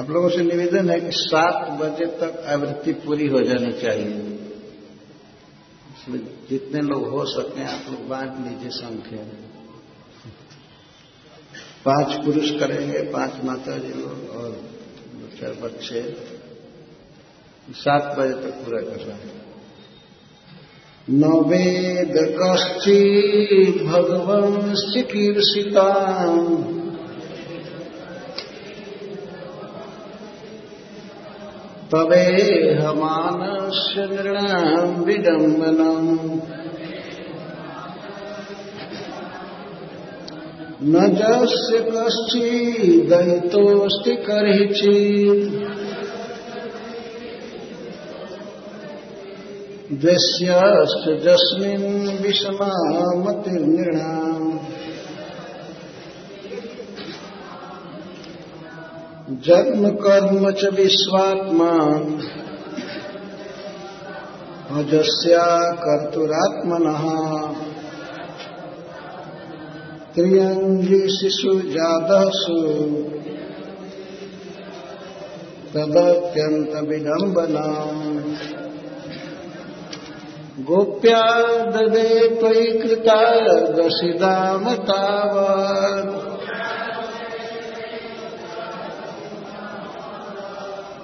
आप लोगों से निवेदन है कि सात बजे तक आवृत्ति पूरी हो जानी चाहिए। इसलिए जितने लोग हो सके आप लोग बांट लीजिए संख्या। पाँच पुरुष करेंगे, पाँच माता जी लोग और चार बच्चे। सात बजे तक पूरा कर रहे हैं। न वेद कश्चित् भगवंश्चिकीर्षिताम् तदेहमानस्य नृणाम् विडम्बनम्। न जस्य कश्चिदयितोऽस्ति कर्हिचित् द्वस्याश्च जस्मिन् विषमामतिर्नृणाम्। जन्म कर्म च विश्वात्मा अजस्या कर्तुरात्मनः त्रियङ्गी शिशु जातसु तदत्यन्तविडम्बनाम् गोप्या ददे त्वयि कृता दशिदाम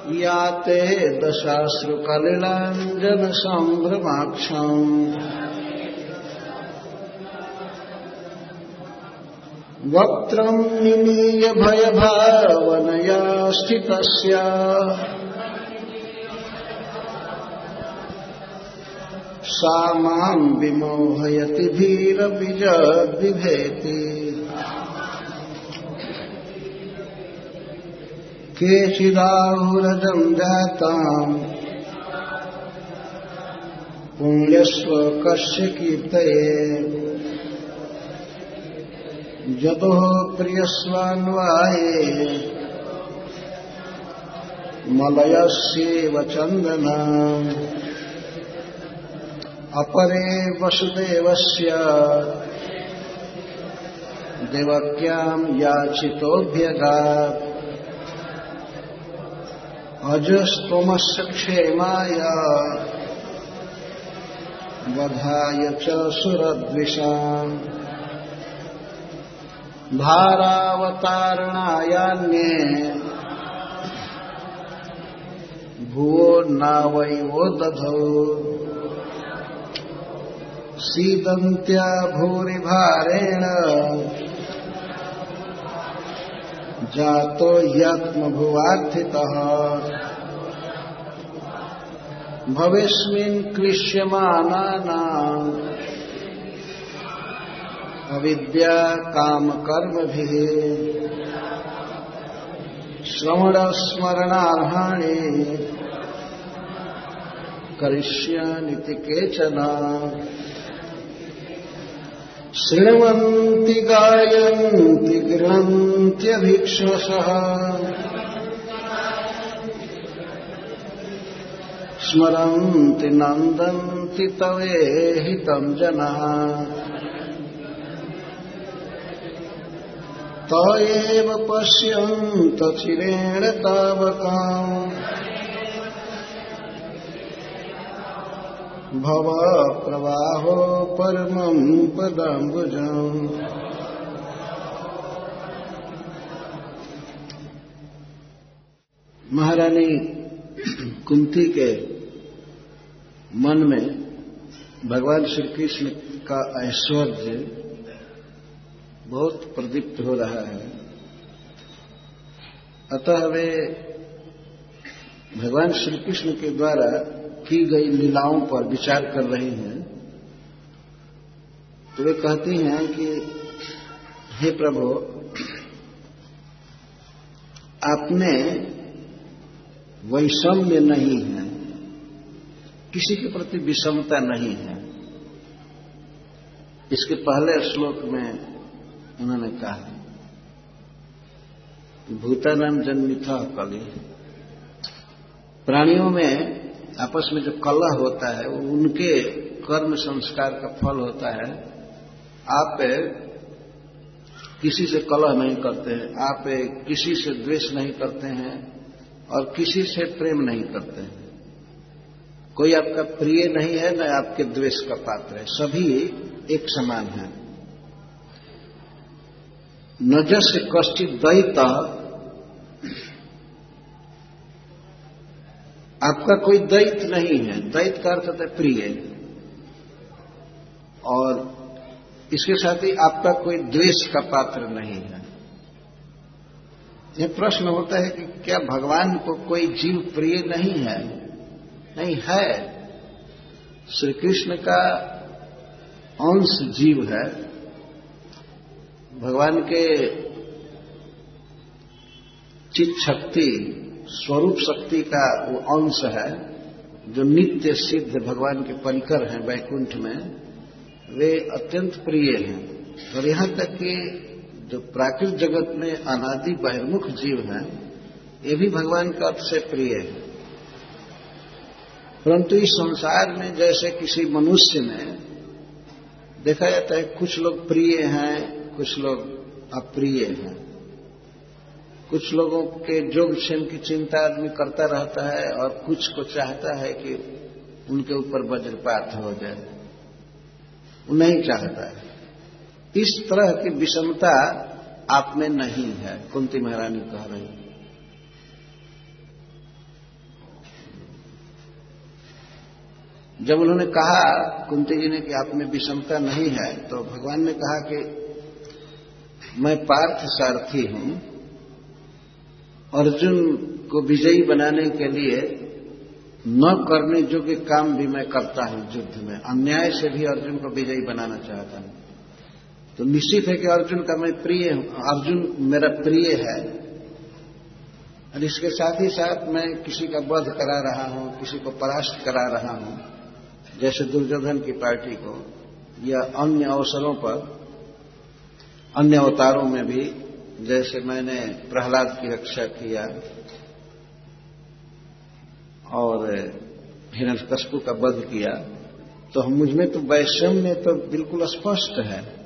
तावत् या ते दशाश्रुकलिलाञ्जनसम्भ्रमाक्षम् वक्त्रम् निमीय भयभावनया स्थितस्य सा माम् विमोहयति धीरबिजद्विभेति केचिदाहुरजम् जाताम् पुण्यस्व कस्य कीर्तये जतो प्रियस्वान्वाये। मलयस्येव चन्दना अपरे वसुदेवस्य। देवक्याम् याचितोऽभ्यगात्। अजस्त्वमस्य क्षेमाय वधाय च सुरद्विषाम्। भारावतारणायान्ये भुवो नावैवो दधौ। सीदन्त्या भूरिभारेण जातो ह्यात्मभुवार्थितः भवेस्मिन् क्लिश्यमानानाम्। अविद्या कामकर्मभिः। श्रवणस्मरणार्हाणि। करिष्यानिति केचन। शृण्वन्ति गायन्ति गृह्णन्त्यभीक्ष्वसः स्मरन्ति नन्दन्ति तवेहितं जनाः। त एव पश्यन्त चिरेण तावकाम् भव प्रवाहो परमम् पदाम्बुजम्। महारानी, कुंती के मन में भगवान श्री कृष्ण का ऐश्वर्य बहुत प्रदीप्त हो रहा है। अतः वे भगवान श्री कृष्ण के द्वारा की गई लीलाओं पर विचार कर रही हैं तो वे कहती हैं कि, हे प्रभु, आपने वैषम्य नहीं है, किसी के प्रति विषमता नहीं है। इसके पहले श्लोक में उन्होंने कहा भूतानाम जन्मिथा कली। प्राणियों में आपस में जो कलह होता है, वो उनके कर्म संस्कार का फल होता है। आप किसी से कलह नहीं करते हैं, आप किसी से द्वेष नहीं करते हैं और किसी से प्रेम नहीं करते हैं। कोई आपका प्रिय नहीं है, न आपके द्वेष का पात्र है। सभी एक समान है। नज़र से कष्टित दैत आपका कोई दैत नहीं है। दैत का अर्थ है प्रिय। और इसके साथ ही आपका कोई द्वेष का पात्र नहीं है। यह प्रश्न होता है कि क्या भगवान को कोई जीव प्रिय नहीं है? नहीं है। श्री कृष्ण का अंश जीव है। भगवान के चित शक्ति स्वरूप शक्ति का वो अंश है, जो नित्य सिद्ध भगवान के परिकर हैं वैकुंठ में, वे अत्यंत प्रिय हैं। और यहाँ तक कि जो प्राकृत जगत में अनादि बहिर्मुख जीव हैं, ये भी भगवान का से प्रिय है। परंतु इस संसार में जैसे किसी मनुष्य में देखा जाता है, कुछ लोग प्रिय हैं, कुछ लोग अप्रिय हैं। कुछ लोगों के जोग क्षेम की चिंता आदमी करता रहता है और कुछ को चाहता है कि उनके ऊपर वज्रपात हो जाए, वो नहीं चाहता है। इस तरह की विषमता आप में नहीं है, कुंती महारानी कह रही जब उन्होंने कहा, कुंती जी ने कि आप में विषमता नहीं है तो भगवान ने कहा कि मैं पार्थ सारथी हूँ अर्जुन को विजयी बनाने के लिए न करने योग्य काम भी मैं करता हूँ युद्ध में। अन्याय से भी अर्जुन को विजयी बनाना चाहता हूँ। तो निश्चित है कि अर्जुन का मैं प्रिय हूँ। अर्जुन मेरा प्रिय है। और इसके साथ ही साथ मैं किसी का वध करा रहा हूँ, किसी को परास्त करा रहा हूँ। जैसे दुर्योधन की पार्टी को या अन्य अवसरों पर, अन्य अवतारों में भी जैसे मैंने प्रहलाद की रक्षा किया और हिरण्यकशपु का वध किया तो हम मुझमें तो वैषम्य तो बिल्कुल स्पष्ट है।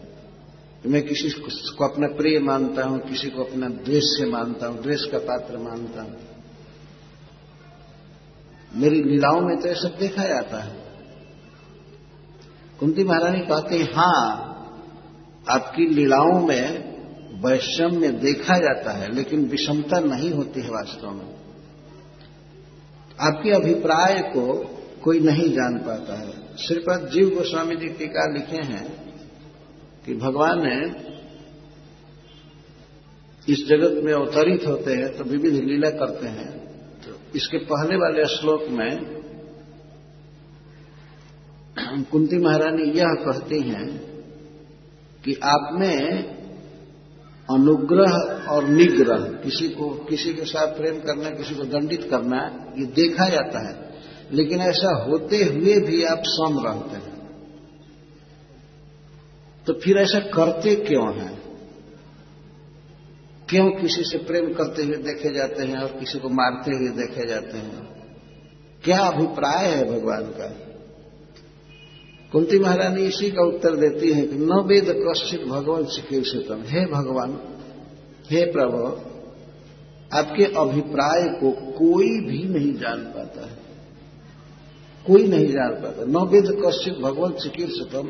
मैं किसी को अपना प्रिय मानता हूँ, किसी को अपना द्वेष से मानता हूँ, द्वेष का पात्र मानता हूँ। मेरी लीलाओं में तो यह सब देखा जाता है। कुंती महारानी कहते हैं, हाँ, आपकी लीलाओं में वैषम्य देखा जाता है, लेकिन विषमता नहीं होती है वास्तव में। आपके अभिप्राय को कोई नहीं जान पाता है। श्रीपद जीव गोस्वामी जी टीका लिखे हैं कि भगवान ने इस जगत में अवतरित होते हैं तो विविध लीला करते हैं। तो इसके पहले वाले श्लोक में कुंती महारानी यह कहती हैं कि आप में अनुग्रह और निग्रह, किसी को, किसी के साथ प्रेम करना, किसी को दंडित करना, ये देखा जाता है। लेकिन ऐसा होते हुए भी आप सम रहते हैं। तो फिर ऐसा करते क्यों हैं? क्यों किसी से प्रेम करते हुए देखे जाते हैं और किसी को मारते हुए देखे जाते हैं? क्या अभिप्राय है भगवान का? कुंती महारानी इसी का उत्तर देती है कि न वेद कश्चित भगवान चिकित्सितम हे भगवान, हे प्रभु, आपके अभिप्राय को कोई भी नहीं जान पाता है। कोई नहीं जान पाता। न वेद कश्चित भगवान चिकित्सितम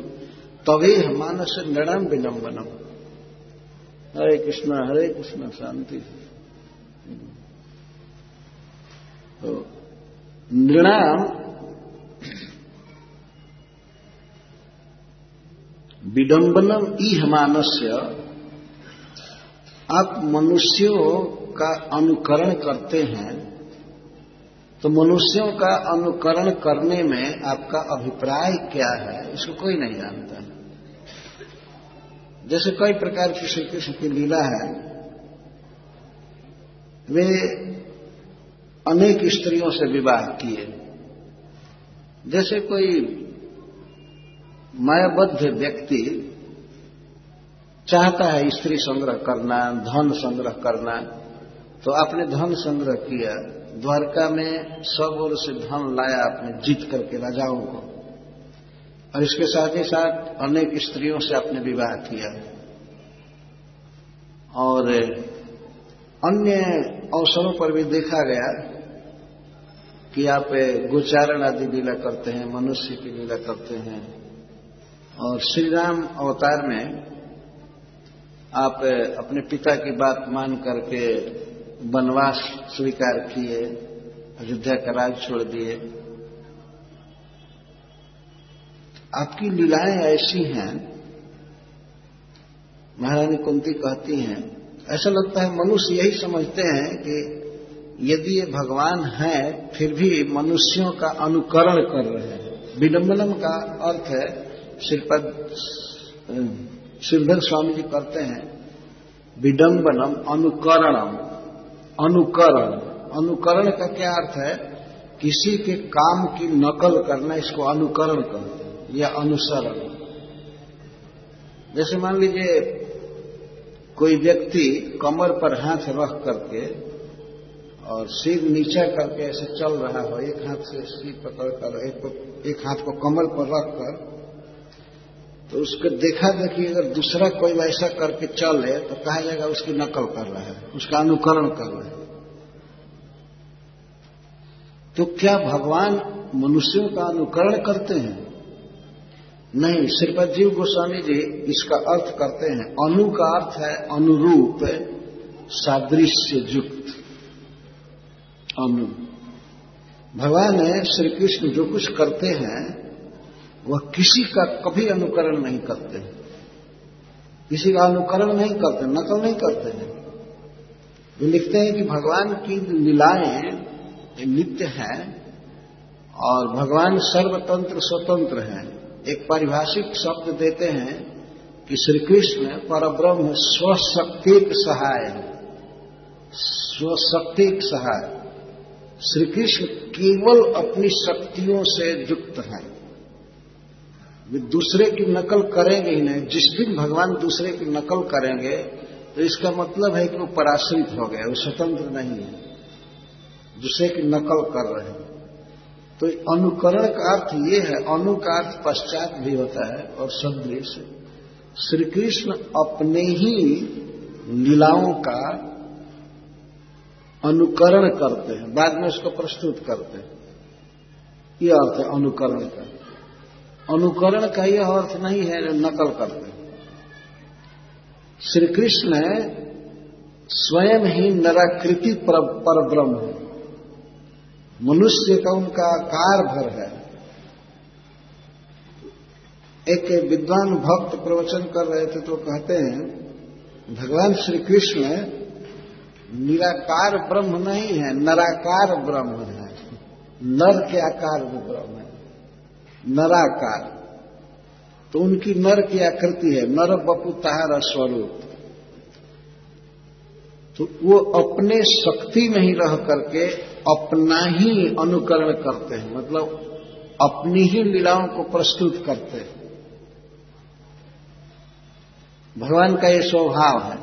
तवे मानस नृणाम विलंबनम। हरे कृष्ण हरे कृष्ण, शांति। तो नृणाम विडंबनम इह मानस्य आप मनुष्यों का अनुकरण करते हैं तो मनुष्यों का अनुकरण करने में आपका अभिप्राय क्या है, इसको कोई नहीं जानता। जैसे कई प्रकार की श्री कृष्ण की लीला है, वे अनेक स्त्रियों से विवाह किए। जैसे कोई मायाबद्ध व्यक्ति चाहता है स्त्री संग्रह करना, धन संग्रह करना तो आपने धन संग्रह किया। द्वारका में सब ओर से धन लाया आपने जीत करके राजाओं को। और इसके साथ ही साथ अनेक स्त्रियों से आपने विवाह किया। और अन्य अवसरों पर भी देखा गया कि आप गोचारण आदि लीला करते हैं, मनुष्य की लीला करते हैं। और श्री राम अवतार में आप अपने पिता की बात मान करके वनवास स्वीकार किए, अयोध्या का राज छोड़ दिए। आपकी लीलाएँ ऐसी हैं, महारानी कुंती कहती हैं, ऐसा लगता है मनुष्य यही समझते हैं कि यदि ये भगवान है, फिर भी मनुष्यों का अनुकरण कर रहे हैं। विडम्बनम का अर्थ है श्रीपद श्रीधर स्वामी जी करते हैं विडम्बनम अनुकरणम अनुकरण। अनुकरण का क्या अर्थ है? किसी के काम की नकल करना इसको अनुकरण कहते हैं या अनुसरण। जैसे मान लीजिए कोई व्यक्ति कमर पर हाथ रख करके और सिर नीचा करके ऐसे चल रहा हो एक हाथ से सिर पकड़ कर एक, एक हाथ को कमर पर रख कर तो उसको देखा देखी अगर दूसरा कोई वैसा करके चले तो कहा जाएगा उसकी नकल कर रहा है, उसका अनुकरण कर रहा है। तो क्या भगवान मनुष्यों का अनुकरण करते हैं? नहीं श्रीपद जीव गोस्वामी जी इसका अर्थ करते हैं, अनु का अर्थ है अनुरूप सादृश्य युक्त अनु। भगवान श्री कृष्ण जो कुछ करते हैं वह किसी का कभी अनुकरण नहीं करते किसी का अनुकरण नहीं करते नकल नहीं करते हैं। वे लिखते हैं कि भगवान की लीलाएँ नित्य हैं और भगवान सर्वतंत्र स्वतंत्र हैं। एक पारिभाषिक शब्द देते हैं कि श्री कृष्ण परब्रह्म स्वशक्तिक सहाय है। स्वशक्तिक सहाय। श्री कृष्ण केवल अपनी शक्तियों से युक्त हैं। वे दूसरे की नकल करेंगे ही नहीं। जिस दिन भगवान दूसरे की नकल करेंगे तो इसका मतलब है कि वो पराश्रित हो गए वो स्वतंत्र नहीं है। दूसरे की नकल कर रहे हैं। तो अनुकरण का अर्थ ये है, अनु का अर्थ पश्चात भी होता है और सदृश श्री कृष्ण अपने ही लीलाओं का अनुकरण करते हैं। बाद में उसको प्रस्तुत करते हैं। यह अर्थ है अनुकरण का। अनुकरण का यह अर्थ नहीं है नकल करते। श्री कृष्ण स्वयं ही नराकृति पर, ब्रह्म है। मनुष्य का उनका आकार भर है। एक विद्वान भक्त प्रवचन कर रहे थे तो कहते हैं भगवान श्री कृष्ण निराकार ब्रह्म नहीं है नराकार ब्रह्म है। नर के आकार में ब्रह्म है। नराकार। तो उनकी नर की आकृति है, नर बपु तार स्वरूप। तो वो अपने शक्ति में ही रह करके अपना ही अनुकरण करते हैं मतलब अपनी ही लीलाओं को प्रस्तुत करते हैं। भगवान का ये स्वभाव है,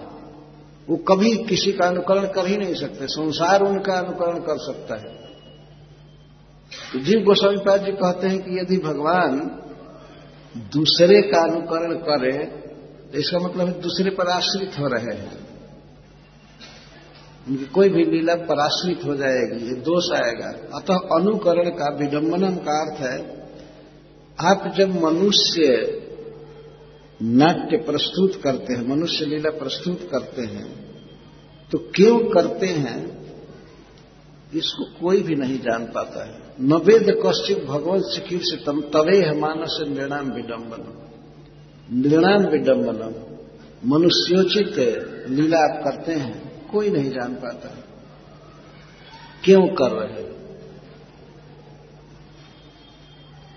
वो कभी किसी का अनुकरण कर ही नहीं सकते, संसार उनका अनुकरण कर सकता है। तो जीव गोस्वामी पाद जी कहते हैं कि यदि भगवान दूसरे का अनुकरण करे तो इसका मतलब है दूसरे पर आश्रित हो रहे हैं। उनकी कोई भी लीला पराश्रित हो जाएगी, ये दोष आएगा। अतः अनुकरण का विडंबनम का अर्थ है, आप जब मनुष्य नाट्य प्रस्तुत करते हैं, मनुष्य लीला प्रस्तुत करते हैं तो क्यों करते हैं, इसको कोई भी नहीं जान पाता है। न वेद कश्चित भगवत चिकित्सितम तवे मानस निर्णाम विडम्बनम निर्णाम विडम्बनम मनुष्योचित लीला आप करते हैं, कोई नहीं जान पाता। क्यों कर रहे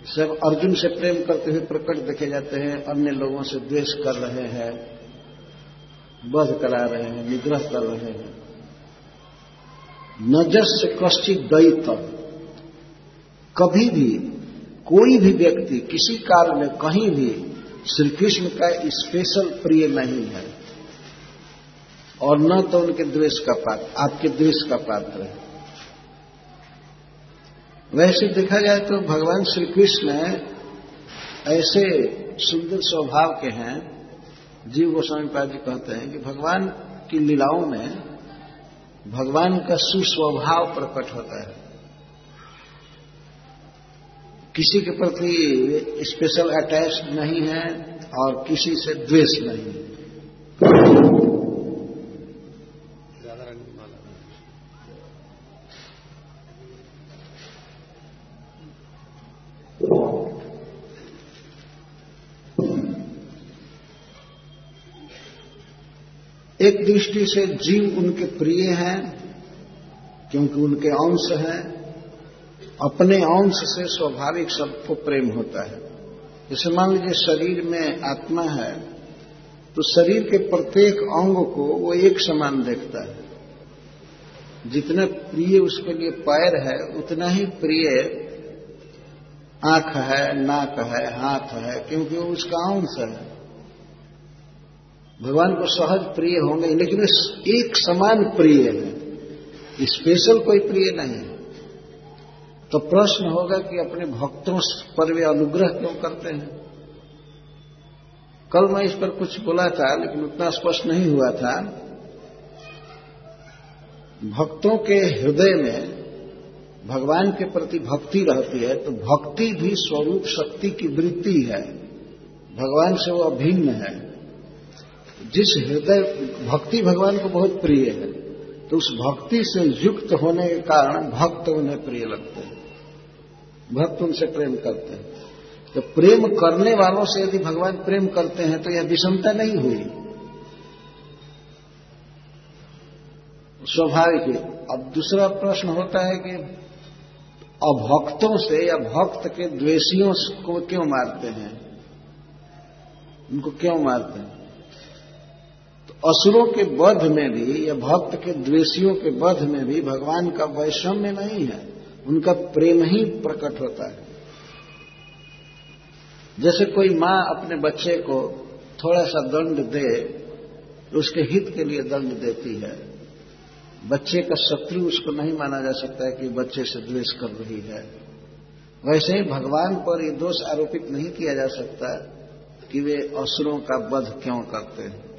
सब अर्जुन से प्रेम करते हुए प्रकट देखे जाते हैं, अन्य लोगों से द्वेष कर रहे हैं वध करा रहे हैं, निग्रह कर रहे हैं। नजस से कश्चित दैत कभी भी कोई भी व्यक्ति किसी काल में कहीं भी श्री कृष्ण का स्पेशल प्रिय नहीं है। और न तो उनके द्वेष का पात्र, आपके द्वेष का पात्र है। वैसे देखा जाए तो भगवान श्री कृष्ण ऐसे सुंदर स्वभाव के हैं, जीव गोस्वामी पाद जी कहते हैं कि भगवान की लीलाओं में भगवान का सुस्वभाव प्रकट होता है। किसी के प्रति स्पेशल अटैच नहीं है और किसी से द्वेष नहीं एक दृष्टि से जीव उनके प्रिय हैं, क्योंकि उनके अंश हैं। अपने अंश से स्वाभाविक सबको प्रेम होता है। जैसे मान लीजिए शरीर में आत्मा है तो शरीर के प्रत्येक अंग को वो एक समान देखता है। जितना प्रिय उसके लिए पैर है, उतना ही प्रिय आँख है, नाक है, हाथ है, क्योंकि वो उसका अंश है। भगवान को सहज प्रिय होंगे, लेकिन एक समान प्रिय है। स्पेशल कोई प्रिय नहीं है। तो प्रश्न होगा कि अपने भक्तों पर वे अनुग्रह क्यों करते हैं? कल मैं इस पर कुछ बोला था, लेकिन उतना स्पष्ट नहीं हुआ था। भक्तों के हृदय में भगवान के प्रति भक्ति रहती है तो भक्ति भी स्वरूप शक्ति की वृत्ति है। भगवान से वो अभिन्न है। जिस हृदय, भक्ति भगवान को बहुत प्रिय है तो उस भक्ति से युक्त होने के कारण भक्त उन्हें प्रिय लगते हैं। भक्त उनसे प्रेम करते हैं। तो प्रेम करने वालों से यदि भगवान प्रेम करते हैं तो यह विषमता नहीं हुई। स्वाभाविक है। अब दूसरा प्रश्न होता है कि अभक्तों से या भक्त के द्वेषियों को क्यों मारते हैं? उनको क्यों मारते हैं? तो असुरों के वध में भी या भक्त के द्वेषियों के वध में भी भगवान का वैषम्य नहीं है। उनका प्रेम ही प्रकट होता है। जैसे कोई माँ अपने बच्चे को थोड़ा सा दंड दे, उसके हित के लिए दंड देती है। बच्चे का शत्रु उसको नहीं माना जा सकता है कि बच्चे से द्वेष कर रही है। वैसे ही भगवान पर ये दोष आरोपित नहीं किया जा सकता कि वे असुरों का वध क्यों करते हैं।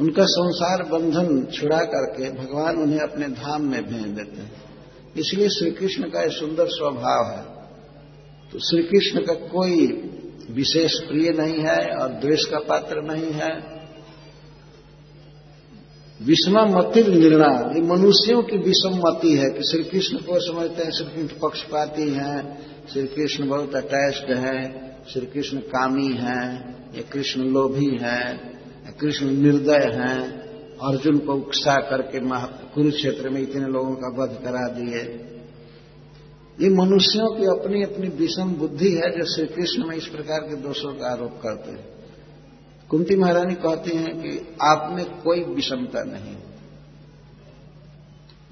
उनका संसार बंधन छुड़ा करके भगवान उन्हें अपने धाम में भेज देते हैं। इसलिए श्री कृष्ण का यह सुंदर स्वभाव है। तो श्री कृष्ण का कोई विशेष प्रिय नहीं है और द्वेष का पात्र नहीं है। विषमति निर्णय ये मनुष्यों की विषमति है कि श्री कृष्ण को समझते हैं श्री कृष्ण पक्षपाती हैं श्री कृष्ण बहुत अटैच्ड हैं श्री कृष्ण कामी हैं, ये कृष्ण लोभी हैं कृष्ण निर्दय हैं। अर्जुन को उकसा करके कुरुक्षेत्र में इतने लोगों का वध करा दिए। ये मनुष्यों की अपनी अपनी विषम बुद्धि है जो श्री कृष्ण में इस प्रकार के दोषों का आरोप करते हैं। कुंती महारानी कहती हैं कि आप में कोई विषमता नहीं।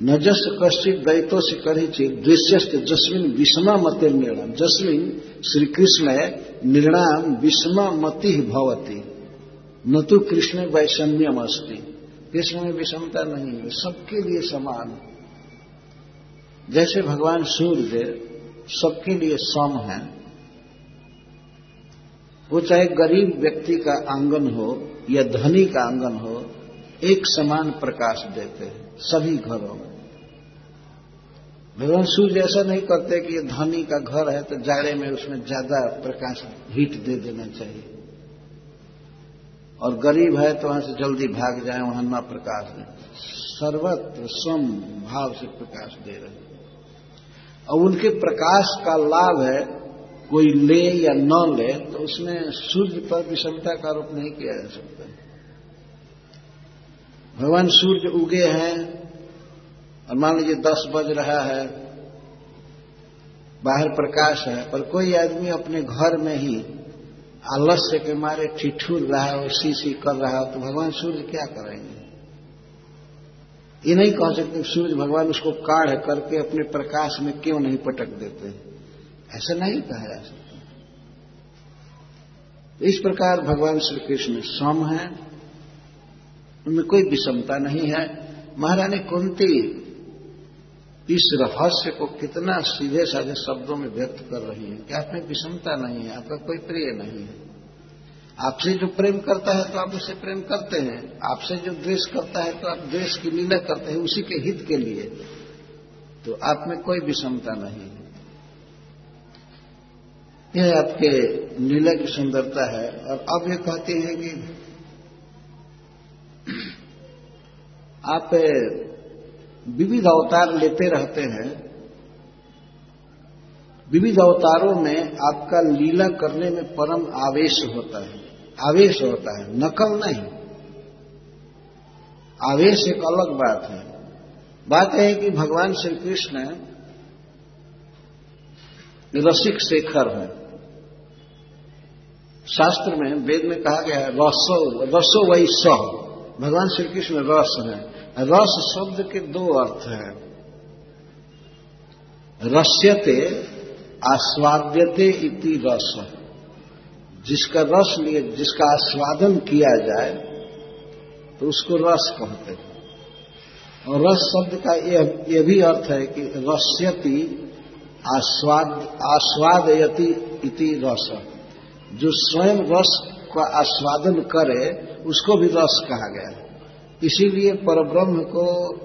नजस कश्चित दैतो से करी चीज़ दृश्यस्त जस्मिन विषमा मते निर्णय जस्मिन श्री कृष्ण निर्णाम विषमा मति भवती। न तो कृष्ण वैषम्यम अस्ति कृष्ण में विषमता नहीं है, सबके लिए समान जैसे भगवान सूर्य सबके लिए सम है, वो चाहे गरीब व्यक्ति का आँगन हो या धनी का आँगन हो, एक समान प्रकाश देते हैं, सभी घरों में। भगवान सूर्य ऐसा नहीं करते कि ये धनी का घर है तो जाड़े में उसमें ज़्यादा प्रकाश हीट दे देना चाहिए। और गरीब है तो वहाँ से जल्दी भाग जाए, वहाँ न प्रकाश दे सर्वत्र सम भाव से प्रकाश दे रहे और उनके प्रकाश का लाभ है, कोई ले या न ले तो उसमें सूर्य पर विषमता का आरोप नहीं किया जा सकता। भगवान सूर्य उगे हैं, और मान लीजिए दस बज रहा है, बाहर प्रकाश है, पर कोई आदमी अपने घर में ही आलस्य के मारे ठिठुर रहा है सी सी कर रहा है तो भगवान सूर्य क्या करेंगे? ये नहीं कह सकते सूर्य भगवान उसको काढ़ करके अपने प्रकाश में क्यों नहीं पटक देते। ऐसा नहीं कहा जा सकता। तो इस प्रकार भगवान श्री कृष्ण सम है। उनमें कोई विषमता नहीं है। महारानी कुंती इस रहस्य को कितना सीधे साधे शब्दों में व्यक्त कर रही है कि आप में विषमता नहीं है, आपका कोई प्रिय नहीं है। आपसे जो प्रेम करता है तो आप उसे प्रेम करते हैं, आपसे जो द्वेष करता है तो आप द्वेष की लीला करते हैं उसी के हित के लिए। तो आप में कोई विषमता नहीं है। यह आपके लीला की सुंदरता है और अब ये कहते हैं कि आप विविध अवतार लेते रहते हैं। विविध अवतारों में आपका लीला करने में परम आवेश होता है। आवेश होता है, नकल नहीं। आवेश एक अलग बात है। बात है कि भगवान श्री कृष्ण रसिक शेखर है। शास्त्र में, वेद में कहा गया है, रसो रसो वही सह। भगवान श्री कृष्ण रस है। रस शब्द के दो अर्थ हैं। रस्यते आस्वाद्यते इति रस। जिसका रस लिए, जिसका आस्वादन किया जाए तो उसको रस कहते हैं। और रस शब्द का यह भी अर्थ है कि रस्यति आस्वाद, आस्वादयति इति रस। जो स्वयं रस का आस्वादन करे, उसको भी रस कहा गया है। इसीलिए परब्रह्म को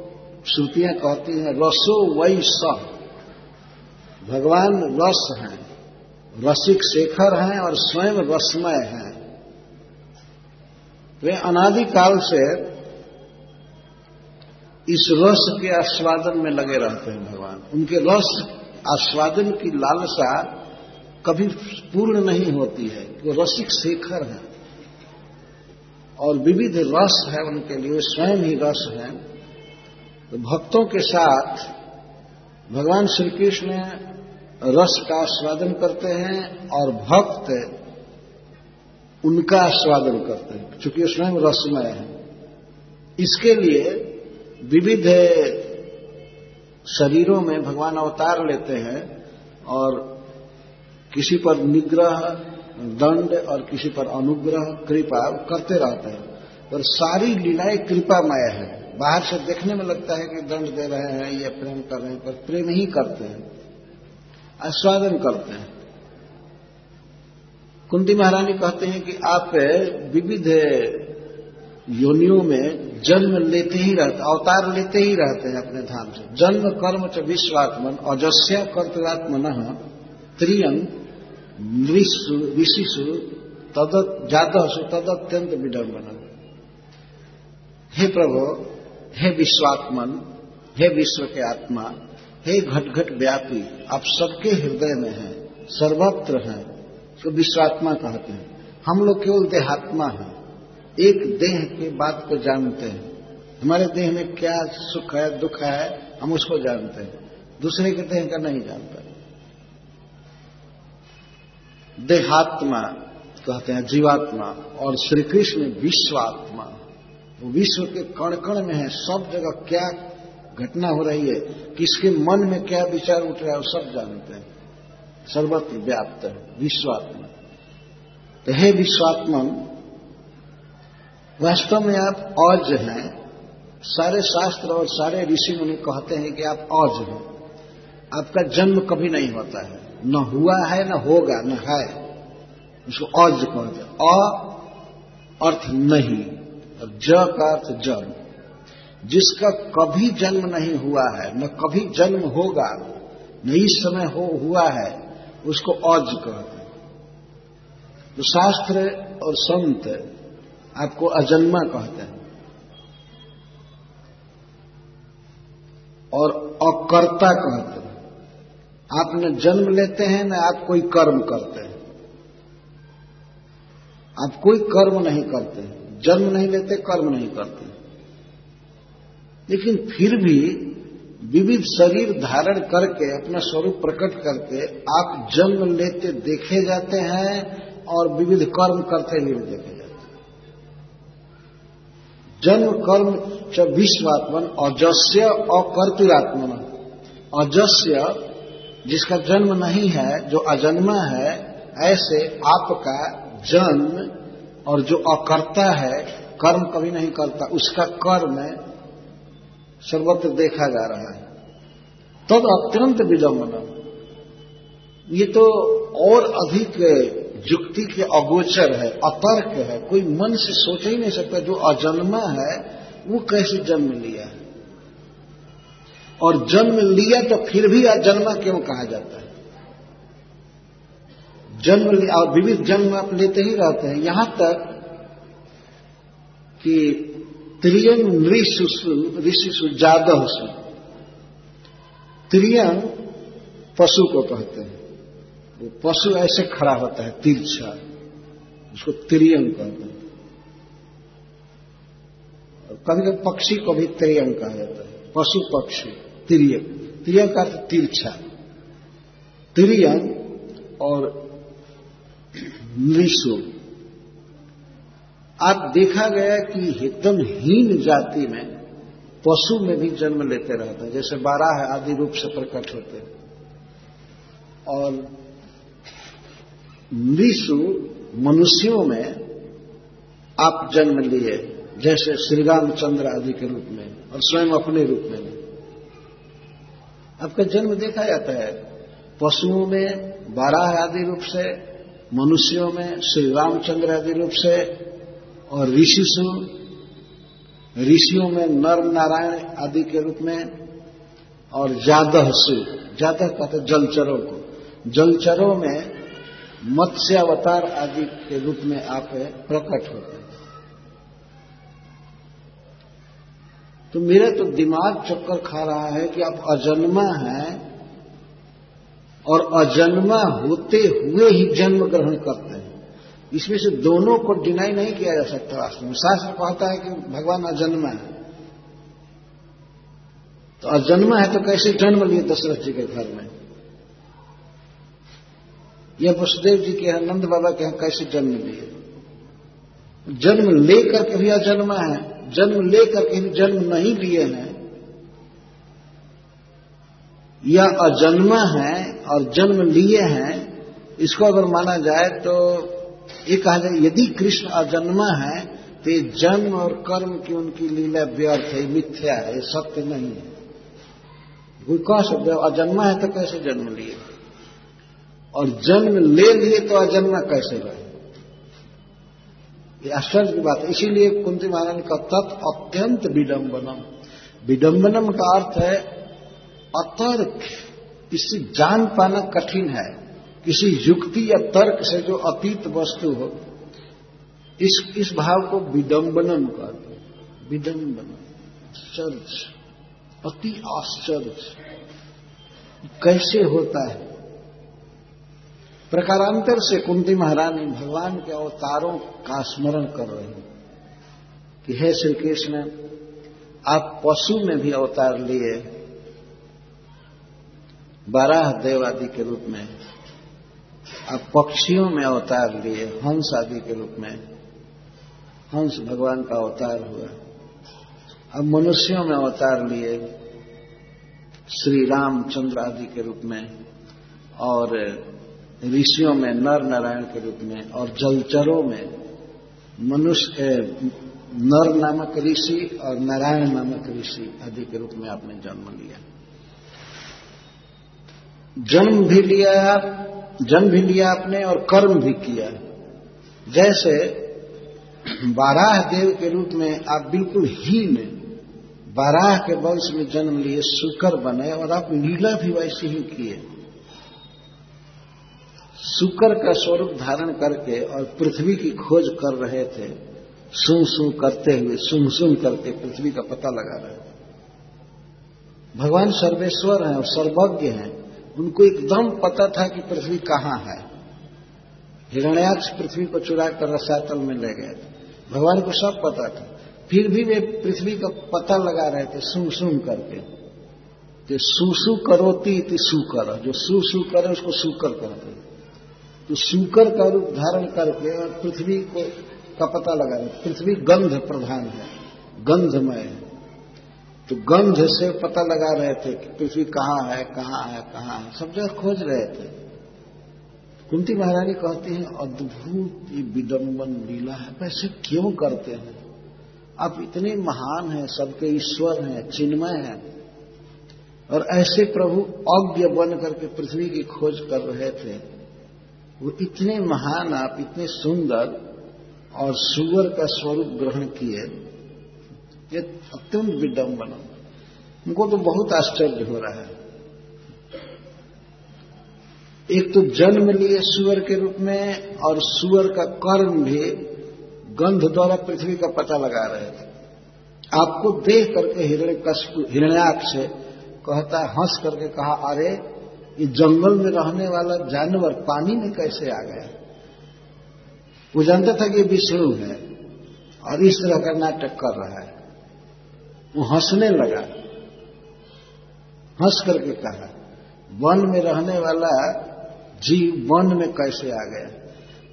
श्रुतियाँ कहती हैं, रसो वही स भगवान रस हैं, रसिक शेखर हैं और स्वयं रसमय हैं। वे अनादिकाल से इस रस के आस्वादन में लगे रहते हैं भगवान। उनके रस आस्वादन की लालसा कभी पूर्ण नहीं होती है, वो रसिक शेखर हैं। और विविध रस है उनके लिए, स्वयं ही रस है तो भक्तों के साथ भगवान श्री कृष्ण रस का आस्वादन करते हैं और भक्त उनका आस्वादन करते हैं, चूँकि स्वयं रसमय है। इसके लिए विविध शरीरों में भगवान अवतार लेते हैं और किसी पर निग्रह दंड और किसी पर अनुग्रह, कृपा करते रहते हैं। और सारी लीलाएँ कृपामय है। बाहर से देखने में लगता है कि दंड दे रहे हैं, या प्रेम कर रहे हैं, पर प्रेम ही करते हैं, आस्वादन करते हैं। कुंती महारानी कहते हैं कि आप विविध योनियों में जन्म लेते ही रहते, अवतार लेते ही रहते हैं अपने धाम से। जन्म, कर्म च विश्वात्मन, अजस्य कर्तवात्मन त्रियंग ऋषिषु तदत जातसु तदत्यंत विडम्बन हे प्रभु, हे विश्वात्मन, हे विश्व के आत्मा, हे घट घट व्यापी, आप सबके हृदय में हैं, सर्वत्र हैं तो विश्वात्मा कहते हैं। हम लोग केवल देहात्मा हैं, एक देह के बात को जानते हैं। हमारे देह में क्या सुख है, दुख है, हम उसको जानते हैं। दूसरे के देह का नहीं जानते। देहात्मा कहते हैं, जीवात्मा और श्री कृष्ण विश्वात्मा। वो विश्व के कण कण में है, सब जगह क्या घटना हो रही है, किसके मन में क्या विचार उठ रहा है, वो सब जानते हैं। सर्वत्र व्याप्त है, विश्वात्मा। तो हे विश्वात्मन, वास्तव में आप औज हैं। सारे शास्त्र और सारे ऋषि मुनि कहते हैं कि आप अज हैं। आपका जन्म कभी नहीं होता है। न हुआ है, न होगा, न है। उसको अज कहते अ अर्थ नहीं। और ज का अर्थ जन्म। जिसका कभी जन्म नहीं हुआ है, न कभी जन्म होगा, न इस समय हो, हुआ है, उसको अज कहते तो शास्त्र और संत आपको अजन्मा कहते हैं। और अकर्ता कहते हैं। आप न जन्म लेते हैं न आप कोई कर्म करते हैं। आप कोई कर्म नहीं करते, जन्म नहीं लेते, कर्म नहीं करते। लेकिन फिर भी विविध शरीर धारण करके, अपना स्वरूप प्रकट करके आप जन्म लेते देखे जाते हैं और विविध कर्म करते हुए देखे जाते हैं। जन्म, कर्म, च, विश्वात्मन, अजस्य अकर्तुरात्मन अजस्य जिसका जन्म नहीं है, जो अजन्मा है, ऐसे आपका जन्म और जो अकर्ता है, कर्म कभी नहीं करता, उसका कर्म सर्वत्र देखा जा रहा है। तब अत्यंत विडम्बना ये तो और अधिक युक्ति के अगोचर है, अतर्क है, कोई मन से सोच ही नहीं सकता, जो अजन्मा है, वो कैसे जन्म लिया है। और जन्म लिया तो फिर भी अजन्मा क्यों कहा जाता है? जन्म लिया और विविध जन्म आप लेते ही रहते हैं। यहाँ तक कि त्रियंग ऋषिशु जादह सु त्रियंग पशु को कहते हैं। वो पशु ऐसे खड़ा होता है, तिरछा, उसको त्रियंग कहते हैं। कभी कभी पक्षी को भी त्रियंग कहा जाता है। पशु पक्षी। तिरियंग तिरियंग का तिरछा। तिरियंग और नृषु आप देखा गया कि एकदम हीन जाति में पशु में भी जन्म लेते रहते हैं। जैसे बारह आदि रूप से प्रकट होते हैं। और नृषु मनुष्यों में आप जन्म लिए, जैसे श्री रामचंद्र आदि के रूप में और स्वयं अपने रूप में। आपका जन्म देखा जाता है। पशुओं में बारह आदि रूप से, मनुष्यों में श्री रामचंद्र आदि रूप से, और ऋषिशु ऋषियों में नर नारायण आदि के रूप में, और जादह सु। जादह कहते जलचरों को। जलचरों में मत्स्य अवतार आदि के रूप में आप प्रकट होते हैं। तो मेरा तो दिमाग चक्कर खा रहा है कि आप अजन्मा हैं और अजन्मा होते हुए ही जन्म ग्रहण करते हैं। इसमें से दोनों को डिनाई नहीं किया जा सकता। वास्तव में शास्त्र कहता है कि भगवान अजन्मा है। तो अजन्मा है तो कैसे जन्म लिए दशरथ जी के घर में? यह वसुदेव जी के नंद बाबा के यहाँ कैसे जन्म लिए? जन्म लेकर के भी अजन्मा है। जन्म लेकर के जन्म नहीं लिए हैं, या अजन्मा है और जन्म लिए हैं, इसको अगर माना जाए तो ये कहा जाए, यदि कृष्ण अजन्मा है तो जन्म और कर्म की उनकी लीला व्यर्थ है, मिथ्या है सत्य नहीं है। कोई कह सकते अजन्मा है तो कैसे जन्म लिए? और जन्म ले लिए तो अजन्मा कैसे रहे? ये आश्चर्य की बात है। इसीलिए कुंती महारानी का तत् अत्यंत विडंबनम। विडंबनम का अर्थ है, अतर्क। इससे जान पाना कठिन है। किसी युक्ति या तर्क से जो अतीत वस्तु हो, इस इस भाव को विडंबनम कहते हैं। विडंबनम। आश्चर्य। अति आश्चर्य। कैसे होता है? प्रकारांतर से कुंती महारानी भगवान के अवतारों का स्मरण कर रही हैं कि हे श्री कृष्ण आप पशु में भी अवतार लिए। बारह देव आदि के रूप में। आप पक्षियों में अवतार लिए, हंस आदि के रूप में। हंस भगवान का अवतार हुआ। अब मनुष्यों में अवतार लिए श्री रामचंद्र आदि के रूप में। और ऋषियों में नर नारायण के रूप में और जलचरों में, मनुष्य नर नामक ऋषि और नारायण नामक ऋषि आदि के रूप में आपने जन्म लिया। जन्म भी लिया, जन्म भी लिया आपने और कर्म भी किया। जैसे बाराह देव के रूप में आप बिल्कुल ही। हीन बाराह के वंश में जन्म लिए, सुकर बने और आप लीला भी वैसे ही किए। सुकर का स्वरूप धारण करके और पृथ्वी की खोज कर रहे थे, सुन सुन करते हुए, सुन सुन करके पृथ्वी का पता लगा रहे थे। भगवान सर्वेश्वर हैं और सर्वज्ञ हैं। उनको एकदम पता था कि पृथ्वी कहाँ है। हिरण्याक्ष पृथ्वी को चुरा कर रसातल में ले गए थे। भगवान को सब पता था। फिर भी वे पृथ्वी का पता लगा रहे थे, सुन सुन करके। सुसु करोती इति सुकर जो सुसु करे उसको सुकर कहते हैं। तो सुकर का रूप धारण करके और पृथ्वी को का पता लगा रहे पृथ्वी गंध प्रधान है, गंधमय है। तो गंध से पता लगा रहे थे कि पृथ्वी कहाँ है कहाँ है कहाँ है। सब जगह खोज रहे थे। कुंती महारानी कहती हैं, अद्भुत ये विडम्बन लीला है वैसे क्यों करते हैं? आप इतने महान हैं, सबके ईश्वर हैं, चिन्मय हैं। और ऐसे प्रभु अज्ञ बन करके पृथ्वी की खोज कर रहे थे। वो इतने महान आप, इतने सुंदर और सुअर का स्वरूप ग्रहण किए, ये अत्यंत विडम्बन उनको तो बहुत आश्चर्य हो रहा है। एक तो जन्म लिए सुअर के रूप में और सुअर का कर्म भी गंध द्वारा पृथ्वी का पता लगा रहे थे। आपको देख करके हिरण्य हिरण्याक्ष कहता है हंस करके कहा, अरे ये जंगल में रहने वाला जानवर पानी में कैसे आ गया? वो जानता था कि विष्णु है और इस तरह का नाटक कर रहा है। वो हंसने लगा। हंस करके कहा, वन में रहने वाला जीव वन में कैसे आ गया?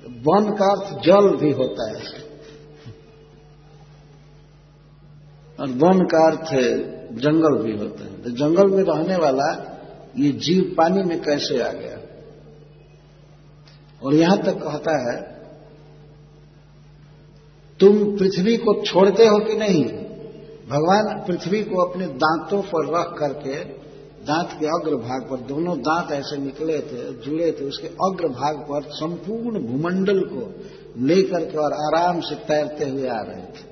वन का अर्थ जल भी होता है। और वन का अर्थ जंगल भी होता है। तो जंगल में रहने वाला ये जीव पानी में कैसे आ गया? और यहाँ तक कहता है, तुम पृथ्वी को छोड़ते हो कि नहीं? भगवान पृथ्वी को अपने दांतों पर रख करके, दांत के अग्र भाग पर, दोनों दांत ऐसे निकले थे, जुड़े थे, उसके अग्र भाग पर संपूर्ण भूमंडल को लेकर के और आराम से तैरते हुए आ रहे थे,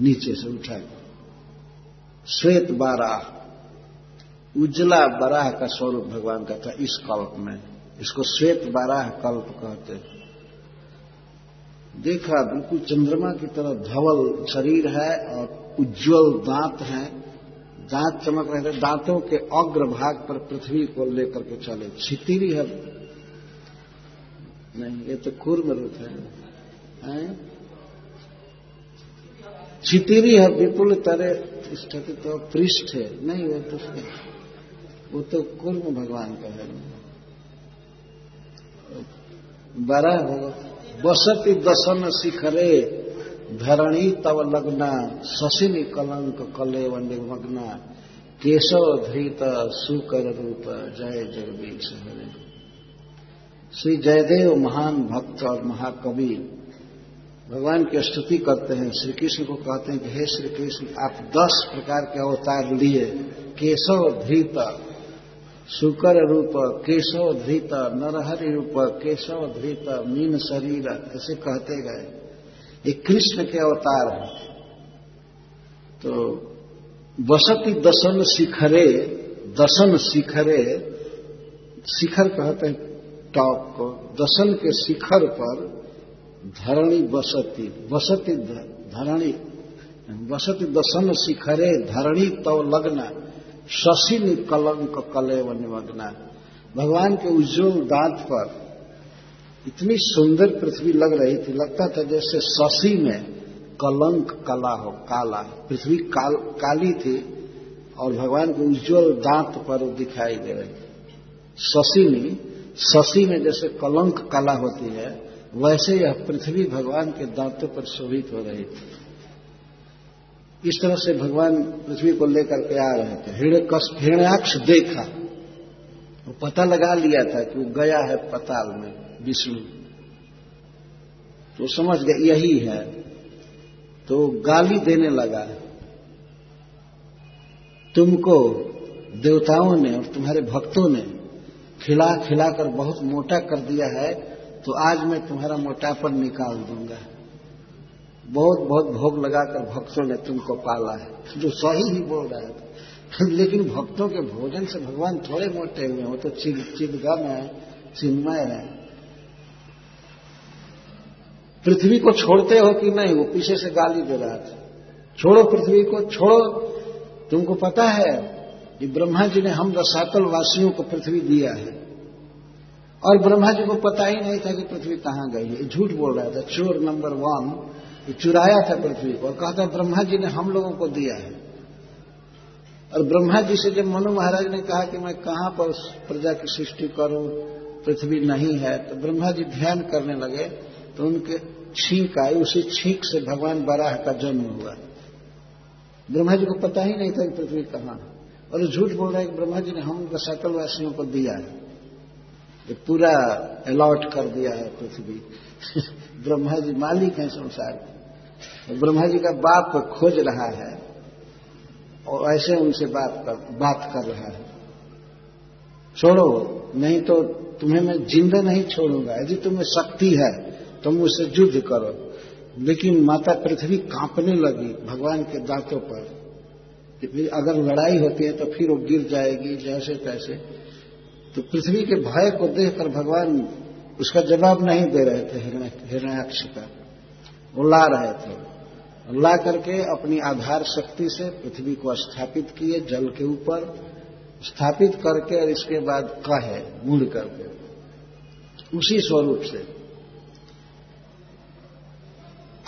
नीचे से उठा श्वेत बाराह। उजला बराह का स्वरूप भगवान का था इस कल्प में। इसको श्वेत बराह कल्प कहते हैं। देखा बिल्कुल चंद्रमा की तरह धवल शरीर है और उज्जवल दांत हैं। दांत चमक रहे थे। दांतों के अग्र भाग पर पृथ्वी को लेकर के चले। छितिरी है। नहीं ये तो कूर्म रूप है, है? छितिरी है विपुल तरह स्थिति तो पृष्ठ है। नहीं वो तो वो तो कुर्म भगवान का है। बरा होगा बसती दसन शिखरे धरणी तव लग्ना शशिनी कलंक कले निमग्ना, केशव धृत सुकर रूप, जय जगदीश हरे। श्री जयदेव महान भक्त और महाकवि भगवान की स्तुति करते हैं। श्री कृष्ण को कहते हैं कि, हे श्री कृष्ण आप दस प्रकार के अवतार लिए। केशव धृत शुकर रूप केशव धृत नरहरि रूप केशव धृत मीन शरीर, ऐसे कहते गए। ये कृष्ण के अवतार हैं। तो बसती दसन शिखरे दसन शिखरे, शिखर कहते हैं टॉप को दसन के शिखर पर धरणी बसती बसती धरणी बसती दसन शिखरे, धरणी तव लग्ना। शशि कलंक कलेव निमग्ना। भगवान के उज्जवल दांत पर इतनी सुंदर पृथ्वी लग रही थी लगता था जैसे शशि में कलंक कला हो काला। पृथ्वी काल, काली थी और भगवान के उज्जवल दांत पर दिखाई दे रही शशि में शशि में जैसे कलंक कला होती है वैसे यह पृथ्वी भगवान के दांतों पर शोभित हो रही थी। इस तरह से भगवान पृथ्वी को लेकर के आ रहे थे। हिरण्याक्ष देखा। वो पता लगा लिया था कि वो गया है पताल में, विष्णु। तो समझ गए, यही है। तो गाली देने लगा। तुमको, देवताओं ने और तुम्हारे भक्तों ने खिला, खिलाकर बहुत मोटा कर दिया है तो आज मैं तुम्हारा मोटापन निकाल दूँगा। बहुत बहुत भोग लगाकर भक्तों ने तुमको पाला है। जो सही ही बोल रहा है। लेकिन भक्तों के भोजन से भगवान थोड़े मोटे हुए हो। तो चिद, चिदगम है, चिन्मय है। पृथ्वी को छोड़ते हो कि नहीं, वो पीछे से गाली दे रहा था। छोड़ो पृथ्वी को, छोड़ो। तुमको पता है कि ब्रह्मा जी ने हम रसातल वासियों को पृथ्वी दिया है। और ब्रह्मा जी को पता ही नहीं था कि पृथ्वी कहाँ गई है। झूठ बोल रहा था। चोर नंबर वन चुराया था पृथ्वी को और कहा था ब्रह्मा जी ने हम लोगों को दिया है। और ब्रह्मा जी से जब मनु महाराज ने कहा कि मैं कहाँ पर प्रजा की सृष्टि करूँ, पृथ्वी नहीं है तो ब्रह्मा जी ध्यान करने लगे तो उनके छींक आई उसी छींक से भगवान बराह का जन्म हुआ। ब्रह्मा जी को पता ही नहीं था कि पृथ्वी कहाँ और झूठ बोल रहे कि ब्रह्मा जी ने हम सकल वासियों को दिया है। पूरा अलॉट कर दिया है पृथ्वी। ब्रह्मा जी मालिक हैं संसार के। ब्रह्मा जी का बाप खोज रहा है और ऐसे उनसे बात कर बात कर रहा है। छोड़ो, नहीं तो तुम्हें मैं ज़िंदा नहीं छोड़ूँगा। यदि तुम्हें शक्ति है, तुम तो मुझसे युद्ध करो। लेकिन माता पृथ्वी कांपने लगी भगवान के दांतों पर। फिर अगर लड़ाई होती है तो फिर वो गिर जाएगी जैसे तैसे। तो पृथ्वी के भय को देखकर भगवान उसका जवाब नहीं दे रहे थे हिरण्याक्ष का। वो ला रहे थे। ला करके अपनी आधार शक्ति से पृथ्वी को स्थापित किए, जल के ऊपर स्थापित करके और इसके बाद कहे मुड़ करके। उसी स्वरूप से।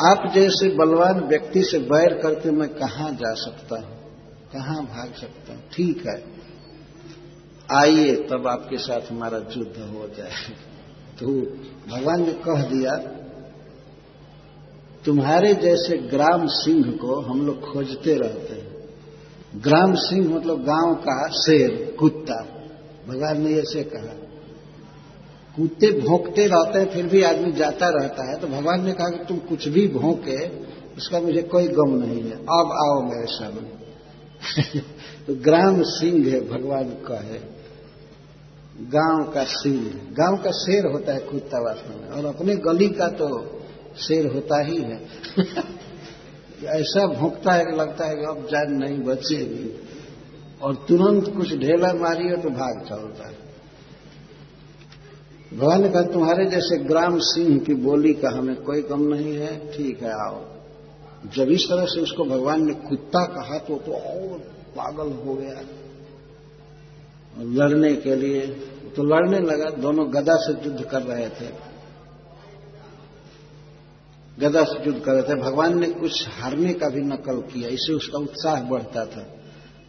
आप जैसे बलवान व्यक्ति से बैर करके मैं कहाँ जा सकता हूँ? कहाँ भाग सकता हूँ? ठीक है। आइए, तब आपके साथ हमारा युद्ध हो जाए। तो भगवान ने कह दिया तुम्हारे जैसे ग्राम सिंह को हम लोग खोजते रहते हैं। ग्राम सिंह मतलब गाँव का शेर, कुत्ता। भगवान ने ऐसे कहा। कुत्ते भोंकते रहते हैं, फिर भी आदमी जाता रहता है। तो भगवान ने कहा कि तुम कुछ भी भोंके, उसका मुझे कोई गम नहीं है। अब आओ मेरे सामने तो ग्राम सिंह है, भगवान का है गाँव का सिंह गाँव का शेर होता है कुत्ता वास्तव में। और अपने गली का तो शेर होता ही है। ऐसा भोंकता है कि लगता है कि अब जान नहीं बचेगी और तुरंत कुछ ढेला मारिए तो भाग चलता है भगवान ने कहा, तुम्हारे जैसे ग्राम सिंह की बोली का हमें कोई कम नहीं है। ठीक है, आओ। जब इस तरह से उसको भगवान ने कुत्ता कहा तो तो और पागल हो गया। लड़ने के लिए तो लड़ने लगा। दोनों गदा से युद्ध कर रहे थे। गदा से युद्ध कर रहे थे। भगवान ने कुछ हारने का भी नकल किया, इससे उसका उत्साह बढ़ता था।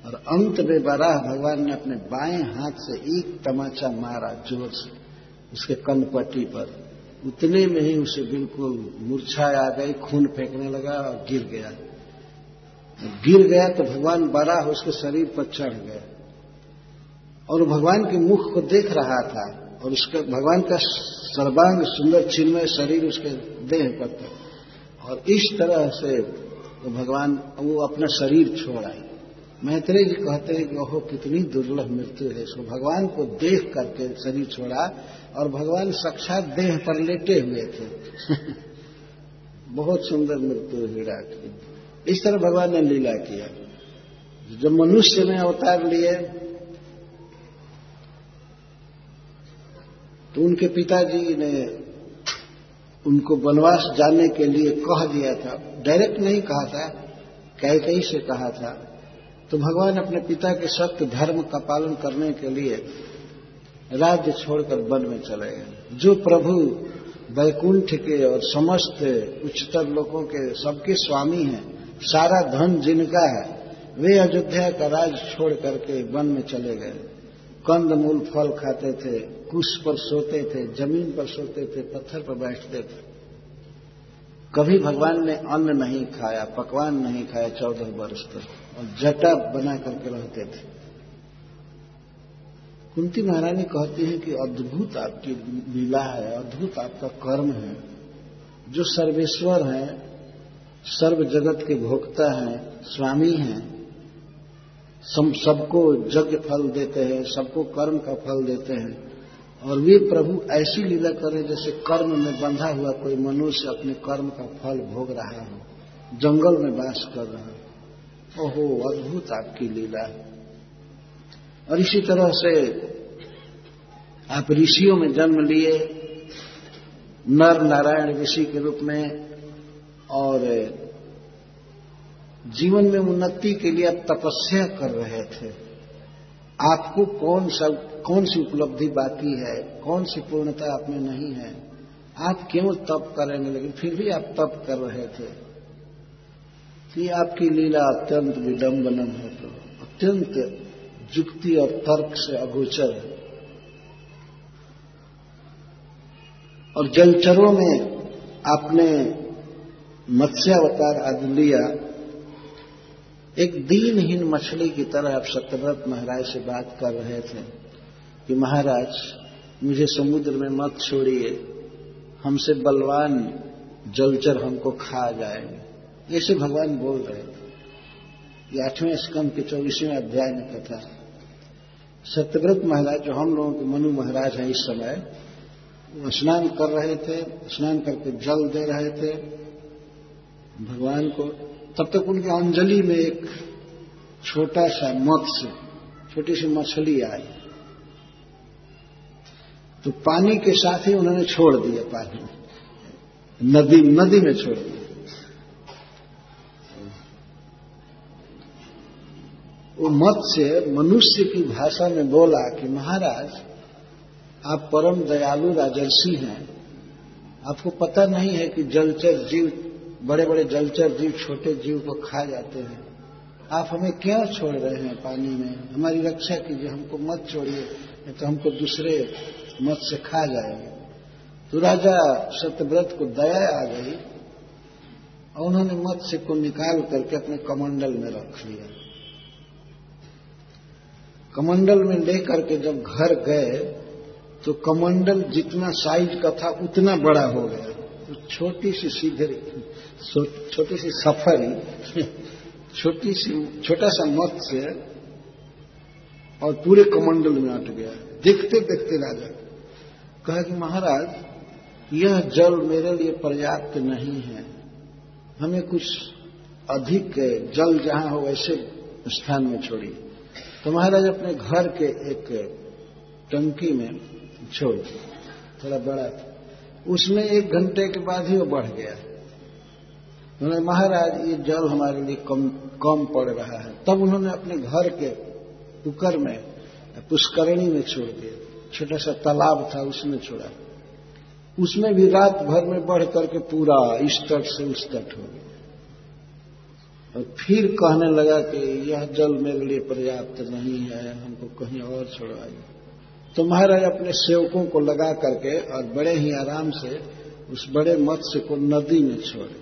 और अंत में बराह भगवान ने अपने बाएँ हाथ से एक तमाचा मारा ज़ोर से, उसके कनपट्टी पर। उतने में ही उसे बिल्कुल मूर्छा आ गई, खून फेंकने लगा और गिर गया। गिर गया तो भगवान बड़ा उसके शरीर पर चढ़ गया और भगवान के मुख को देख रहा था और उसके, भगवान का सर्वांग सुंदर चिन्मय शरीर उसके देह पर था। और इस तरह से तो भगवान, वो अपना शरीर छोड़ आए। मैत्रेय जी कहते हैं कि, ओहो, कितनी दुर्लभ मृत्यु है इसको। भगवान को देख करके शरीर छोड़ा और भगवान साक्षात देह पर लेटे हुए थे। बहुत सुंदर मृत्यु हीरा की। इस तरह भगवान ने लीला किया। जब मनुष्य में अवतार लिए तो उनके पिताजी ने उनको वनवास जाने के लिए कह दिया था। डायरेक्ट नहीं कहा था कई कई से कहा था। तो भगवान अपने पिता के सत्य धर्म का पालन करने के लिए राज्य छोड़कर वन में चले गए। जो प्रभु वैकुंठ के और समस्त उच्चतर लोगों के सबके स्वामी हैं, सारा धन जिनका है, वे अयोध्या का राज छोड़ करके वन में चले गए। कंद मूल फल खाते थे कुश पर सोते थे, ज़मीन पर सोते थे, पत्थर पर बैठते थे। कभी भगवान ने अन्न नहीं खाया, पकवान नहीं खाया चौदह वर्ष तक, और जटा बना करके रहते थे। कुंती महारानी कहती है कि अद्भुत आपकी लीला है, अद्भुत आपका कर्म है। जो सर्वेश्वर है, सर्व जगत के भोक्ता हैं, स्वामी हैं सबको यज्ञ फल देते हैं, सबको कर्म का फल देते हैं। और वे प्रभु ऐसी लीला करें जैसे कर्म में बंधा हुआ कोई मनुष्य अपने कर्म का फल भोग रहा हो, जंगल में वास कर रहा हो। ओहो, अद्भुत आपकी लीला। और इसी तरह से आप ऋषियों में जन्म लिए, नर नारायण ऋषि के रूप में, और जीवन में उन्नति के लिए आप तपस्या कर रहे थे। आपको कौन सा कौन सी उपलब्धि बाकी है? कौन सी पूर्णता आप में नहीं है? आप क्यों तप करेंगे लेकिन फिर भी आप तप कर रहे थे। कि आपकी लीला अत्यंत विडम्बनम है तो अत्यंत जुक्ति और तर्क से अगोचर है। और जलचरों में आपने मत्स्यावतार आदि लिया। एक दीनहीन मछली की तरह आप सत्यव्रत महाराज से बात कर रहे थे। कि महाराज, मुझे समुद्र में मत छोड़िए। हमसे बलवान जलचर हमको खा जाएँगे। ऐसे भगवान बोल रहे थे। ये आठवें स्कंद के चौबीसवें अध्याय में कथा। सत्यव्रत महाराज, जो हम लोगों के मनु महाराज हैं इस समय, वो स्नान कर रहे थे, स्नान करके जल दे रहे थे। भगवान को तब तक उनकी अंजलि में एक छोटा सा मत्स्य, छोटी सी मछली आई। तो पानी के साथ ही उन्होंने छोड़ दिया पानी। नदी नदी में छोड़ दिया। वो मत्स्य मनुष्य की भाषा में बोला कि महाराज, आप परम दयालु राजर्षि हैं। आपको पता नहीं है कि जलचर जीव बड़े बड़े जलचर जीव, छोटे जीव को खा जाते हैं। आप हमें क्यों छोड़ रहे हैं पानी में? हमारी रक्षा कीजिए, हमको मत छोड़िए तो हमको दूसरे मत से खा जाएँगे तो राजा सत्यव्रत को दया आ गई और उन्होंने मत्स्य को निकाल करके अपने कमंडल में रख लिया। कमंडल में लेकर के जब घर गए तो कमंडल जितना साइज़ का था उतना बड़ा हो गया। तो छोटी सी सीधे छोटी सी सफरी, छोटी सी, छोटा सा मत्स्य और पूरे कमंडल में अट गया। देखते देखते राजा कहा कि महाराज, यह जल मेरे लिए पर्याप्त नहीं है। हमें कुछ अधिक जल जहाँ हो वैसे स्थान में छोड़िए। तो महाराज अपने घर के एक टंकी में छोड़ थोड़ा बड़ा उसमें एक घंटे के बाद ही वो बढ़ गया। उन्होंने महाराज, ये जल हमारे लिए कम कम पड़ रहा है। तब उन्होंने अपने घर के कुकर में पुष्करणी में छोड़ दिया। छोटा सा तालाब था, उसमें छोड़ा। उसमें भी रात भर में बढ़ करके पूरा इस तट से उस तट हो गया। और फिर कहने लगा कि यह जल मेरे लिए पर्याप्त नहीं है, हमको कहीं और छोड़वाइए तो महाराज अपने सेवकों को लगा करके और बड़े ही आराम से उस बड़े मत्स्य को नदी में छोड़े।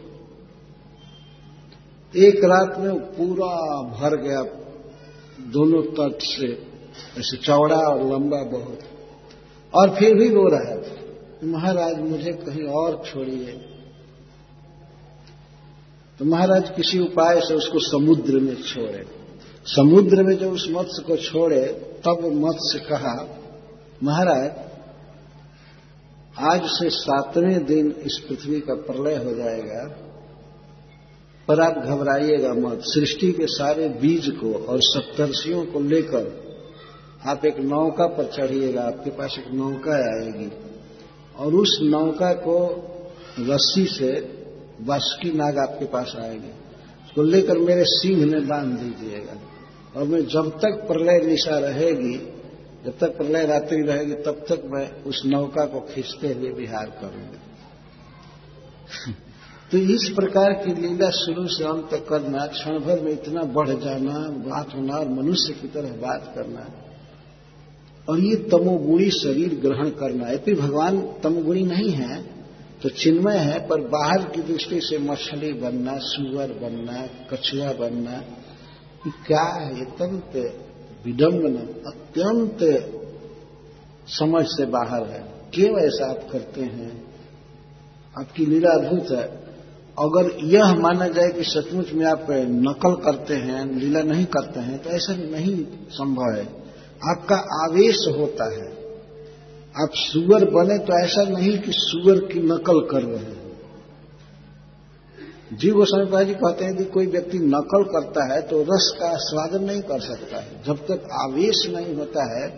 एक रात में पूरा भर गया, दोनों तट से, ऐसे चौड़ा और लंबा बहुत। और फिर भी रो रहा था महाराज, मुझे कहीं और छोड़िए। तो महाराज, किसी उपाय से उसको समुद्र में छोड़े। समुद्र में जब उस मत्स्य को छोड़े, तब मत्स्य कहा, महाराज, आज से सातवें दिन इस पृथ्वी का प्रलय हो जाएगा, पर आप घबराइएगा मत। सृष्टि के सारे बीज को और सप्तर्षियों को लेकर आप एक नौका पर चढ़िएगा, आपके पास एक नौका आएगी। और उस नौका को रस्सी से बासुकी नाग आपके पास आएगी। उसको लेकर मेरे सिंह में बाँध दीजिएगा और मैं जब तक प्रलय निशा रहेगी, जब तक प्रलय रात्रि रहेगी, तब तक मैं उस नौका को खींचते हुए बिहार करूँगा। तो इस प्रकार की लीला शुरू से अंत तक करना, क्षण भर में इतना बढ़ जाना, बात होना और मनुष्य की तरह बात करना। और ये तमोगुणी शरीर ग्रहण करना यदि भगवान तमोगुणी नहीं है तो चिन्मय है, पर बाहर की दृष्टि से मछली बनना, सुअर बनना, कछुआ बनना क्या है? अत्यंत विडम्बना अत्यंत समझ से बाहर है। क्यों ऐसा आप करते हैं? आपकी लीला है। अगर यह माना जाए कि सचमुच में आप नकल करते हैं, लीला नहीं करते हैं तो ऐसा नहीं संभव है। आपका आवेश होता है। आप सुअर बने तो ऐसा नहीं कि सुअर की नकल कर रहे हैं। जीव गोस्वामी जी कहते हैं कि कोई व्यक्ति नकल करता है तो रस का आस्वादन नहीं कर सकता है। जब तक आवेश नहीं होता है,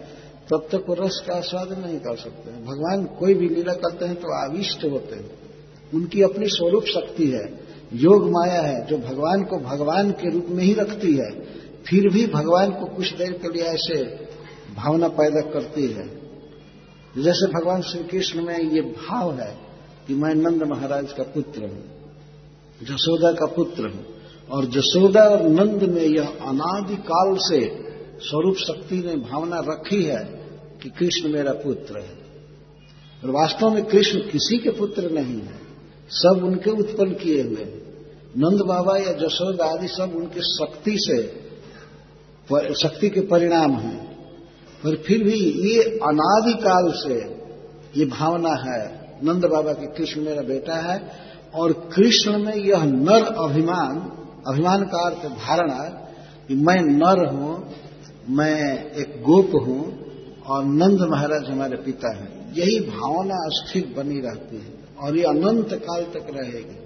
तब तक वो रस का आस्वादन नहीं कर सकते हैं। भगवान कोई भी लीला करते हैं तो आविष्ट होते हैं। उनकी अपनी स्वरूप शक्ति है। योग माया है, जो भगवान को भगवान के रूप में ही रखती है। फिर भी भगवान को कुछ देर के लिए ऐसे भावना पैदा करती है। जैसे भगवान श्री कृष्ण में ये भाव है कि मैं नंद महाराज का पुत्र हूँ, जसोदा का पुत्र हूँ, और जसोदा और नंद में यह अनादिकाल से स्वरूप शक्ति ने भावना रखी है कि कृष्ण मेरा पुत्र है। और वास्तव में कृष्ण किसी के पुत्र नहीं है, सब उनके उत्पन्न किए हुए नंद बाबा या जसोदा आदि सब उनके शक्ति से शक्ति के परिणाम हैं। पर फिर भी ये अनादिकाल से ये भावना है। नंद बाबा की कृष्ण मेरा बेटा है और कृष्ण में यह नर अभिमान अभिमान का अर्थ धारणा कि मैं नर हूँ, मैं एक गोप हूँ और नंद महाराज हमारे पिता हैं। यही भावना स्थिर बनी रहती है और ये अनंत काल तक रहेगी।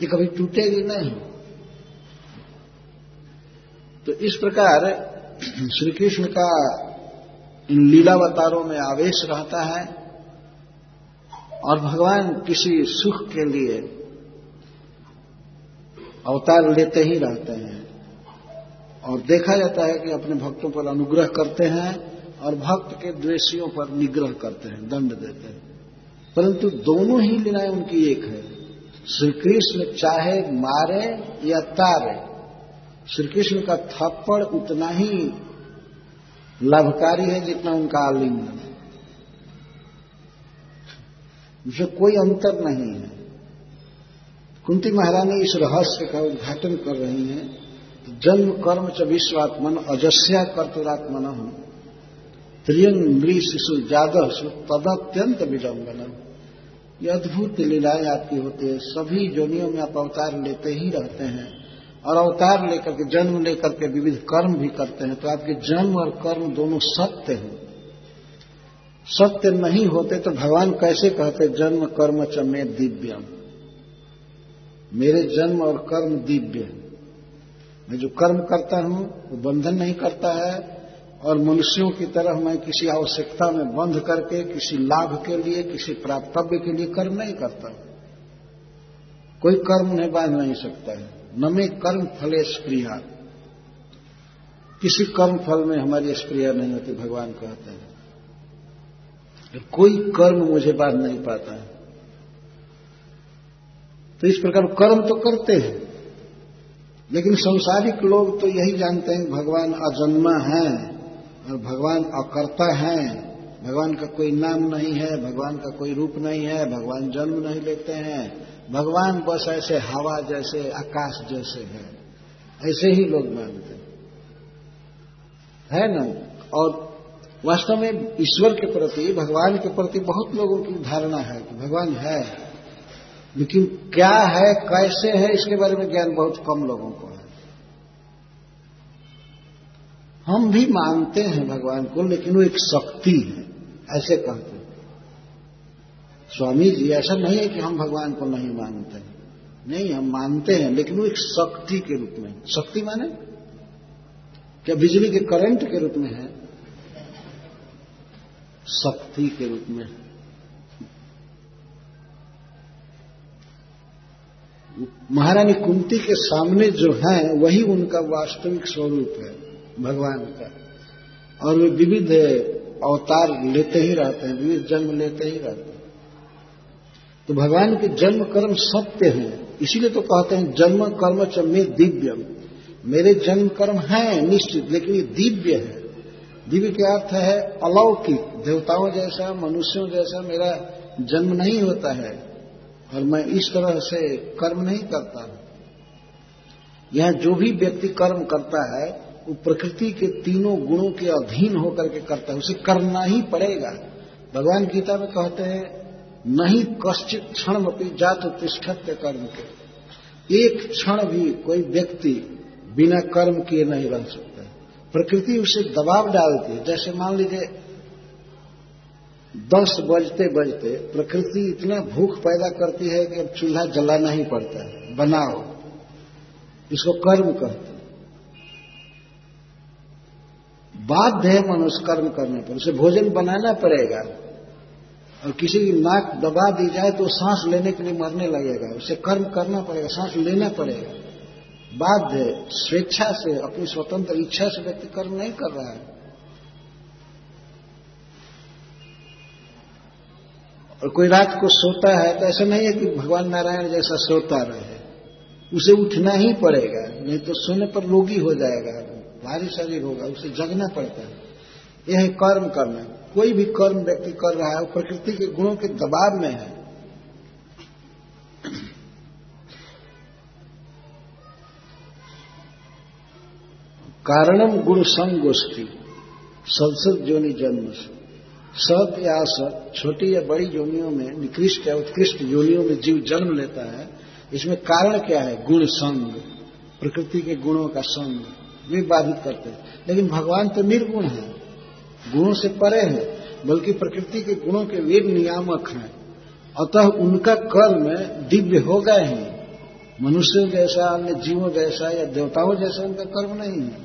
ये कभी टूटेगी नहीं। तो इस प्रकार श्री कृष्ण का इन लीलावतारों में आवेश रहता है और भगवान किसी सुख के लिए अवतार लेते ही रहते हैं। और देखा जाता है कि अपने भक्तों पर अनुग्रह करते हैं और भक्त के द्वेषियों पर निग्रह करते हैं, दंड देते हैं। परंतु दोनों ही लीलाएँ उनकी एक है। श्री कृष्ण चाहे मारे या तारे श्री कृष्ण का थप्पड़ उतना ही लाभकारी है जितना उनका आलिंगन उसमें कोई अंतर नहीं है। कुंती महारानी इस रहस्य का उद्घाटन कर रही हैं। जन्म, कर्म च विश्वात्मन, अजस्या कर्तरात्मन त्रियंग मृ शिशु जादव तदत्यंत विडम्बन ये अद्भुत लीलाएँ आपकी होती है। सभी जोनियों में आप अवतार लेते ही रहते हैं। और अवतार लेकर के, जन्म लेकर के, विविध कर्म भी करते हैं तो आपके जन्म और कर्म दोनों सत्य हैं। सत्य नहीं होते तो भगवान कैसे कहते, जन्म, कर्म च मैं दिव्यम। मेरे जन्म और कर्म दिव्य मैं जो कर्म करता हूँ, वो बंधन नहीं करता है, और मनुष्यों की तरह मैं किसी आवश्यकता में बंध करके, किसी लाभ के लिए, किसी प्राप्तव्य के लिए कर्म नहीं करता। कोई कर्म नहीं बाँध नहीं सकता है। न में कर्म फले स्प्रिया। किसी कर्म फल में हमारी स्प्रिया नहीं होती, भगवान कहते हैं। कोई कर्म मुझे बाँध नहीं पाता है तो इस प्रकार कर्म तो करते हैं। लेकिन संसारिक लोग तो यही जानते हैं, भगवान अजन्मा है और भगवान अकर्ता है। भगवान का कोई नाम नहीं है, भगवान का कोई रूप नहीं है, भगवान जन्म नहीं लेते हैं। भगवान बस ऐसे हवा जैसे, आकाश जैसे है। ऐसे ही लोग मानते हैं। है ना? और वास्तव में ईश्वर के प्रति, भगवान के प्रति बहुत लोगों की धारणा है कि भगवान है। लेकिन क्या है, कैसे है, इसके बारे में ज्ञान बहुत कम लोगों को है। हम भी मानते हैं भगवान को, लेकिन वो एक शक्ति है। ऐसे कहते स्वामी जी, ऐसा नहीं है कि हम भगवान को नहीं मानते नहीं, हम मानते हैं, लेकिन वो एक शक्ति के रूप में शक्ति माने? क्या बिजली के करंट के रूप में है? शक्ति के रूप में महारानी कुंती के सामने जो है, वही उनका वास्तविक स्वरूप है, भगवान का। और वे विविध अवतार लेते ही रहते हैं, विविध जन्म लेते ही रहते हैं। तो भगवान के जन्म कर्म सत्य हैं। इसीलिए तो कहते हैं, जन्म कर्म च में दिव्यम। मेरे जन्म कर्म है निश्चित, लेकिन ये दिव्य है। दिव्य के अर्थ है अलौकिक। देवताओं जैसा, मनुष्यों जैसा मेरा जन्म नहीं होता है, और मैं इस तरह से कर्म नहीं करता। हूँ यह जो भी व्यक्ति कर्म करता है, वो प्रकृति के तीनों गुणों के अधीन होकर के करता है। उसे करना ही पड़ेगा। भगवान गीता में कहते हैं नहीं कश्चित क्षण अपनी जात तिष्ठत्य कर्म के। एक क्षण भी कोई व्यक्ति बिना कर्म किए नहीं रह सकता। प्रकृति उसे दबाव डालती है। जैसे मान लीजिए, दस बजते बजते प्रकृति इतना भूख पैदा करती है कि अब चूल्हा जलाना ही पड़ता है। बनाओ। इसको कर्म कहते बाध्य है मनुष्य कर्म करने पर। उसे भोजन बनाना पड़ेगा। और किसी की नाक दबा दी जाए तो सांस लेने के लिए मरने लगेगा। उसे कर्म करना पड़ेगा, सांस लेना पड़ेगा। बाध्य स्वेच्छा से, अपनी स्वतंत्र इच्छा से व्यक्ति कर्म नहीं कर रहा है। और कोई रात को सोता है तो ऐसा नहीं है कि भगवान नारायण जैसा सोता रहे। उसे उठना ही पड़ेगा, नहीं तो सोने पर रोगी हो जाएगा, भारी शरीर होगा, उसे जगना पड़ता है। यह कर्म करना। कोई भी कर्म व्यक्ति कर रहा है, वो प्रकृति के गुणों के दबाव में है। कारणम गुण संगोष्ठी, संसद जोनी जन्म से। सत या असत छोटी या बड़ी योनियों में निकृष्ट या उत्कृष्ट योनियों में जीव जन्म लेता है, इसमें कारण क्या है? गुण संग, प्रकृति के गुणों का संग। वे बाधित करते हैं। लेकिन भगवान तो निर्गुण है। गुणों से परे है, बल्कि प्रकृति के गुणों के वे नियामक हैं। अतः उनका कर्म दिव्य होगा ही। मनुष्य जैसा, अन्य जीवों जैसा या देवताओं जैसा उनका कर्म नहीं है,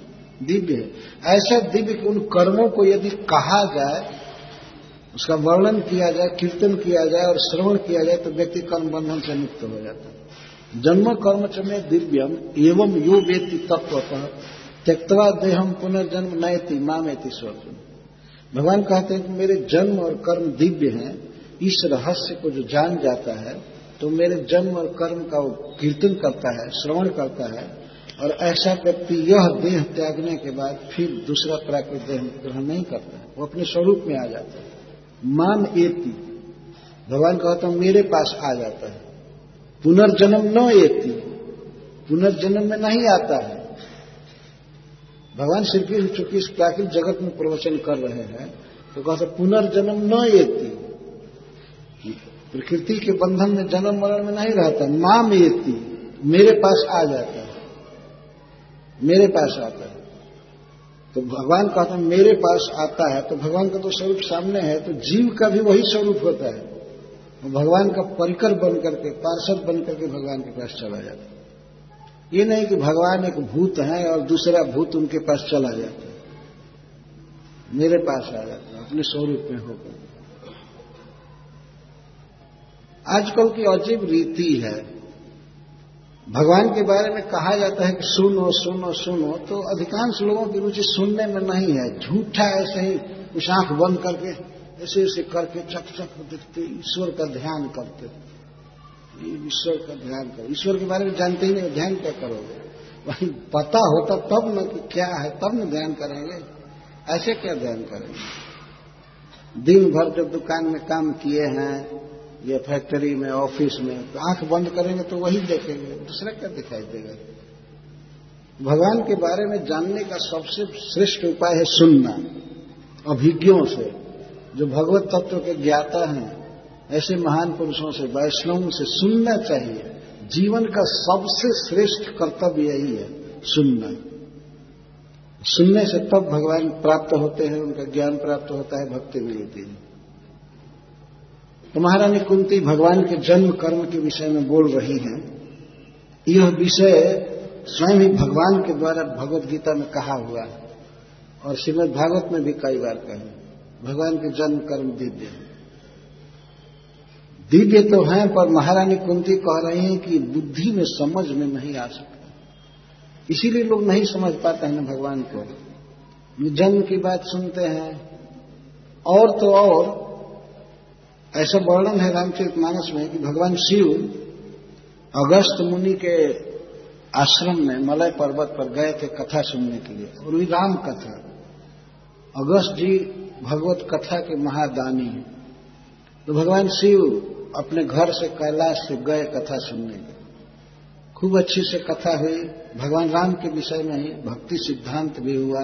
दिव्य है। ऐसा दिव्य उन कर्मों को यदि कहा जाए, उसका वर्णन किया जाए, कीर्तन किया जाए और श्रवण किया जाए तो व्यक्ति कर्म बंधन से मुक्त हो जाता है। जन्म कर्म च में दिव्यम एवं यो वेति तत्व पर त्यक्तवा देहम पुनर्जन्म नयति मामेति स्वर्ण भगवान कहते हैं कि मेरे जन्म और कर्म दिव्य हैं। इस रहस्य को जो जान जाता है तो मेरे जन्म और कर्म का वो कीर्तन करता है, श्रवण करता है। और ऐसा व्यक्ति यह देह त्यागने के बाद फिर दूसरा प्राकृत देह ग्रहण नहीं करता है। वो अपने स्वरूप में आ जाता है। मान एति। भगवान कहता हूँ, मेरे पास आ जाता है। पुनर्जन्म न एति। पुनर्जन्म में नहीं आता है। भगवान श्री कृष्ण चूँकि इस प्राकृतिक जगत में प्रवचन कर रहे हैं तो कहते पुनर्जन्म न एति प्रकृति के बंधन में जन्म मरण में नहीं रहता, माम एति मेरे पास आ जाता है। मेरे पास आता है। तो भगवान कहते हैं मेरे पास आता है। तो भगवान का तो स्वरूप सामने है तो जीव का भी वही स्वरूप होता है। वो भगवान का परिकर बन करके, पार्षद बन करके भगवान के पास चला जाता है। ये नहीं कि भगवान एक भूत है और दूसरा भूत उनके पास चला जाता है। मेरे पास आ जाता है, अपने स्वरूप में होकर। आजकल की अजीब रीति है। भगवान के बारे में कहा जाता है कि सुनो सुनो सुनो तो अधिकांश लोगों की रुचि सुनने में नहीं है। झूठा ऐसे ही कुछ आँख बंद करके ऐसे ऐसे करके चक चक देखते, ईश्वर का ध्यान करते। ईश्वर का ध्यान करो। ईश्वर के बारे में जानते ही नहीं, ध्यान क्या करोगे? वही पता होता तब न कि क्या है, तब न ध्यान करेंगे। ऐसे क्या ध्यान करेंगे? दिन भर जब दुकान में काम किए हैं, या फैक्ट्री में, ऑफ़िस में तो आँख बंद करेंगे तो वही देखेंगे, दूसरा क्या दिखाई देगा? भगवान के बारे में जानने का सबसे श्रेष्ठ उपाय है सुनना, अभिज्ञों से। जो भगवत तत्व के ज्ञाता हैं ऐसे महान पुरुषों से, वैष्णव से सुनना चाहिए। जीवन का सबसे श्रेष्ठ कर्तव्य यही है, सुनना। सुनने से तब भगवान प्राप्त होते हैं, उनका ज्ञान प्राप्त होता है, भक्ति मिलती है। तो महारानी कुंती भगवान के जन्म कर्म के विषय में बोल रही हैं। यह विषय स्वयं ही भगवान के द्वारा भगवत गीता में कहा हुआ है। और श्रीमद भागवत में भी कई बार कहे। भगवान के जन्म कर्म दिव्य है। दिव्य तो हैं, पर महारानी कुंती कह रही हैं कि बुद्धि में समझ में नहीं आ सकता। इसीलिए लोग नहीं समझ पाते हैं भगवान को। जन्म की बात सुनते हैं। और तो और, ऐसा वर्णन है रामचरित मानस में कि भगवान शिव अगस्त मुनि के आश्रम में मलय पर्वत पर गए थे कथा सुनने के लिए। और वही राम कथा। अगस्त जी भगवत कथा के महादानी हैं। तो भगवान शिव अपने घर से कैलाश से गए कथा सुनने के खूब अच्छी से कथा हुई। भगवान राम के विषय में ही भक्ति सिद्धांत भी हुआ।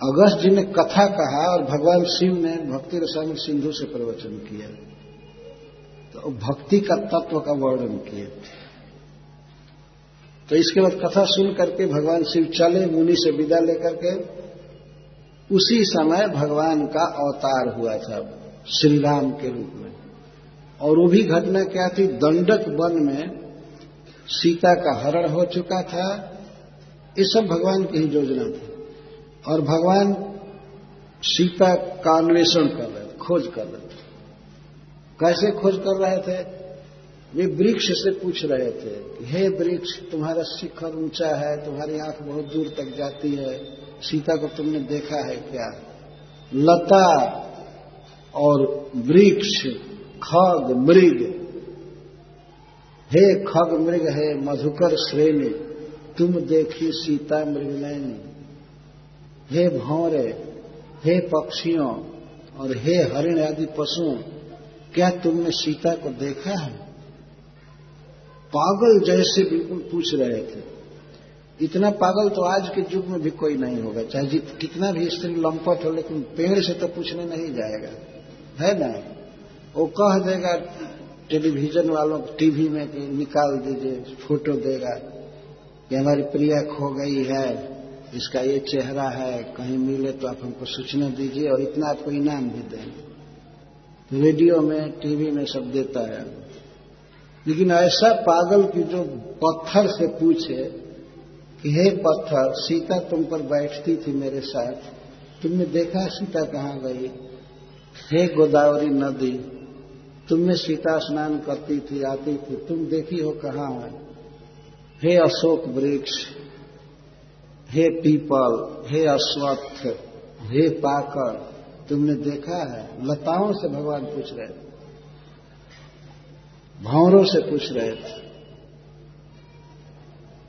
अगस्त जी ने कथा कहा और भगवान शिव ने भक्ति रसायन सिंधु से प्रवचन किया। तो भक्ति का तत्व का वर्णन किए तो इसके बाद कथा सुन करके भगवान शिव चले, मुनि से विदा लेकर के। उसी समय भगवान का अवतार हुआ था श्री राम के रूप में। और वो भी घटना क्या थी? दंडक वन में सीता का हरण हो चुका था। ये सब भगवान की ही योजना थी। और भगवान सीता का अन्वेषण कर रहे थे, खोज कर रहे थे। कैसे खोज कर रहे थे? वे वृक्ष से पूछ रहे थे कि, हे वृक्ष, तुम्हारा शिखर ऊँचा है, तुम्हारी आँख बहुत दूर तक जाती है। सीता को तुमने देखा है क्या? लता और वृक्ष खग मृग। हे खग मृग है मधुकर श्रेणी, तुम देखी सीता मृगनैनी हे भौरे, हे पक्षियों और हे हरिण आदि पशुओं, क्या तुमने सीता को देखा है? पागल जैसे बिल्कुल पूछ रहे थे। इतना पागल तो आज के युग में भी कोई नहीं होगा। चाहे जित कितना भी स्त्री लंपट हो, लेकिन पेड़ से तो पूछने नहीं जाएगा। है ना? वो कह देगा, टेलीविज़न वालों को टीवी में कि निकाल दीजिए, फ़ोटो देगा कि हमारी प्रिया खो गई है, इसका ये चेहरा है, कहीं मिले तो आप हमको सूचना दीजिए और इतना आपको इनाम भी देंगे। रेडियो में, टीवी में सब देता है। लेकिन ऐसा पागल की जो पत्थर से पूछे कि, हे पत्थर, सीता तुम पर बैठती थी मेरे साथ, तुमने देखा सीता कहाँ गई? हे गोदावरी नदी तुमने सीता स्नान करती थी, आती थी। तुम देखी हो कहाँ है? हे अशोक वृक्ष, हे पीपल, हे अश्वत्थ, हे पाकर, तुमने देखा है? लताओं से भगवान पूछ रहे थे। भौरों से पूछ रहे थे।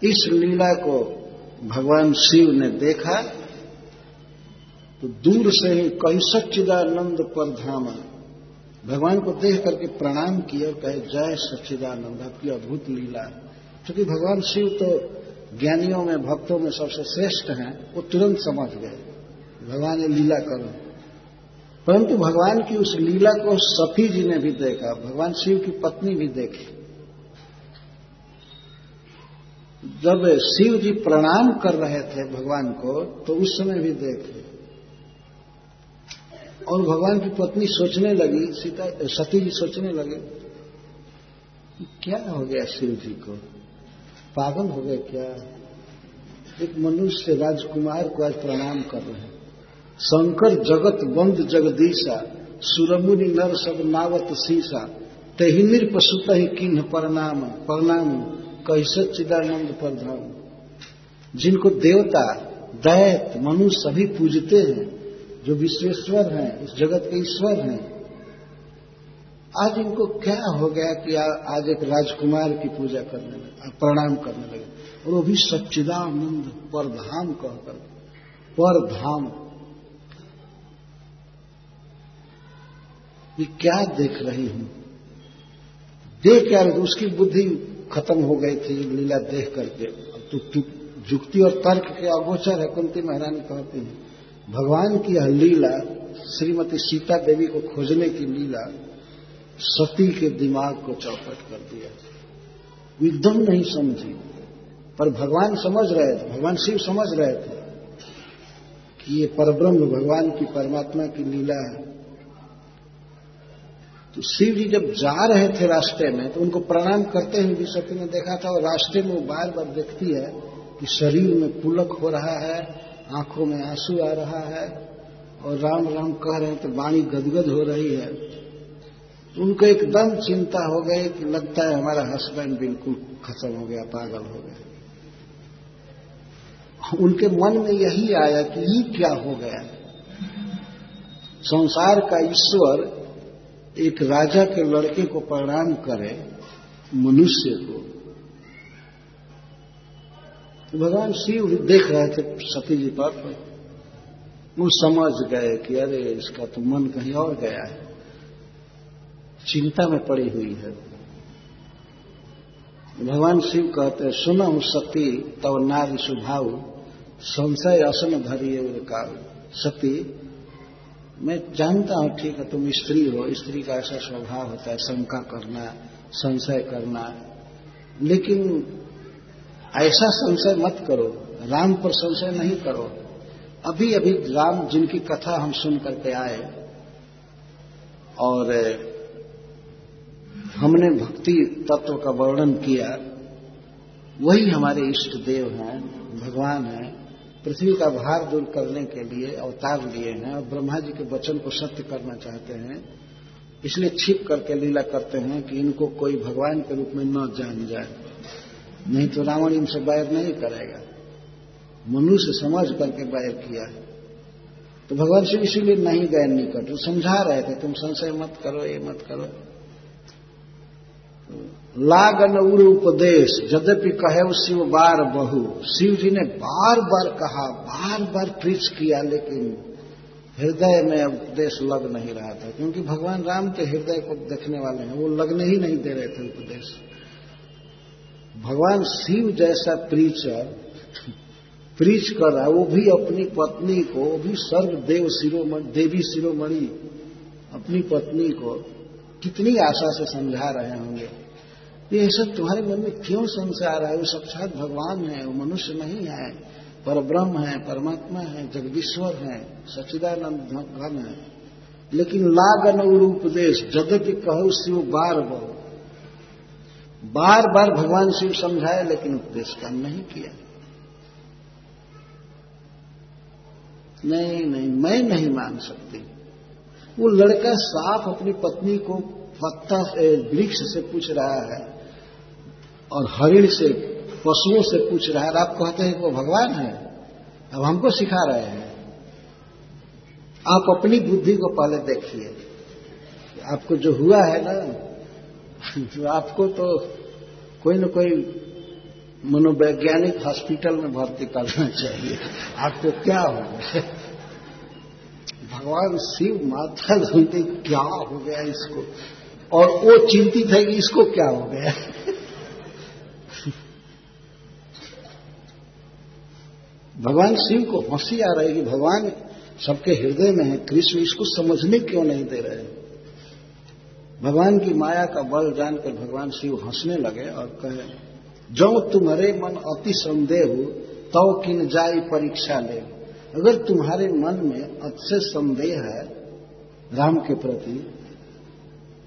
इस लीला को भगवान शिव ने देखा तो दूर से ही कई सच्चिदानंद पर धामा भगवान को देख करके प्रणाम किए और कहे, जय सच्चिदानंद, आपकी अद्भुत लीला। क्योंकि भगवान शिव तो ज्ञानियों में, भक्तों में सबसे श्रेष्ठ हैं, वो तुरंत समझ गए, भगवान, ये लीला करो। परंतु भगवान की उस लीला को सफी जी ने भी देखा, भगवान शिव की पत्नी भी देखी। जब शिव जी प्रणाम कर रहे थे भगवान को तो उस समय भी देखे। और भगवान की पत्नी सोचने लगी, सीता, सती जी सोचने लगे, क्या हो गया शिव जी को? पागल हो गए क्या? एक मनुष्य राजकुमार को आज प्रणाम कर रहे हैं। शंकर जगत बंद जगदीशा, सुरमुनि नर सब नावत सीसा तहिनिर पशुत ही किन्ह प्रणाम प्रणाम कैसे चिदानंद प्रधान जिनको देवता दैत मनुष्य सभी पूजते हैं जो विश्वेश्वर हैं, इस जगत के ईश्वर हैं। आज इनको क्या हो गया कि आज एक राजकुमार की पूजा करने लगे प्रणाम करने लगे। और वो भी सच्चिदानंद परधाम कहकर परधाम। ये क्या देख रही हूँ? देख क्या उसकी बुद्धि खत्म हो गई थी, लीला देख करके। अब तो जुक्ति और तर्क के अगोचर है, कुंती महारानी कहती है। भगवान की यह लीला, श्रीमती सीता देवी को खोजने की लीला सती के दिमाग को चौपट कर दिया एकदम नहीं समझी, पर भगवान समझ रहे थे, भगवान शिव समझ रहे थे कि ये परब्रह्म भगवान की परमात्मा की लीला है। तो शिव जी जब जा रहे थे रास्ते में तो उनको प्रणाम करते हुए भी सती ने देखा था और रास्ते में वो बार बार देखती है कि शरीर में पुलक हो रहा है आँखों में आँसू आ रहा है और राम राम कह रहे हैं तो वाणी गदगद हो रही है। उनको एकदम चिंता हो गई कि लगता है हमारा हस्बैंड बिल्कुल खत्म हो गया, पागल हो गया। उनके मन में यही आया कि ये क्या हो गया। संसार का ईश्वर एक राजा के लड़के को प्रणाम करे, मनुष्य को। तो भगवान शिव देख रहे थे सती जी पर वो समझ गए कि अरे इसका तो मन कहीं और गया है। चिंता में पड़ी हुई है। भगवान शिव कहते हैं, सुनो सती, तव नारी सुभाव, संशय असन धरिए का सती, मैं जानता हूँ ठीक है, तुम स्त्री हो, स्त्री का ऐसा स्वभाव होता है, शंका करना, संशय करना। लेकिन ऐसा संशय मत करो, राम पर संशय नहीं करो। अभी अभी राम जिनकी कथा हम सुन करके आए, और, हमने भक्ति तत्व का वर्णन किया, वही हमारे इष्ट देव हैं, भगवान हैं, पृथ्वी का भार दूर करने के लिए अवतार लिए हैं, और ब्रह्मा जी के वचन को सत्य करना चाहते हैं, इसलिए छिप करके लीला करते हैं कि इनको कोई भगवान के रूप में न जान जाए। नहीं तो रावण इनसे बैर नहीं करेगा मनुष्य समझ करके बैर किया तो भगवान शिव इसीलिए नहीं गए निकट वो समझा रहे थे, तुम संशय मत करो, ये मत करो। लागन उर उपदेश, यद्यपि कहे शिव बार बहु। शिव जी ने बार बार कहा, बार बार प्रीच किया, लेकिन हृदय में उपदेश लग नहीं रहा था, क्योंकि भगवान राम के हृदय को देखने वाले हैं, वो लगने ही नहीं दे रहे थे उपदेश। भगवान शिव जैसा प्रीचर, प्रीच कर रहा वो भी अपनी पत्नी को, वो भी सर्व देव शिरोमणि, देवी शिरोमणि, अपनी पत्नी को कितनी आशा से समझा रहे होंगे। ये सब तुम्हारे मन में क्यों रहा है? वो साक्षात भगवान है, वो मनुष्य नहीं है। पर ब्रह्म है, परमात्मा है, जगदीश्वर है, सच्चिदानंद घन है। लेकिन लागन और उपदेश जगत कहो शिव बार बहु। बार बार भगवान शिव समझाए, लेकिन उपदेश काम नहीं किया। नहीं नहीं, मैं नहीं मान सकती। वो लड़का साफ़ अपनी पत्नी को पत्ता से, वृक्ष से पूछ रहा है और हरिण से, पशुओं से पूछ रहा है आप कहते हैं वो भगवान है। अब हमको सिखा रहे हैं। आप अपनी बुद्धि को पहले देखिए। आपको जो हुआ है ना तो आपको तो कोई न कोई मनोवैज्ञानिक हॉस्पिटल में भर्ती करना चाहिए। आपको क्या हो गया भगवान शिव माथा धुलते क्या हो गया इसको। और वो चिंतित है कि इसको क्या हो गया। भगवान शिव को हँसी आ रही है कि भगवान सबके हृदय में है, कृष्ण इसको समझने क्यों नहीं दे रहे भगवान की माया का बल जानकर भगवान शिव हंसने लगे और कहे, जो तुम्हारे मन अति संदेह हो तो किन जाई परीक्षा ले अगर तुम्हारे मन में अच्छे संदेह है राम के प्रति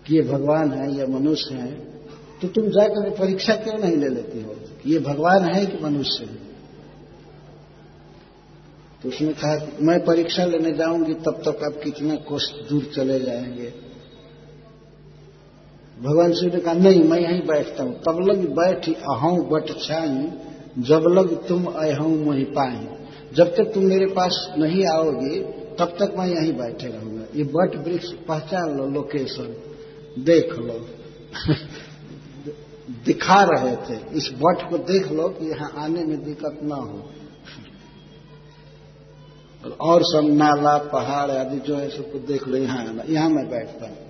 कि ये भगवान है, या मनुष्य है तो तुम जाकर परीक्षा क्यों नहीं ले लेती हो? कि ये भगवान है कि मनुष्य है? तो उसने कहा, मैं परीक्षा लेने जाऊँगी, तब तक आप कितना कोष दूर चले जाएँगे। भगवान शिव ने कहा, नहीं, मैं यहीं बैठता हूँ। तब लग बैठ, अहू बट छाई, जब लग तुम अहू मोहि पाई। जब तक तुम मेरे पास नहीं आओगे, तब तक मैं यहीं बैठे रहूँगा। ये बट वृक्ष पहचान लो, लोकेशन। देख लो। दिखा रहे थे। इस बट को देख लो कि यहाँ आने में दिक्कत ना हो। और सब नाला, पहाड़ आदि जो है, सबको देख लो। यहाँ आना यहाँ मैं बैठता हूँ।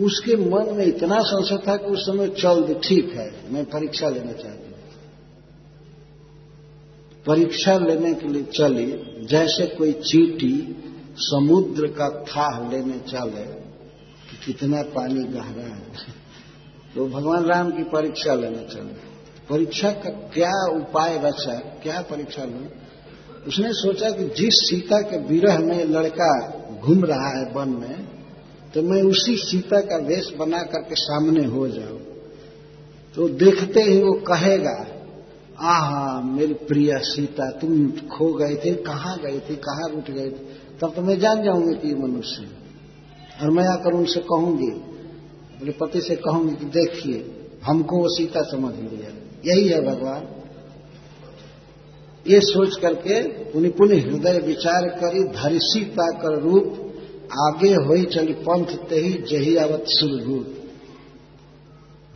उसके मन में इतना संशय था कि उस समय चल दे, ठीक है, मैं परीक्षा लेना चाहती हूँ। परीक्षा लेने के लिए चली, जैसे कोई चीटी समुद्र का थाह लेने चले, कि कितना पानी गहरा है। तो भगवान राम की परीक्षा लेने चले। परीक्षा का क्या उपाय रचा, क्या परीक्षा लें? उसने सोचा कि जिस सीता के विरह में लड़का घूम रहा है वन में तो मैं उसी सीता का वेश बना करके सामने हो जाऊँ। तो देखते ही वो कहेगा, आहा, मेरी प्रिया सीता, तुम खो गए थे, कहाँ गए थे, कहाँ रुट गए थे? तब तो मैं जान जाऊँगी कि मनुष्य और मैं आकर उनसे कहूँगी, अपने पति से कहूँगी कि देखिए, हमको वो सीता समझ लिया यही है भगवान। ये सोच करके उन्हें पुनः हृदय विचार करी, धरिसी कर रूप आगे होई चली पंथ ते ही जही आवत सुरभूत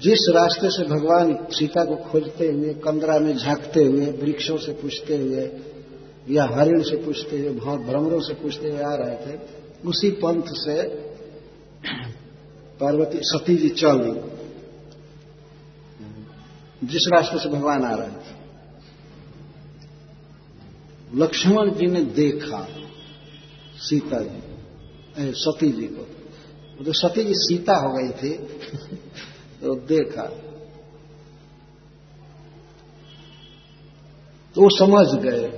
जिस रास्ते से भगवान सीता को खोजते हुए, कंदरा में झांकते हुए, वृक्षों से पूछते हुए, या हरिण से पूछते हुए भ्रमरों से पूछते हुए आ रहे थे, उसी पंथ से पार्वती सती जी चली जिस रास्ते से भगवान आ रहे थे। लक्ष्मण जी ने देखा सीता जी। सती जी को। तो सती जी सीता हो गई थी। तो देखा। तो वो समझ गए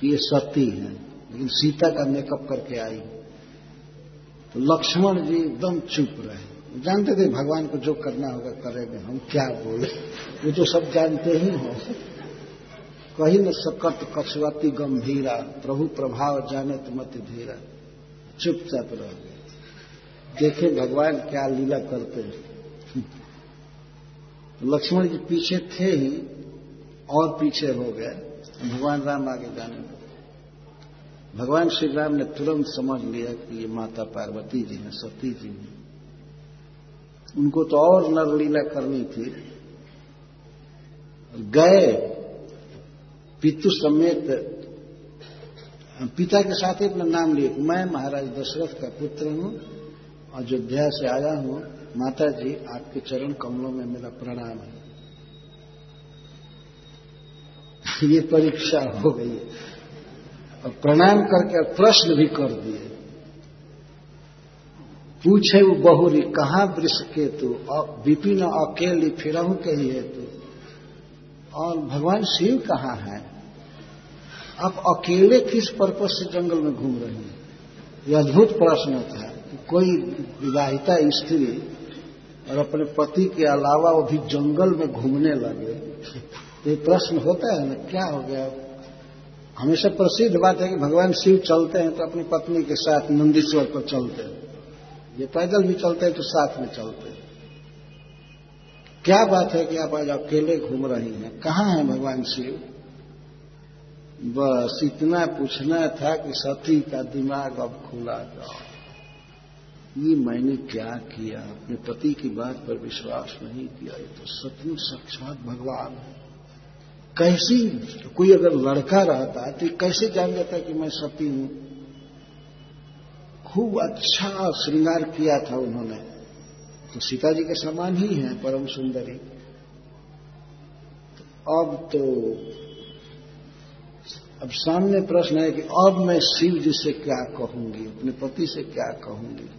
कि ये सती है, लेकिन सीता का मेकअप करके आई। तो लक्ष्मण जी एकदम चुप रहे। जानते थे भगवान को जो करना होगा करेंगे, हम क्या बोले? वो तो सब जानते ही हो। कही न सकत कछुआती गंभीरा, प्रभु प्रभाव जाने मत धीरा। चुपचाप रह गए। देखे भगवान क्या लीला करते हैं। तो लक्ष्मण जी पीछे थे ही, और पीछे हो गए। भगवान राम आगे जाने लगे। भगवान श्री राम ने तुरंत समझ लिया कि ये माता पार्वती जी हैं, सती जी हैं। उनको तो और नरलीला करनी थी। गए, पितु समेत पिता के साथ ही अपना नाम लिए मैं महाराज दशरथ का पुत्र हूँ, अयोध्या से आया हूँ। माता जी आपके चरण कमलों में मेरा प्रणाम है। ये परीक्षा हो गई। और प्रणाम करके प्रश्न भी कर दिए। पूछे वो बहुरी, कहाँ वृष के तू? विपिन अकेली फिरहू के ही है तू? और भगवान शिव कहाँ है? आप अकेले किस पर्पज से जंगल में घूम रहे हैं? यह अद्भुत प्रश्न था कि कोई विवाहिता, स्त्री और अपने पति के अलावा वो भी जंगल में घूमने लगे तो ये प्रश्न होता है ना, क्या हो गया? हमेशा प्रसिद्ध बात है कि भगवान शिव चलते हैं तो अपनी पत्नी के साथ नंदीश्वर पर चलते हैं। ये पैदल भी चलते हैं तो साथ में चलते हैं। क्या बात है कि आप आज अकेले घूम रही हैं? कहाँ है भगवान शिव? बस इतना पूछना था कि सती का दिमाग अब खुला जाओ ये मैंने क्या किया? अपने पति की बात पर विश्वास नहीं किया। ये तो सचमुच साक्षात भगवान है। कैसी? कोई अगर लड़का रहता तो कैसे जान जाता कि मैं सती हूँ? खूब अच्छा श्रृंगार किया था उन्होंने। तो सीता जी के समान ही है, परम सुंदरी। तो अब तो अब सामने प्रश्न है कि अब मैं शिव जी से क्या कहूँगी? अपने पति से क्या कहूँगी?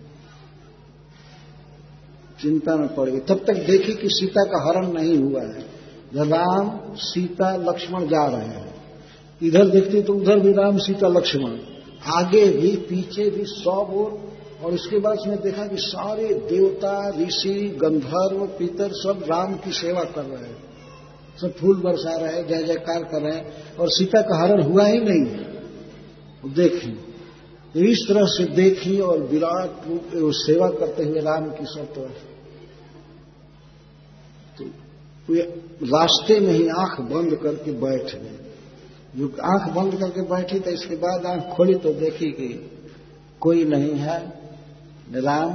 चिंता में पड़ गई। तब तक देखी कि सीता का हरण नहीं हुआ है। राम सीता लक्ष्मण जा रहे हैं। इधर देखती तो उधर भी राम, सीता, लक्ष्मण। आगे भी, पीछे भी सब ओर और उसके बाद उसने देखा कि सारे देवता, ऋषि, गंधर्व, पितर सब राम की सेवा कर रहे हैं। सब फूल बरसा रहे हैं, जय जयकार कर रहे हैं, और सीता का हरण हुआ ही नहीं देखी तो इस तरह से देखी और विराट रूप सेवा करते हुए राम की सब तरफ़ तो रास्ते में ही आँख बंद करके बैठ गए। जो आँख बंद करके बैठी तो इसके बाद आँख खोली तो देखी कि कोई नहीं है राम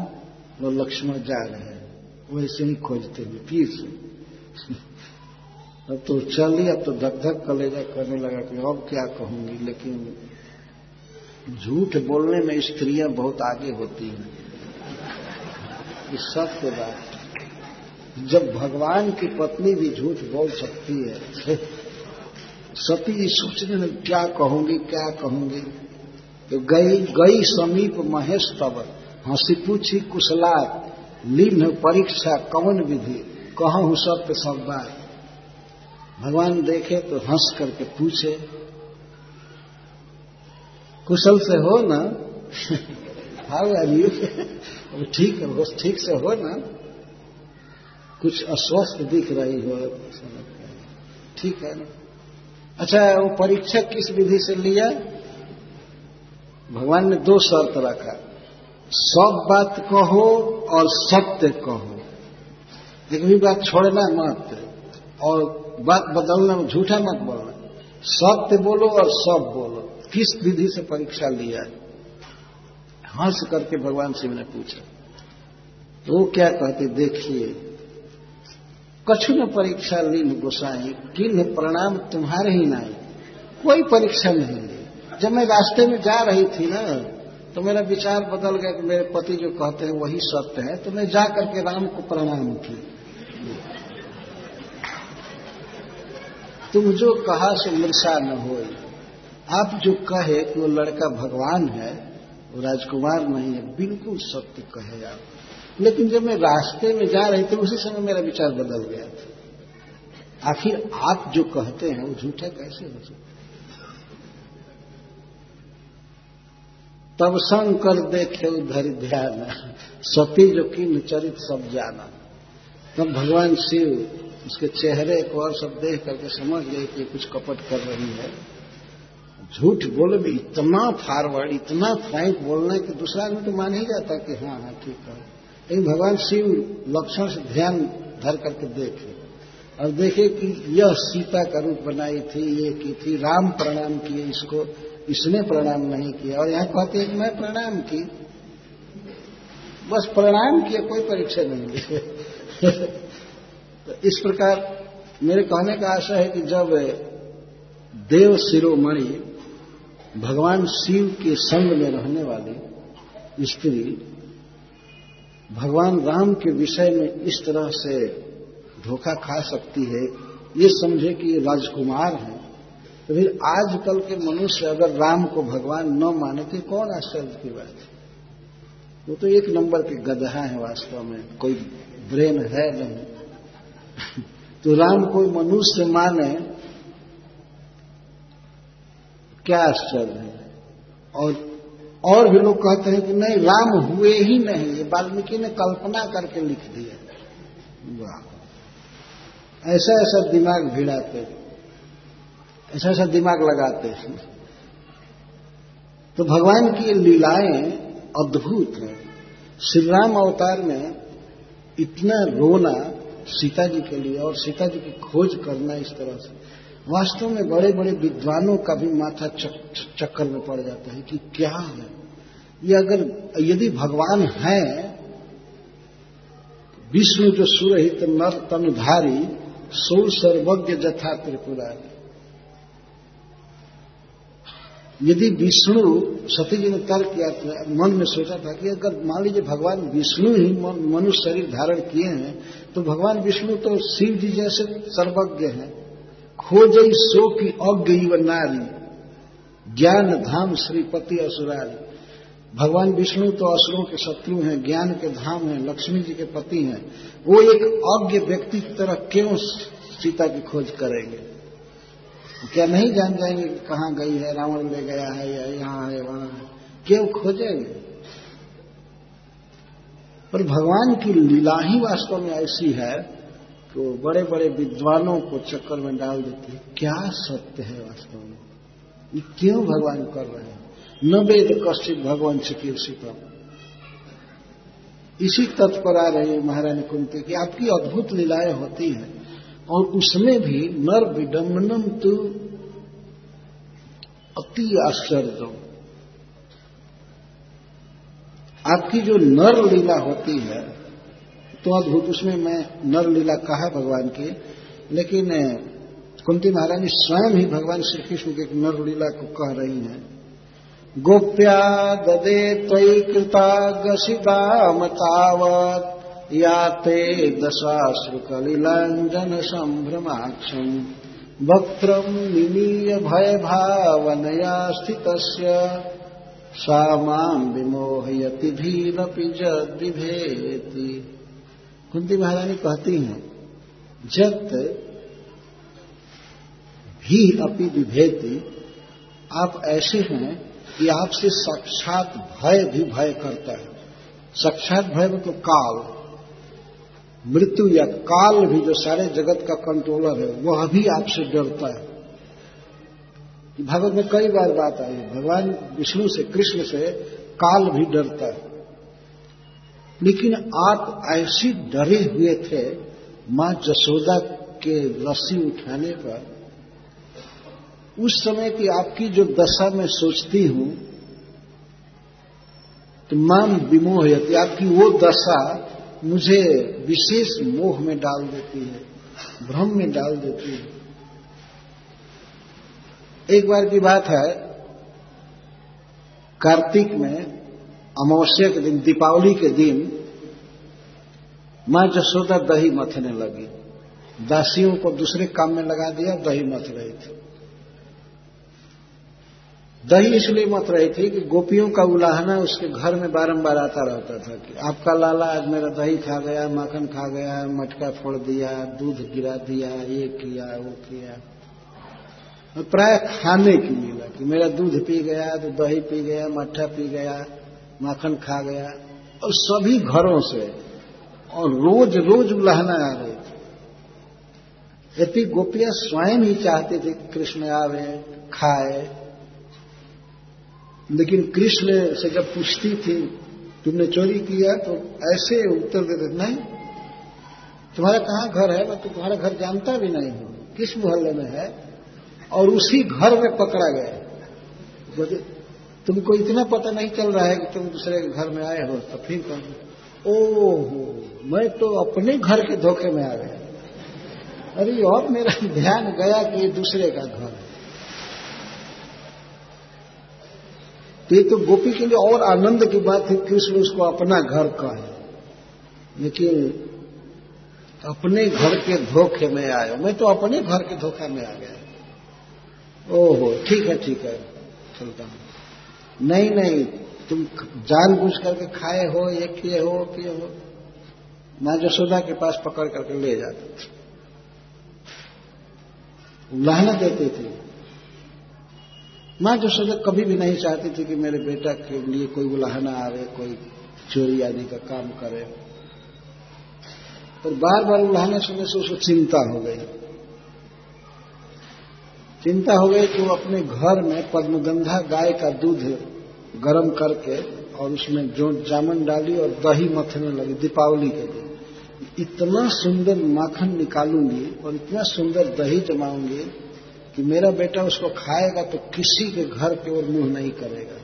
और लक्ष्मण जा रहे हैं। वैसे ही खोजते हुए, फिर से। अब तो चली अब तो धक धक कलेजा करने लगा कि अब क्या कहूँगी, लेकिन झूठ बोलने में स्त्रियाँ बहुत आगे होती हैं। इस सत्य बात जब भगवान की पत्नी भी झूठ बोल सकती है, सती जी सोचने में क्या कहूँगी क्या कहूँगी? तो गई गई समीप महेश तब हँसी पूछी कुशला लीन परीक्षा, कवन विधि? कहूँ सत्य सब बात। भगवान देखे तो हंस करके पूछे, कुशल से हो ना? हाउ आर यू ठीक है ठीक से हो ना? कुछ अस्वस्थ दिख रही हो। ठीक है ना? अच्छा वो परीक्षा किस विधि से लिया? भगवान ने दो शर्त रखा। सब बात कहो और सत्य कहो। एक भी बात छोड़ना मत। और बात बदलना, झूठा मत बोलना। सत्य बोलो और सब बोलो। किस विधि से परीक्षा लिया हंस करके भगवान शिव ने पूछा। तो वो क्या कहते, देखिए कछु न परीक्षा लीन गोसाई किन प्रणाम तुम्हारे ही नहीं कोई परीक्षा नहीं ली। जब मैं रास्ते में जा रही थी ना तो मेरा विचार बदल गया कि मेरे पति जो कहते हैं वही सत्य है। तो मैं जा करके राम को प्रणाम की तुम जो कहा सो मृषा न हो आप जो कहे कि वो लड़का भगवान है, वो राजकुमार नहीं है, बिल्कुल सत्य कहे आप। लेकिन जब मैं रास्ते में जा रही थी, उसी समय मेरा विचार बदल गया था। आखिर आप जो कहते हैं, वो झूठा कैसे हो सकता तब संग कर देखे उधर ध्यान, सती जो किन चरित सब जाना। तब भगवान शिव उसके चेहरे को और सब देख करके समझ गए कि कुछ कपट कर रही है। झूठ बोले भी इतना फॉरवर्ड इतना फ्रैंक बोलना कि दूसरा आदमी तो मान ही जाता कि हाँ हाँ ठीक है। लेकिन भगवान शिव लक्षण से ध्यान धर करके देखे। और देखे कि यह सीता का रूप बनाई थी, ये की थी, राम प्रणाम किए, इसको इसने प्रणाम नहीं किया। और यहाँ कहते हैं कि मैं प्रणाम की। बस प्रणाम किए कोई परीक्षा नहीं लिखे तो इस प्रकार मेरे कहने का आशा है कि जब देव शिरोमणि भगवान शिव के संग में रहने वाली स्त्री भगवान राम के विषय में इस तरह से धोखा खा सकती है, ये समझे कि ये राजकुमार हैं तो फिर आजकल के मनुष्य अगर राम को भगवान न माने तो कौन आश्चर्य की बात है? वो तो एक नंबर के गदहा है वास्तव में, कोई ब्रेन है नहीं। तो राम कोई मनुष्य माने, क्या आश्चर्य है? और और भी लोग कहते हैं कि नहीं, राम हुए ही नहीं, ये वाल्मीकि ने कल्पना करके लिख दिया वाह। ऐसा ऐसा दिमाग भिड़ाते ऐसा ऐसा दिमाग लगाते हैं। तो भगवान की लीलाएँ अद्भुत हैं। श्री राम अवतार में इतना रोना सीता जी के लिए और सीता जी की खोज करना इस तरह से। वास्तव में बड़े बड़े विद्वानों का भी माथा चक, चक्कर में पड़ जाता है कि क्या है। ये अगर यदि भगवान है विष्णु जो सुरहित नर तनुधारी सो सर्वज्ञ जथा त्रिपुरारी यदि विष्णु सती जी ने तर्क किया मन में सोचा था कि अगर मान लीजिए भगवान विष्णु ही मनुष्य शरीर धारण किए हैं तो भगवान विष्णु तो शिव जी जैसे सर्वज्ञ हैं। खोज सो की अज्ञ व नारी। ज्ञान धाम श्रीपति असुरारी। भगवान विष्णु तो असुरों के शत्रु हैं, ज्ञान के धाम हैं, लक्ष्मी जी के पति हैं। वो एक अज्ञ व्यक्ति की तरह क्यों सीता की खोज करेंगे? क्या नहीं जान जाएँगे कि कहाँ गई है, रावण ले गया है या यहाँ है, वहाँ है? क्यों खोजेंगे? पर भगवान की लीला ही वास्तव में ऐसी है कि वो बड़े बड़े विद्वानों को चक्कर में डाल देती है। क्या सत्य है वास्तव में? ये क्यों भगवान कर रहे हैं? न वेद कश्चित भगवान चिकित्सित इसी तत्व पर। आ रही है महारानी कुंती की आपकी अद्भुत लीलाएँ होती हैं और उसमें भी नर विडम्बनम तो अति आश्चर्य आपकी जो नर लीला होती है तो अद्भुत उसमें मैं नर लीला कहा भगवान की, लेकिन कुंती महारानी स्वयं ही भगवान श्री कृष्ण के नर लीला को कह रही हैं। गोप्या ददे त्वयि कृता गसितामतावत् या ते दशाश्रुकलिलाञ्जन सम्भ्रमाक्षम् वक्त्रम् निमीय भयभावनया स्थितस्य। विमोहयति भीमपि जद्विभेति कुंती महारानी कहती हैं, जत भी अपि विभेति आप ऐसे हैं कि आपसे साक्षात भय भी भय करता है। साक्षात भय में तो काल, मृत्यु या काल भी जो सारे जगत का कंट्रोलर है, वह भी आपसे डरता है। भागवत में कई बार बात आई। है भगवान विष्णु से, कृष्ण से काल भी डरता है। लेकिन आप ऐसी डरे हुए थे, माँ जसोदा के रस्सी उठाने पर, उस समय की आपकी जो दशा मैं सोचती हूँ तो मान विमोह यति आपकी वो दशा मुझे विशेष मोह में डाल देती है, भ्रम में डाल देती है। एक बार की बात है, कार्तिक में अमावस्या के दिन, दीपावली के दिन, माँ जसोदा दही मथने लगी। दासियों को दूसरे काम में लगा दिया, दही मथ रही थी। दही इसलिए मत रही थी कि गोपियों का उलाहना उसके घर में बारंबार आता रहता था कि आपका लाला आज मेरा दही खा गया, माखन खा गया, मटका फोड़ दिया, दूध गिरा दिया, ये किया, वो किया। प्राय खाने की मिला कि मेरा दूध पी गया तो दही पी गया, मट्ठा पी गया, माखन खा गया। और सभी घरों से, और रोज रोज उलाहना आ रही थी। यदि गोपियाँ स्वयं ही चाहते थे कृष्ण आवे, खाए। लेकिन कृष्ण से जब पूछती थी, तुमने चोरी किया तो ऐसे उत्तर देते, नहीं, तुम्हारा कहाँ घर है? मैं तुम्हारा घर जानता भी नहीं हूँ। किस मोहल्ले में है? और उसी घर में पकड़ा गया। बोले, तुमको इतना पता नहीं चल रहा है कि तुम दूसरे के घर में आए हो तो फिर कौन? ओहो, मैं तो अपने घर के धोखे में आ गया। अरे, और मेरा ध्यान गया कि ये दूसरे का घर। तो ये तो गोपी के लिए और आनंद की बात है उसने उसको अपना घर कहे लेकिन अपने घर के धोखे में आयो मैं तो अपने घर के धोखा में आ गया। ओहो, ठीक है ठीक है चलता हूँ। नहीं नहीं, तुम जानबूझ करके खाए हो, ये किए हो किए हो। माँ जसोदा के पास पकड़ करके ले जाते उल्लाहना देते थे। माँ जसोदा कभी भी नहीं चाहती थी कि मेरे बेटा के लिए कोई उलाहना आवे, कोई चोरी आदि का काम करे। पर बार बार उल्लाहना सुनने से उसको चिंता हो गई। चिंता हो गई वो अपने घर में पद्मगंधा गाय का दूध गर्म करके और उसमें जो जामन डाली और दही मथने लगी दीपावली के दिन। इतना सुंदर माखन निकालूँगी और इतना सुंदर दही जमाऊँगी कि मेरा बेटा उसको खाएगा तो किसी के घर की ओर मुँह नहीं करेगा।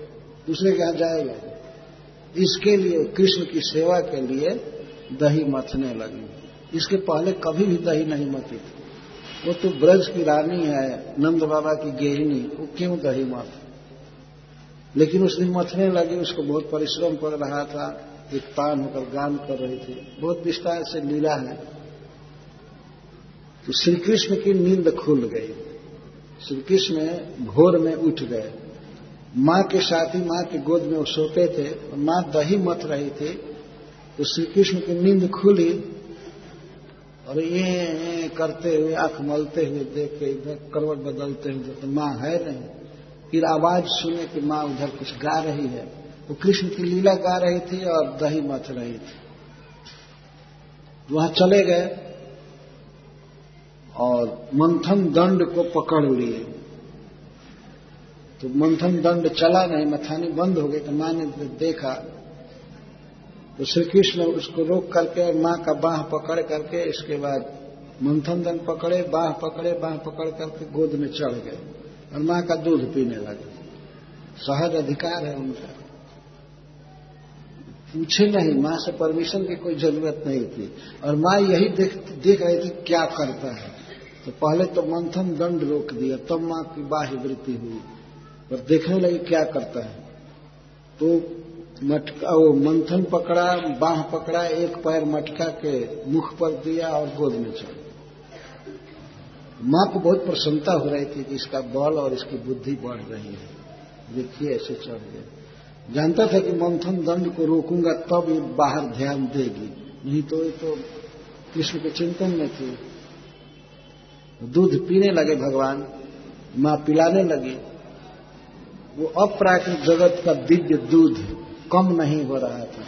दूसरे के यहाँ जाएगा। इसके लिए, कृष्ण की सेवा के लिए दही मथने लगी इसके पहले कभी भी दही नहीं मथी थी। वो तो ब्रज की रानी है, नंद बाबा की गेहनी वो क्यों दही मत? लेकिन उस दिन मथने लगी, उसको बहुत परिश्रम पड़ रहा था, एक तान होकर गान कर रही थी। बहुत विस्तार से लीला है। तो श्री कृष्ण की नींद खुल गई। श्री कृष्ण भोर में उठ गए। माँ के साथ ही माँ की गोद में वो सोते थे, और माँ दही मथ रही थी। तो श्री कृष्ण की नींद खुली। और ये करते हुए, आँख मलते हुए देख के इधर करवट बदलते हुए तो माँ है नहीं। फिर आवाज़ सुने कि माँ उधर कुछ गा रही है। वो कृष्ण की लीला गा रही थी और दही मथ रही थी। वहाँ चले गए और मंथन दंड को पकड़ लिए। तो मंथन दंड चला नहीं, मथानी बंद हो गई तो माँ ने देखा तो श्री कृष्ण उसको रोक करके, माँ का बाह पकड़ करके, इसके बाद मंथन दंड पकड़े, बाह पकड़े, बाह पकड़ करके गोद में चढ़ गए और माँ का दूध पीने लगे। सहज अधिकार है उनका। पूछे नहीं, माँ से परमिशन की कोई ज़रूरत नहीं थी। और माँ यही देख देख रही थी, क्या करता है। तो पहले तो मंथन दंड रोक दिया, तब माँ की बाह्य वृत्ति हुई। और देखने लगी क्या करता है। तो मटका, वो मंथन पकड़ा, बाह पकड़ा, एक पैर मटका के मुख पर दिया और गोद में चढ़ माँ को बहुत प्रसन्नता हो रही थी कि इसका बल और इसकी बुद्धि बढ़ रही है। देखिए, ऐसे चढ़ गए जानता था कि मंथन दंड को रोकूँगा, तब ये बाहर ध्यान देगी। नहीं तो ये तो कृष्ण के चिंतन में थी। दूध पीने लगे भगवान, माँ पिलाने लगी। वो अप्राकृत जगत का दिव्य दूध कम नहीं हो रहा था।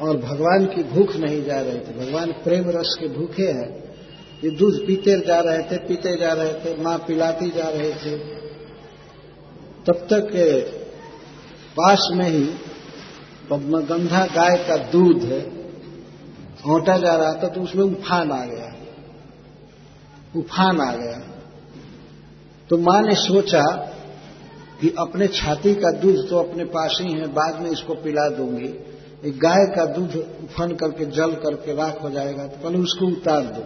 और भगवान की भूख नहीं जा रही थी। भगवान प्रेम रस के भूखे हैं। ये दूध पीते जा रहे थे, पीते जा रहे थे, माँ पिलाती जा रहे थे। तब तक पास में ही पद्मगंधा गाय का दूध औटा जा रहा था तो उसमें उफान आ गया। उफान आ गया। तो माँ ने सोचा कि अपने छाती का दूध तो अपने पास ही है, बाद में इसको पिला दूँगी। एक गाय का दूध उफन करके, जल करके राख हो जाएगा तो पहले उसको उतार दो।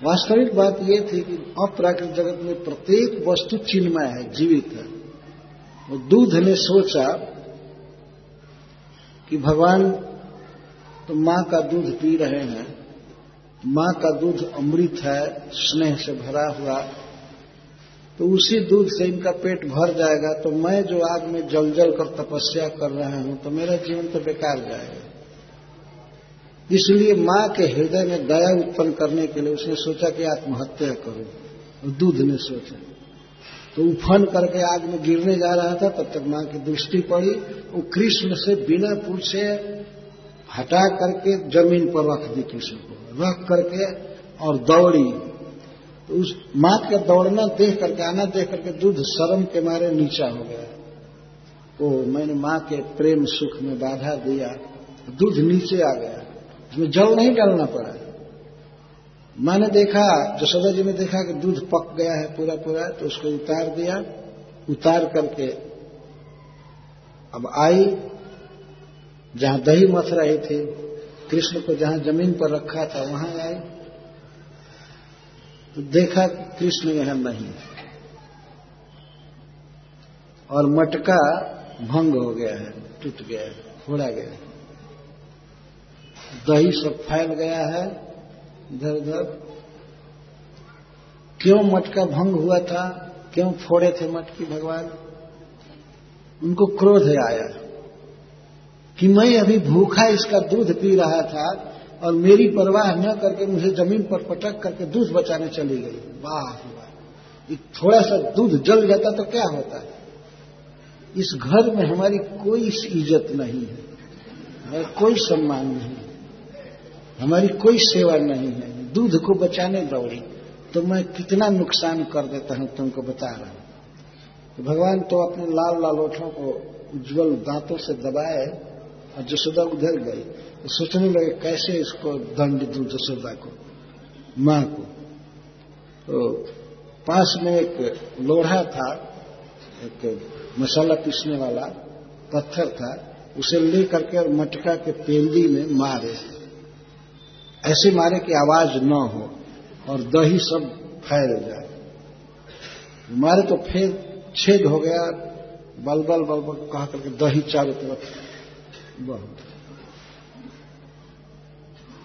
वास्तविक बात यह थी कि अप्राकृत जगत में प्रत्येक वस्तु चिन्मय है, जीवित है। वो दूध ने सोचा कि भगवान तो माँ का दूध पी रहे हैं, माँ का दूध अमृत है, स्नेह से भरा हुआ तो उसी दूध से इनका पेट भर जाएगा तो मैं जो आग में जल जल कर तपस्या कर रहा हूँ तो मेरा जीवन तो बेकार जाएगा। इसलिए माँ के हृदय में दया उत्पन्न करने के लिए उसने सोचा कि आत्महत्या करो, और दूध ने सोचा। तो उफन करके आग में गिरने जा रहा था, तब तक माँ की दृष्टि पड़ी वो कृष्ण से बिना पूछे हटा करके ज़मीन पर रख दी कृष्ण को। रख करके और दौड़ी। तो उस मात का दौड़ना देख करके, आना देख करके दूध शर्म के मारे नीचा हो गया। ओ, मैंने माँ के प्रेम सुख में बाधा दिया, दूध नीचे आ गया। उसमें जल नहीं डालना पड़ा। माँ ने देखा जसोदा जी ने देखा कि दूध पक गया है पूरा पूरा तो उसको उतार दिया। उतार करके अब आई, जहाँ दही मथ रही थी, कृष्ण को जहाँ ज़मीन पर रखा था, वहाँ आई। तो देखा कृष्ण यहाँ नहीं। और मटका भंग हो गया है, टूट गया है फोड़ा गया है। दही सब फैल गया है, इधर उधर। क्यों मटका भंग हुआ था? क्यों फोड़े थे मटकी भगवान? उनको क्रोध आया कि मैं अभी भूखा इसका दूध पी रहा था और मेरी परवाह न करके मुझे ज़मीन पर पटक करके दूध बचाने चली गई। वाह थोड़ा सा दूध जल जाता तो क्या होता? है इस घर में हमारी कोई इज़्ज़त नहीं है, हमारा कोई सम्मान नहीं है, हमारी कोई सेवा नहीं है। दूध को बचाने दौड़ी तो मैं कितना नुकसान कर देता हूँ तुमको बता रहा हूँ। तो भगवान तो अपने लाल लाल ओठों को उज्जवल दांतों से दबाए और जसोदा उधर गई तो सोचने लगे, कैसे इसको दंड दू जसोदा को? माँ को? तो पास में एक लोढ़ा था, एक मसाला पीसने वाला पत्थर था, उसे ले करके और मटका के पेंदी में मारे। ऐसे मारे कि आवाज़ न हो और दही सब फैल जाए। मारे तो फिर छेद हो गया, बलबल बलबल कहा करके दही चारों तरफ़ बहुत।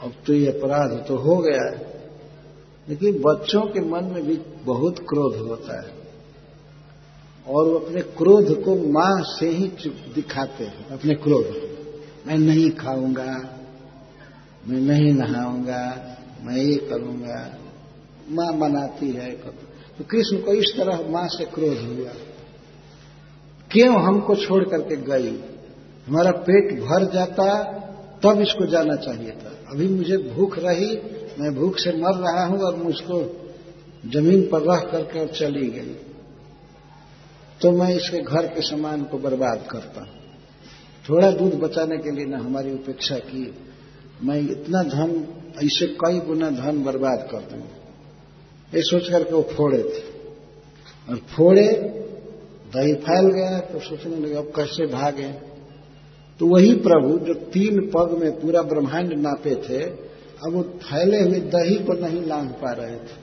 अब तो ये अपराध तो हो गया है। लेकिन बच्चों के मन में भी बहुत क्रोध होता है। और वो अपने क्रोध को माँ से ही दिखाते हैं। अपने क्रोध। मैं नहीं खाऊँगा, मैं नहीं नहाऊँगा, मैं ये करूँगा। माँ मनाती है तो कृष्ण को इस तरह माँ से क्रोध हुआ। क्यों हमको छोड़ करके गई? हमारा पेट भर जाता, तब इसको जाना चाहिए था। अभी मुझे भूख रही, मैं भूख से मर रहा हूँ और मुझको ज़मीन पर रह करके और चली गई। तो मैं इसके घर के सामान को बर्बाद करता थोड़ा दूध बचाने के लिए ना हमारी उपेक्षा की, मैं इतना धन, ऐसे कई गुना धन बर्बाद कर दूँगा ये सोच करके वो फोड़े थे। और फोड़े, दही फैल गया तो सोचने लगे, अब कैसे भागे? तो वही प्रभु जो तीन पग में पूरा ब्रह्मांड नापे थे, अब वो फैले हुए दही को नहीं लांग पा रहे थे।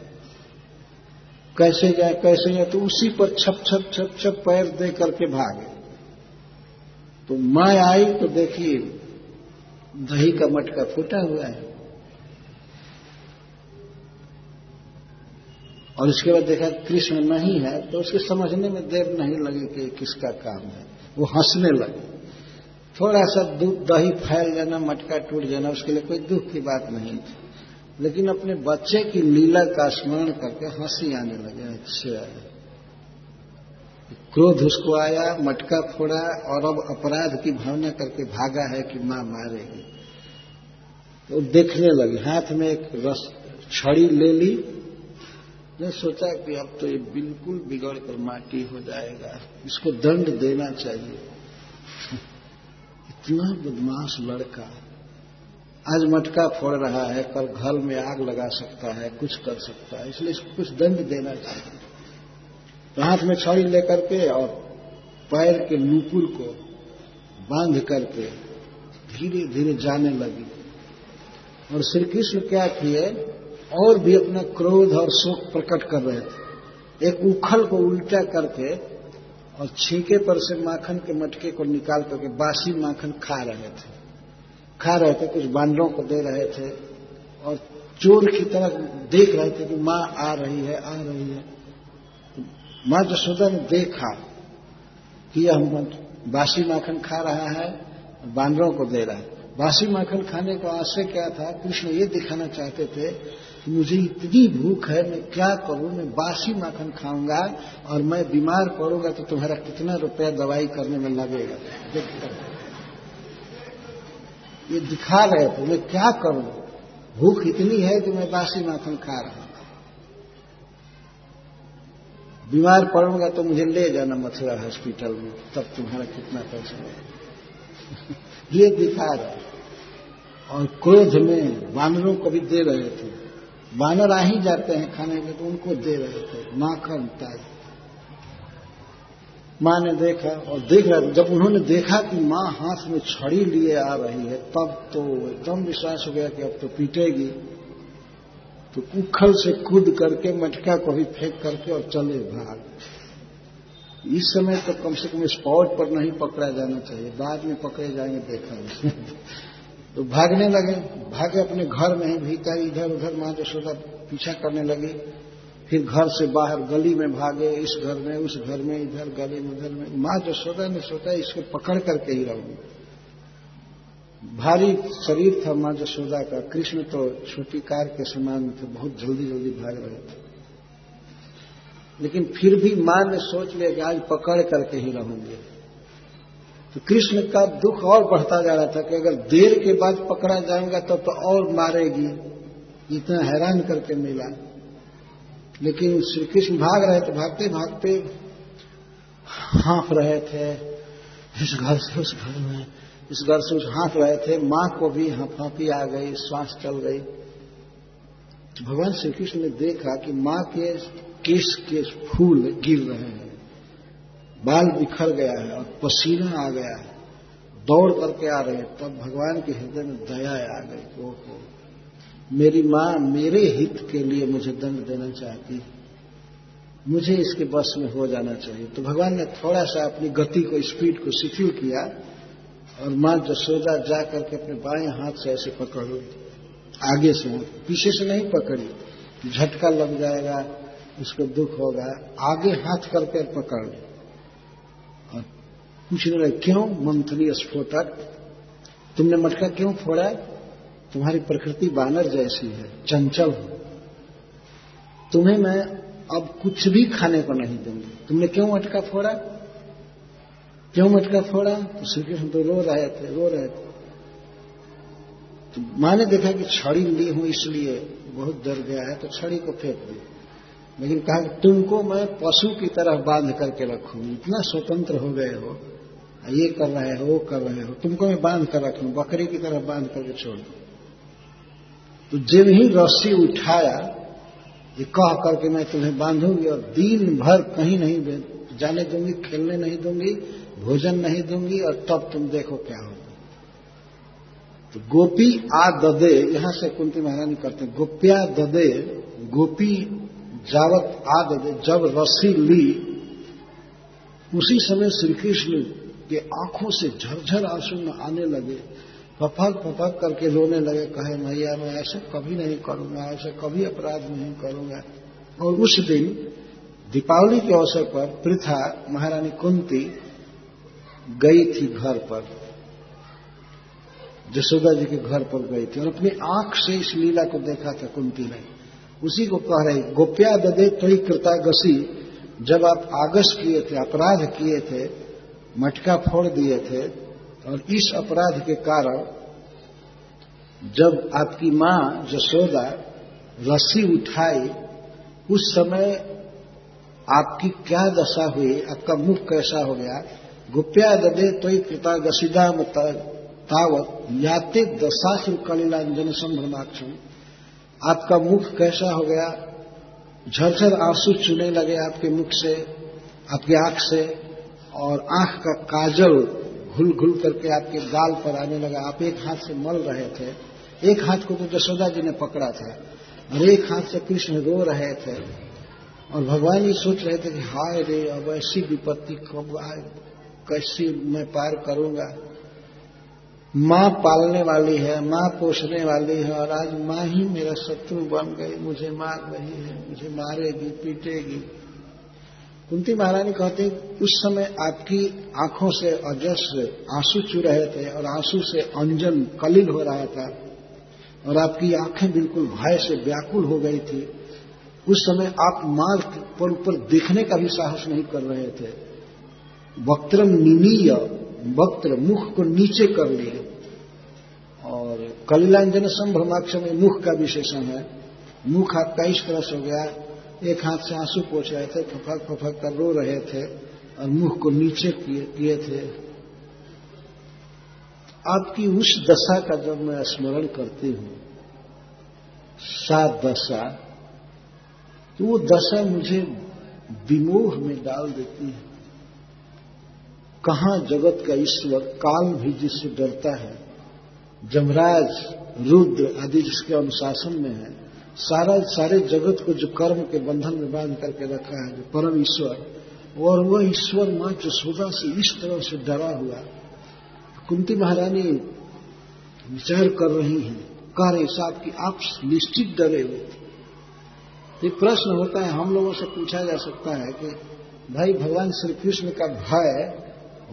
कैसे जाए कैसे जाए तो उसी पर छप छप छप छप पैर दे करके भागे। तो माँ आई तो देखिए, दही का मटका फूटा हुआ है। और उसके बाद देखा कृष्ण नहीं है तो उसके समझने में देर नहीं लगी कि किसका काम है। वो हंसने लगे। थोड़ा सा दूध दही फैल जाना, मटका टूट जाना, उसके लिए कोई दुख की बात नहीं थी। लेकिन अपने बच्चे की लीला का स्मरण करके हँसी आने लगे अच्छा क्रोध उसको आया, मटका फोड़ा और अब अपराध की भावना करके भागा है कि माँ मारेगी तो देखने लगे, हाथ में एक रस, छड़ी ले ली। ने सोचा कि अब तो ये बिल्कुल बिगड़ कर माटी हो जाएगा, इसको दंड देना चाहिए। इतना बदमाश लड़का? आज मटका फोड़ रहा है कल घर में आग लगा सकता है, कुछ कर सकता है, इसलिए इसको कुछ दंड देना चाहिए। तो हाथ में छड़ी लेकर के और पैर के नूपुर को बाँध करके धीरे धीरे जाने लगी। और श्री कृष्ण क्या किए? और भी अपना क्रोध और शोक प्रकट कर रहे थे। एक उखल को उल्टा करके और छीके पर से माखन के मटके को निकाल करके बासी माखन खा रहे थे। खा रहे थे, कुछ बांदरों को दे रहे थे और चोर की तरह देख रहे थे कि माँ आ रही है, आ रही है। तो माँ जसोदा ने देखा कि यह बासी माखन खा रहा है बांदरों को दे रहा है। बासी माखन खाने का आशय क्या था? कृष्ण ये दिखाना चाहते थे मुझे इतनी भूख है मैं क्या करूँ? मैं बासी माखन खाऊँगा और मैं बीमार पड़ूँगा तो तुम्हारा कितना रुपया दवाई करने में लगेगा? ये दिखा रहे थे मैं क्या करूँ? भूख इतनी है कि मैं बासी माखन खा रहा हूँ। बीमार पड़ूँगा तो मुझे ले जाना मथुरा हॉस्पिटल में, तब तुम्हारा कितना पैसा है। ये दिखा रहा और क्रोध में वानरों को भी दे रहे थे। वानर आ ही जाते हैं खाने में तो उनको दे रहे थे। माखन ताज माँ ने देखा और देख रहा जब उन्होंने देखा कि माँ हाथ में छड़ी लिए आ रही है, तब तो एकदम विश्वास हो गया कि अब तो पीटेगी। तो उखल से कूद करके, मटका को भी फेंक करके और चले भाग। इस समय तो कम से कम स्पॉट पर नहीं पकड़ा जाना चाहिए। बाद में पकड़े जाएँगे, देखा तो भागने लगे, भागे अपने घर में ही भीतर, इधर, उधर, माँ जशोदा पीछा करने लगी। फिर घर से बाहर गली में भागे, इस घर में, उस घर में, इधर गली में, उधर में। माँ जशोदा ने सोचा, इसको पकड़ करके ही रहूँगी भारी शरीर था माँ जशोदा का। कृष्ण तो छोटी कार के समान थे, बहुत जल्दी जल्दी भाग रहे थे। लेकिन फिर भी माँ ने सोच लिया कि आज पकड़ करके ही रहूँगे। तो कृष्ण का दुख और बढ़ता जा रहा था कि अगर देर के बाद पकड़ा जाऊँगा तब तो, तो और मारेगी। इतना हैरान करके मिला। लेकिन श्री कृष्ण भाग रहे थे भागते भागते हाँफ रहे थे। इस घर से उस घर में इस घर से उस हाँफ रहे थे। माँ को भी हाँफी आ गई श्वास चल गई। भगवान श्री कृष्ण ने देखा कि माँ के केस के फूल गिर रहे हैं। बाल बिखर गया है और पसीना आ गया है। दौड़ करके आ रहे तब भगवान के हृदय में दया आ गई ओहो मेरी माँ मेरे हित के लिए मुझे दंड देना चाहती मुझे इसके बस में हो जाना चाहिए। तो भगवान ने थोड़ा सा अपनी गति को, स्पीड को शिथिल किया और माँ जसोदा जा करके अपने बाएँ हाथ से ऐसे पकड़। ली आगे से पीछे से नहीं पकड़ी। झटका लग जाएगा, उसको दुख होगा। आगे हाथ करके पकड़ ली। पूछने लगे क्यों मंथली स्फोटक? तुमने मटका क्यों फोड़ा? तुम्हारी प्रकृति बानर जैसी है, चंचल हो। तुम्हें मैं अब कुछ भी खाने को नहीं दूँगी। तुमने क्यों मटका फोड़ा? क्यों मटका फोड़ा? तो श्री कृष्ण तो रो रहे थे, रो रहे थे। तो माँ ने देखा कि छड़ी ली हूँ, इसलिए बहुत डर गया है तो छड़ी को फेंक दी। लेकिन कहा कि, तुमको मैं पशु की तरह बाँध करके रखूँगी। इतना स्वतंत्र हो गए हो ये कर रहे हो, वो कर रहे हो, तुमको मैं बाँध कर रखूँ, बकरी की तरह बाँध करके छोड़ दू। तो जब ही रस्सी उठाया, ये कह करके मैं तुम्हें बांधूँगी और दिन भर कहीं नहीं जाने दूँगी, खेलने नहीं दूँगी, भोजन नहीं दूँगी और तब तुम देखो क्या होगा। तो गोपी आ ददे, यहाँ से कुंती महारानी करते हैं, गोप्या ददे, गोपी जावत आ ददे, जब रस्सी ली, उसी समय श्री कृष्ण के आँखों से झरझर आँसू में आने लगे। फफक फफक करके रोने लगे, कहे, मैया, मैं ऐसे कभी नहीं करूँगा, ऐसे कभी अपराध नहीं करूँगा। और उस दिन दीपावली के अवसर पर पृथा महारानी कुंती गई थी घर पर। जसोदा जी के घर पर गई थी और अपनी आँख से इस लीला को देखा था कुंती ने। उसी को कह रही, गोप्या ददे त्रि कृतागसी, जब आप आगस किए थे, अपराध किए थे मटका फोड़ दिए थे और इस अपराध के कारण जब आपकी माँ जसोदा रस्सी उठाई, उस समय आपकी क्या दशा हुई, आपका मुख कैसा हो गया? गुप्या ददे तो कृता गसीदा तावत याते दशाश्र कलिलांजन संभ्रमाक्षम। आपका मुख कैसा हो गया? झरझर आँसू चुने लगे आपके मुख से, आपकी आँख से। और आँख का काजल घुल घुल करके आपके गाल पर आने लगा। आप एक हाथ से मल रहे थे। एक हाथ को तो जसोदा जी ने पकड़ा था और एक हाथ से कृष्ण रो रहे थे। और भगवान ये सोच रहे थे कि, हाय रे, अब ऐसी विपत्ति कब आए? कैसी मैं पार करूँगा? माँ पालने वाली है, माँ पोषने वाली है और आज माँ ही मेरा शत्रु बन गई। मुझे मार रही है, मुझे मारेगी, पीटेगी। कुंती महारानी कहते हैं, उस समय आपकी आँखों से अजस्र आँसू चू रहे थे और आँसू से अंजन कलिल हो रहा था और आपकी आँखें बिल्कुल भय से व्याकुल हो गई थी। उस समय आप मार्ग पर ऊपर देखने का भी साहस नहीं कर रहे थे। वक्त्रम निमीय, वक्त्र मुख को नीचे कर लिए। और कलिलांजन संभ्रमाक्ष में मुख का विशेषण है। मुख आपका इस तरह से हो गया एक हाथ से आँसू पोछ रहे थे, फफक फफक कर रो रहे थे और मुँह को नीचे किए थे। आपकी उस दशा का जब मैं स्मरण करती हूँ, सात दशा तो वो दशा मुझे विमोह में डाल देती है। कहाँ जगत का ईश्वर काल भी जिससे डरता है, जमराज, रुद्र आदि जिसके अनुशासन में है सारा, सारे जगत को जो कर्म के बंधन में बाँध करके रखा है, जो परम ईश्वर, और वह ईश्वर माँ जसोदा से इस तरह से डरा हुआ, कुंती महारानी विचार कर रही हैं कह रहे साहब कि आप निश्चित डरे हुए एक प्रश्न होता है, हम लोगों से पूछा जा सकता है कि भाई भगवान श्री कृष्ण का भय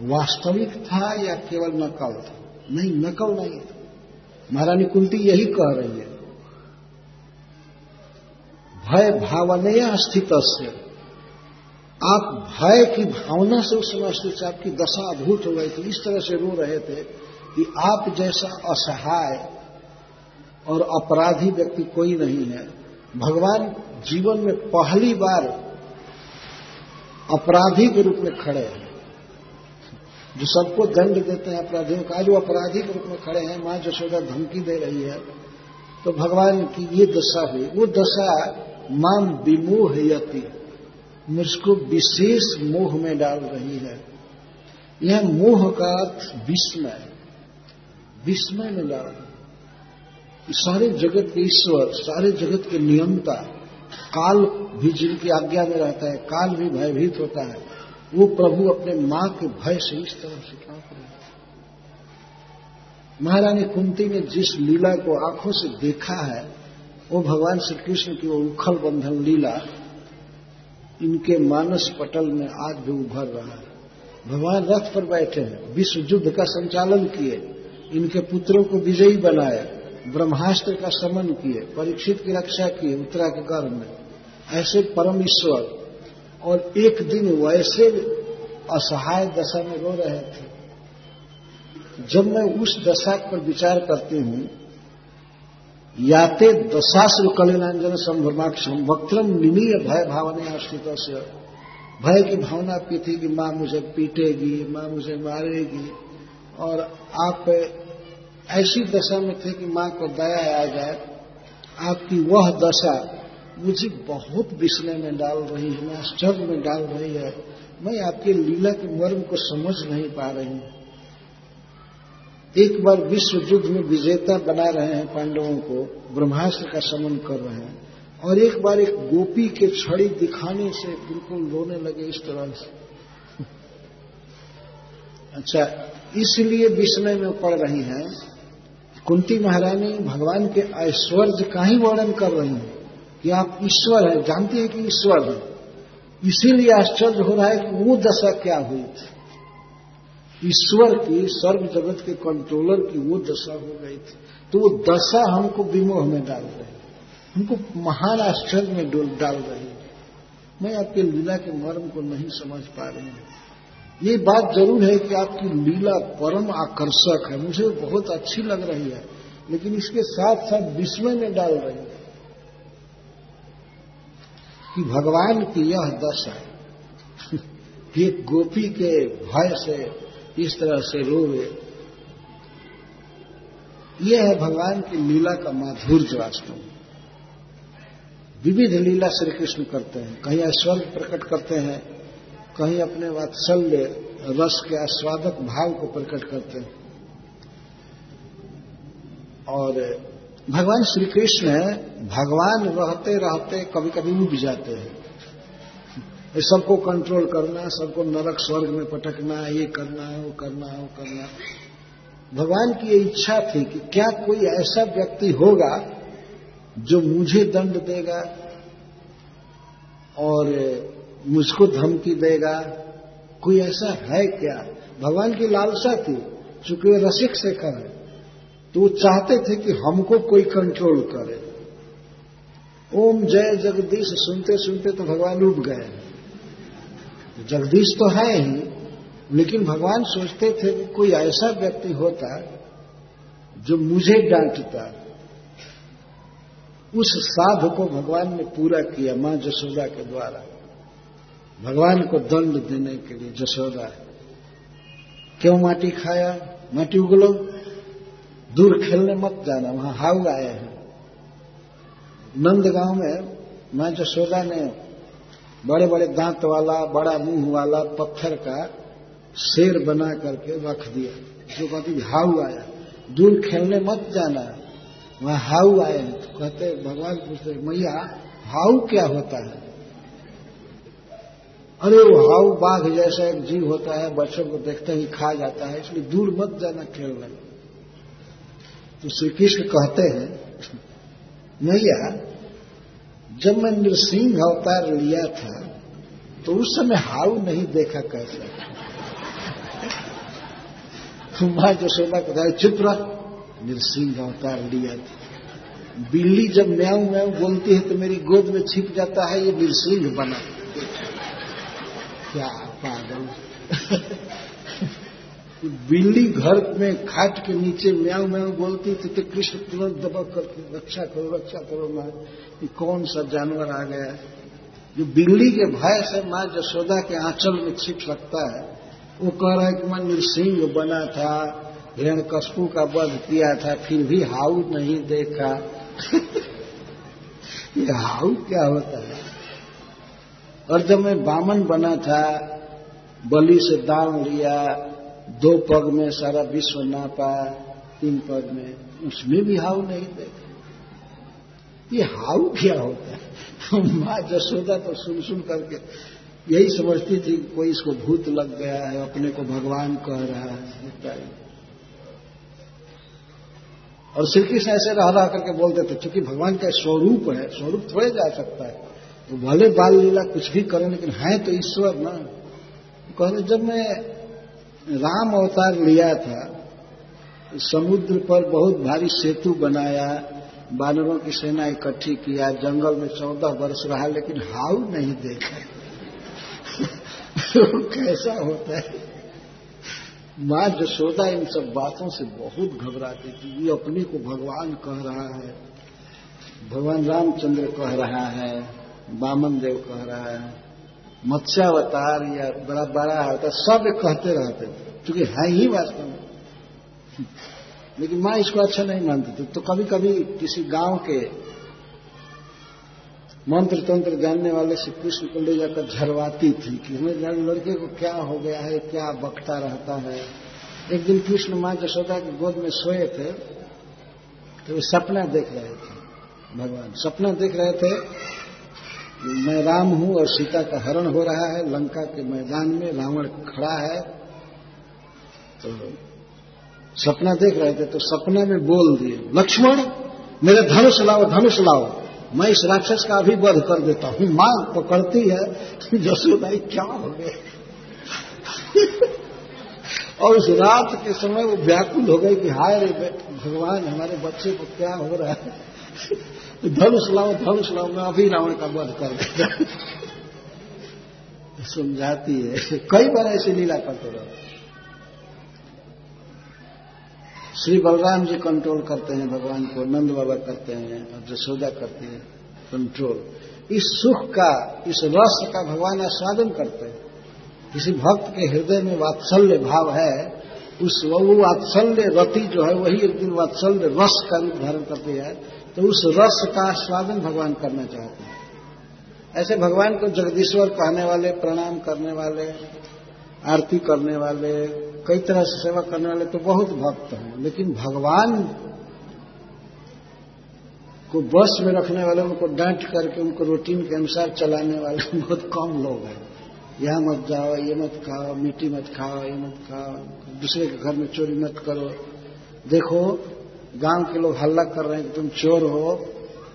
वास्तविक था या केवल नकल था? नहीं नकल नहीं था महारानी कुंती यही कह रही है। भय भावनया स्थित आप भय की भावना से उस समय स्थित आपकी दशा अभूत हो गई थी। इस तरह से रो रहे थे कि आप जैसा असहाय और अपराधी व्यक्ति कोई नहीं है। भगवान जीवन में पहली बार अपराधी के रूप में खड़े हैं। जो सबको दंड देते हैं अपराधियों का, जो अपराधी के रूप में खड़े हैं, माँ जशोदा धमकी दे रही है तो भगवान की ये दशा हुई। वो दशा माम विमोह यति। मुझको विशेष मोह में डाल रही है। यह मोह का अर्थ विस्मय विस्मय में डाल सारे जगत के ईश्वर, सारे जगत के नियमता, काल भी जिनकी आज्ञा में रहता है, काल भी भयभीत होता है, वो प्रभु अपने माँ के भय से इस तरह से क्या रहे महारानी कुंती ने जिस लीला को आँखों से देखा है वो भगवान श्री कृष्ण की वो उखल बंधन लीला, इनके मानस पटल में आज भी उभर रहा है। भगवान रथ पर बैठे हैं, विश्व युद्ध का संचालन किए, इनके पुत्रों को विजयी बनाए, ब्रह्मास्त्र का समन किए, परीक्षित की रक्षा किए उत्तरा के गर्भ में। ऐसे परम ईश्वर, और एक दिन वैसे असहाय दशा में रो रहे थे। जब मैं उस दशा पर विचार करती हूँ याते दशाश्र कलिनांजन संभ्रमाक्षम, वक्त्रम निमीय भय भावने आश्रित भय की भावना थी कि माँ मुझे पीटेगी, माँ मुझे मारेगी। और आप ऐसी दशा में थे कि माँ को दया आ जाए, आपकी वह दशा मुझे बहुत विस्मय में डाल रही है आश्चर्य में डाल रही है। मैं आपके लीला के मर्म को समझ नहीं पा रही हूँ। एक बार विश्व युद्ध में विजेता बना रहे हैं पांडवों को, ब्रह्मास्त्र का समन कर रहे हैं, और एक बार एक गोपी के छड़ी दिखाने से बिल्कुल रोने लगे इस तरह से। अच्छा इसलिए विस्मय में पड़ रही हैं, कुंती महारानी भगवान के ऐश्वर्य का ही वर्णन कर रही हैं कि आप ईश्वर हैं, जानती हैं कि ईश्वर है। इसीलिए आश्चर्य हो रहा है कि वो दशा क्या हुई थी। ईश्वर की सर्व जगत के कंट्रोलर की वो दशा हो गई थी। तो वो दशा हमको विमोह में डाल रही हमको महान आश्चर्य में डाल रही है। मैं आपके लीला के मर्म को नहीं समझ पा रही हूँ। ये बात ज़रूर है कि आपकी लीला परम आकर्षक है। मुझे बहुत अच्छी लग रही है, लेकिन इसके साथ साथ विस्मय में डाल रही है कि भगवान की यह दशा है। एक गोपी के भय से इस तरह से रोवे यह है भगवान की लीला का माधुर्य वास्तव में विविध लीला श्री कृष्ण करते हैं। कहीं ऐश्वर्य प्रकट करते हैं, कहीं अपने वात्सल्य, रस के आस्वादक भाव को प्रकट करते हैं। और भगवान श्री कृष्ण भगवान रहते रहते कभी कभी उब जाते हैं। सबको कंट्रोल करना, सबको नरक स्वर्ग में पटकना, ये करना है वो करना है वो करना। भगवान की ये इच्छा थी कि क्या कोई ऐसा व्यक्ति होगा जो मुझे दंड देगा और मुझको धमकी देगा? कोई ऐसा है क्या? भगवान की लालसा थी, चूँकि वे रसिक शेखर है तो वो चाहते थे कि हमको कोई कंट्रोल करे। ओम जय जगदीश सुनते सुनते तो भगवान उठ गए। जगदीश तो है ही, लेकिन भगवान सोचते थे कि कोई ऐसा व्यक्ति होता जो मुझे डांटता। उस साध को भगवान ने पूरा किया, माँ जसोदा के द्वारा। भगवान को दंड देने के लिए जसोदा क्यों माटी खाया? माटी उगलो, दूर खेलने मत जाना, वहाँ हाउ आए हैं। नंदगांव में माँ जसोदा ने बड़े बड़े दांत वाला, बड़ा मुँह वाला पत्थर का शेर बना करके रख दिया। जो कहती, हाउ आया? दूर खेलने मत जाना। वहाँ हाउ आए तो कहते, भगवान पूछते, मैया, हाउ क्या होता है? अरे, वो हाउ बाघ जैसा एक जीव होता है, बच्चों को देखते ही खा जाता है, इसलिए दूर मत जाना खेलने। तो श्री कृष्ण कहते हैं, मैया जब मैं नृसिंह अवतार लिया था तो उस समय हाउ नहीं देखा कैसे माँ जशोदा को चुप रह, नृसिंह अवतार लिया था। बिल्ली जब म्याऊ म्याऊ बोलती है तो मेरी गोद में छिप जाता है, ये नृसिंह बना। क्या पागल। बिल्ली घर में खाट के नीचे म्याऊ म्याऊ बोलती थी तो कृष्ण तुरंत दबक करके, रक्षा करो रक्षा करो माँ कि कौन सा जानवर आ गया? जो बिल्ली के भय से माँ जसोदा के आंचल में छिप सकता है, वो कह रहा है कि मैं नृसिंह बना था हिरण कस्पू का वध किया था, फिर भी हाउ नहीं देखा। ये हाउ क्या होता है? और जब मैं बामन बना था, बलि से दाम लिया दो पग में सारा विश्व नापा, तीन पग में। उसमें भी हाउ नहीं देखा ये हाउ क्या होता है? माँ जसोदा तो सुन सुन करके यही समझती थी, कोई इसको भूत लग गया है, अपने को भगवान कह रहा है और श्री कृष्ण ऐसे रह रहा करके बोलते थे क्योंकि भगवान का स्वरूप है, स्वरूप थोड़े जा सकता है। तो भले बाल लीला कुछ भी करें, लेकिन है तो ईश्वर ना। कहने जब मैं राम अवतार लिया था, समुद्र पर बहुत भारी सेतु बनाया, बानरों की सेना इकट्ठी किया, जंगल में चौदह वर्ष रहा, लेकिन हाउ नहीं देखा। तो कैसा होता है? माँ जशोदा इन सब बातों से बहुत घबराती थी। ये अपने को भगवान कह रहा है, भगवान रामचंद्र कह रहा है बामन देव कह रहा है। मत्स्यावतार या बड़ा बड़ा होता सब कहते रहते थे, क्योंकि है ही वास्तव में। लेकिन माँ इसको अच्छा नहीं मानती थी। तो कभी कभी किसी गाँव के मंत्र तंत्र जानने वाले से कृष्ण को ले जाकर झरवाती थी कि हमें लड़के को क्या हो गया है, क्या बकता रहता है। एक दिन कृष्ण माँ जशोदा की गोद में सोए थे तो वे सपना देख रहे थे, भगवान। सपना देख रहे थे मैं राम हूँ और सीता का हरण हो रहा है। लंका के मैदान में रावण खड़ा है। तो सपना देख रहे थे तो सपने में बोल दिए, लक्ष्मण, मेरे धनुष लाओ धनुष लाओ। मैं इस राक्षस का भी वध कर देता हूँ। माँ पकड़ती है। जसोदाई क्या हो गए और उस रात के समय वो व्याकुल हो गई कि हाय रे भगवान, हमारे बच्चे को क्या हो रहा है? धनुष लाओ धनुष लाओ, मैं अभी रावण का वध कर देता समझाती है। कई बार ऐसी लीला करते रहते श्री बलराम जी कंट्रोल करते हैं, भगवान को, नंद बाबा करते हैं, और जसोदा करते हैं कंट्रोल इस सुख का, इस रस का भगवान आस्वादन करते हैं। किसी भक्त के हृदय में वात्सल्य भाव है। उस वो वात्सल्य रति जो है, वही एक दिन वात्सल्य रस का रूप धारण करती है। तो उस रस का आस्वादन भगवान करना चाहते हैं। ऐसे भगवान को जगदीश्वर कहने वाले, प्रणाम करने वाले, आरती करने वाले, कई तरह से सेवा करने वाले तो बहुत भक्त हैं। लेकिन भगवान को बस में रखने वाले, उनको डांट करके, उनको रूटीन के अनुसार चलाने वाले बहुत कम लोग हैं। यहाँ मत जाओ, ये मत खाओ, मिट्टी मत खाओ, ये मत खाओ, दूसरे के घर में चोरी मत करो। देखो गाँव के लोग हल्ला कर रहे हैं कि तुम चोर हो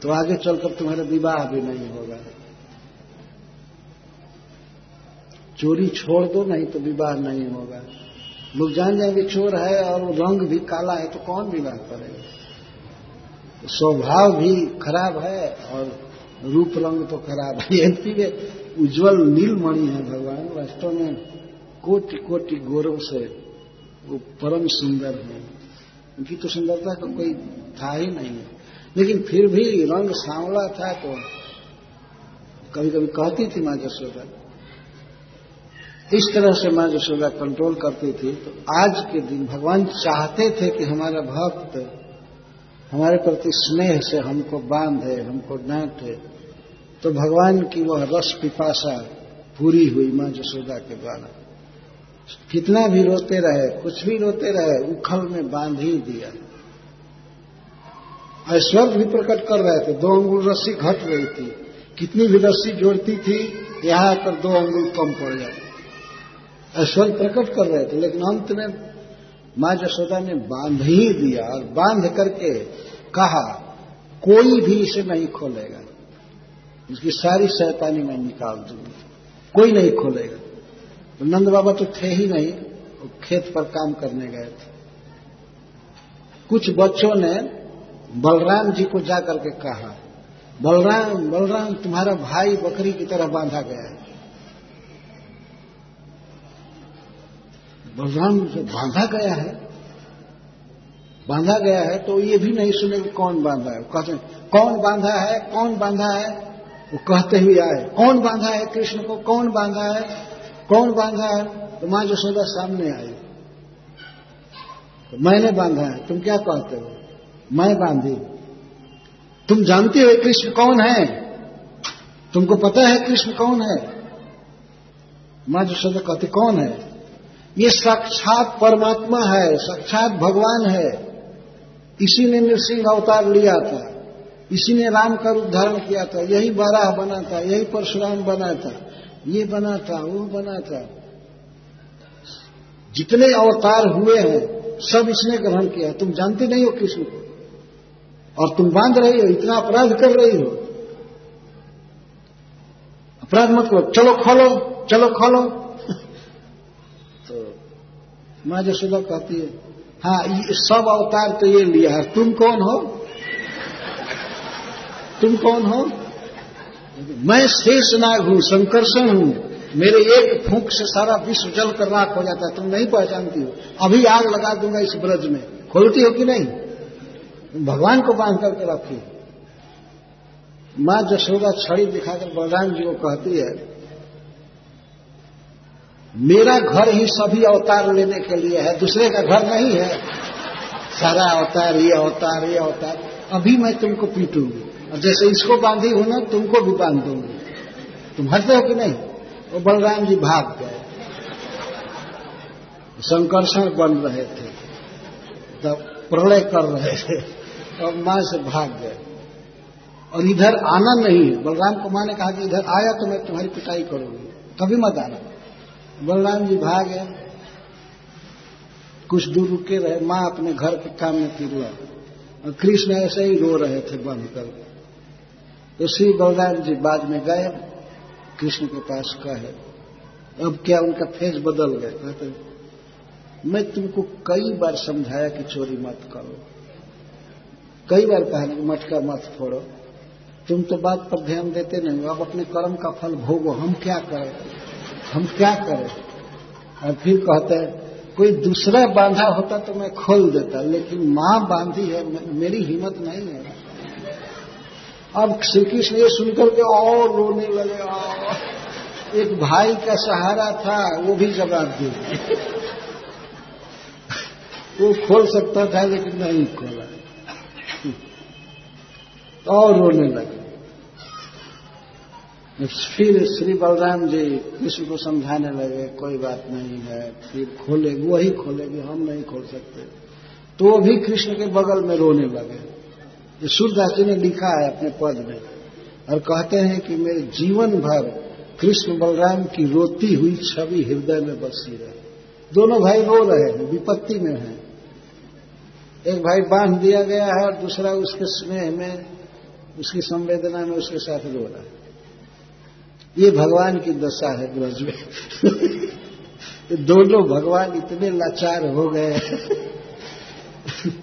तो आगे चलकर तुम्हारा विवाह भी नहीं होगा। चोरी छोड़ दो, नहीं तो विवाह नहीं होगा। लोग जान जाएँगे चोर है और रंग भी काला है तो कौन विवाह करेगा? तो स्वभाव भी खराब है और रूप रंग तो खराब है। में उज्जवल नीलमणि है भगवान, वास्तव में कोटि कोटि गौरव से वो परम सुंदर है। उनकी तो सुंदरता का कोई था ही नहीं। है लेकिन फिर भी रंग सांवला था तो कभी कभी कहती थी माँ जसोदा। इस तरह से माँ जशोदा कंट्रोल करती थी तो आज के दिन भगवान चाहते थे कि हमारा भक्त हमारे प्रति स्नेह से हमको बांधे, हमको डांटे। तो भगवान की वह रस पिपासा पूरी हुई माँ जशोदा के द्वारा। कितना भी रोते रहे, कुछ भी रोते रहे, उखल में बाँध ही दिया। ऐश्वर्य भी प्रकट कर रहे थे, दो अंगुल रस्सी घट रही थी। कितनी भी रस्सी जोड़ती थी, यहाँ आकर दो अंगुल कम पड़ जाती ऐश्वर्य प्रकट कर रहे थे, लेकिन अंत में माँ जसोदा ने बाँध ही दिया और बाँध करके कहा, कोई भी इसे नहीं खोलेगा। इसकी सारी शैतानी मैं निकाल दूँगी। कोई नहीं खोलेगा। तो नंद बाबा तो थे ही नहीं खेत पर काम करने गए थे। कुछ बच्चों ने बलराम जी को जाकर के कहा, बलराम बलराम, तुम्हारा भाई बकरी की तरह बांधा गया है। बलराम जो बांधा गया है? बांधा गया है तो ये भी नहीं सुने कि कौन बांधा है। कहते कौन बांधा है? कौन बांधा है? वो कहते हुए आए, कौन बांधा है कृष्ण को? कौन बांधा है? कौन बांधा है? तो माँ जसोदा सामने आई। तो मैंने बांधा है, तुम क्या कहते हो? मैं बांधी। तुम जानते हो कृष्ण कौन है? तुमको पता है कृष्ण कौन है? माँ जसोदा कहती, कौन है? ये साक्षात परमात्मा है, साक्षात भगवान है। इसी ने नृसिंह अवतार लिया था। इसी ने राम का रूप धारण किया था। यही बाराह बना था, यही परशुराम बना था। ये बना था, वो बना था। जितने अवतार हुए हैं, सब इसने ग्रहण किया। तुम जानते नहीं हो कृष्ण को। और तुम बाँध रही हो, इतना अपराध कर रही हो। अपराध मत करो। चलो खोलो चलो खोलो। तो माँ जसोदा कहती है हाँ ये सब अवतार तो ये लिया है। तुम कौन हो? तुम कौन हो? मैं शेष नाग हूँ संकर्षण हूँ। मेरे एक फूंक से सारा विश्व जल कर राख हो जाता है। तुम नहीं पहचानती हो। अभी आग लगा दूँगा इस ब्रज में। खोलती हो कि नहीं? भगवान को बाँध करके रखी माँ जशोदा छड़ी दिखाकर बलराम जी को कहती है, मेरा घर ही सभी अवतार लेने के लिए है। दूसरे का घर नहीं है। सारा अवतार, ये अवतार ये अवतार। अभी मैं तुमको पीटूँगी। और जैसे इसको बांधी हूँ ना तुमको भी बाँध दूँगी। तुम हटते हो कि नहीं? वो बलराम जी भाग गए। संकर्षण बन रहे थे। तब प्रलय कर रहे थे। और माँ से भाग गए। और इधर आना नहीं। है बलराम को माँ ने कहा कि इधर आया तो मैं तुम्हारी पिटाई करूँगी। कभी मत आना। बलराम जी भागे कुछ दूर रुके रहे। माँ अपने घर के काम में फिर और कृष्ण ऐसे ही रो रहे थे बंद कर तो श्री बलराम जी बाद में गए, कृष्ण के पास कहे, अब क्या उनका फेस बदल गए कहते, मैं तुमको कई बार समझाया कि चोरी मत करो। कई बार कहा कि मटका मत फोड़ो। तुम तो बात पर ध्यान देते नहीं हो। अब अपने कर्म का फल भोगो। हम क्या करें? हम क्या करें? और फिर कहते हैं कोई दूसरा बांधा होता तो मैं खोल देता, लेकिन माँ बांधी है, मेरी हिम्मत नहीं है। अब श्री कृष्ण ये सुनकर के और रोने लगे एक भाई का सहारा था, वो भी जवाब दे वो खोल सकता था, लेकिन नहीं खोला। और रोने लगे। फिर श्री बलराम जी कृष्ण को समझाने लगे, कोई बात नहीं है, फिर खोले वही खोलेगी, हम नहीं खोल सकते। तो भी कृष्ण के बगल में रोने लगे। ये सूरदास जी ने लिखा है अपने पद में और कहते हैं कि मेरे जीवन भर कृष्ण बलराम की रोती हुई छवि हृदय में बसी रहे। दोनों भाई रो रहे हैं, विपत्ति में हैं। एक भाई बाँध दिया गया है और दूसरा उसके स्नेह में, उसकी संवेदना में उसके साथ रो रहा है। ये भगवान की दशा है ब्रज में। दोनों भगवान इतने लाचार हो गए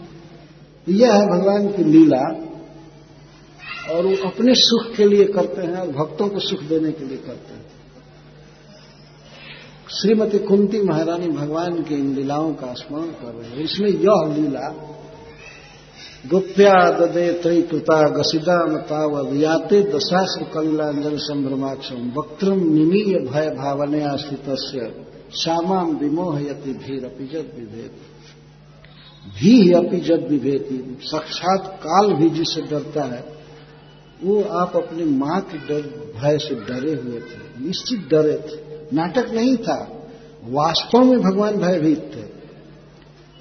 यह है भगवान की लीला और वो अपने सुख के लिए करते हैं और भक्तों को सुख देने के लिए करते हैं। श्रीमती कुंती महारानी भगवान की इन लीलाओं का स्मरण कर रहे हैं। इसमें यह लीला गोप्या ददे त्रैकृता गसिदाम तावद याते दशाश्र कलिलांजन संभ्रमाक्षम वक्त्रम निमीय भय भावने आश्रित श्यामाम विमोहयति भीर अपिजत विभेद भी अपिजत विभेदी। साक्षात काल भी जिसे डरता है, वो आप अपनी माँ के डर, भय से डरे हुए थे, निश्चित डरे थे। नाटक नहीं था, वास्तव में भगवान भयभीत थे।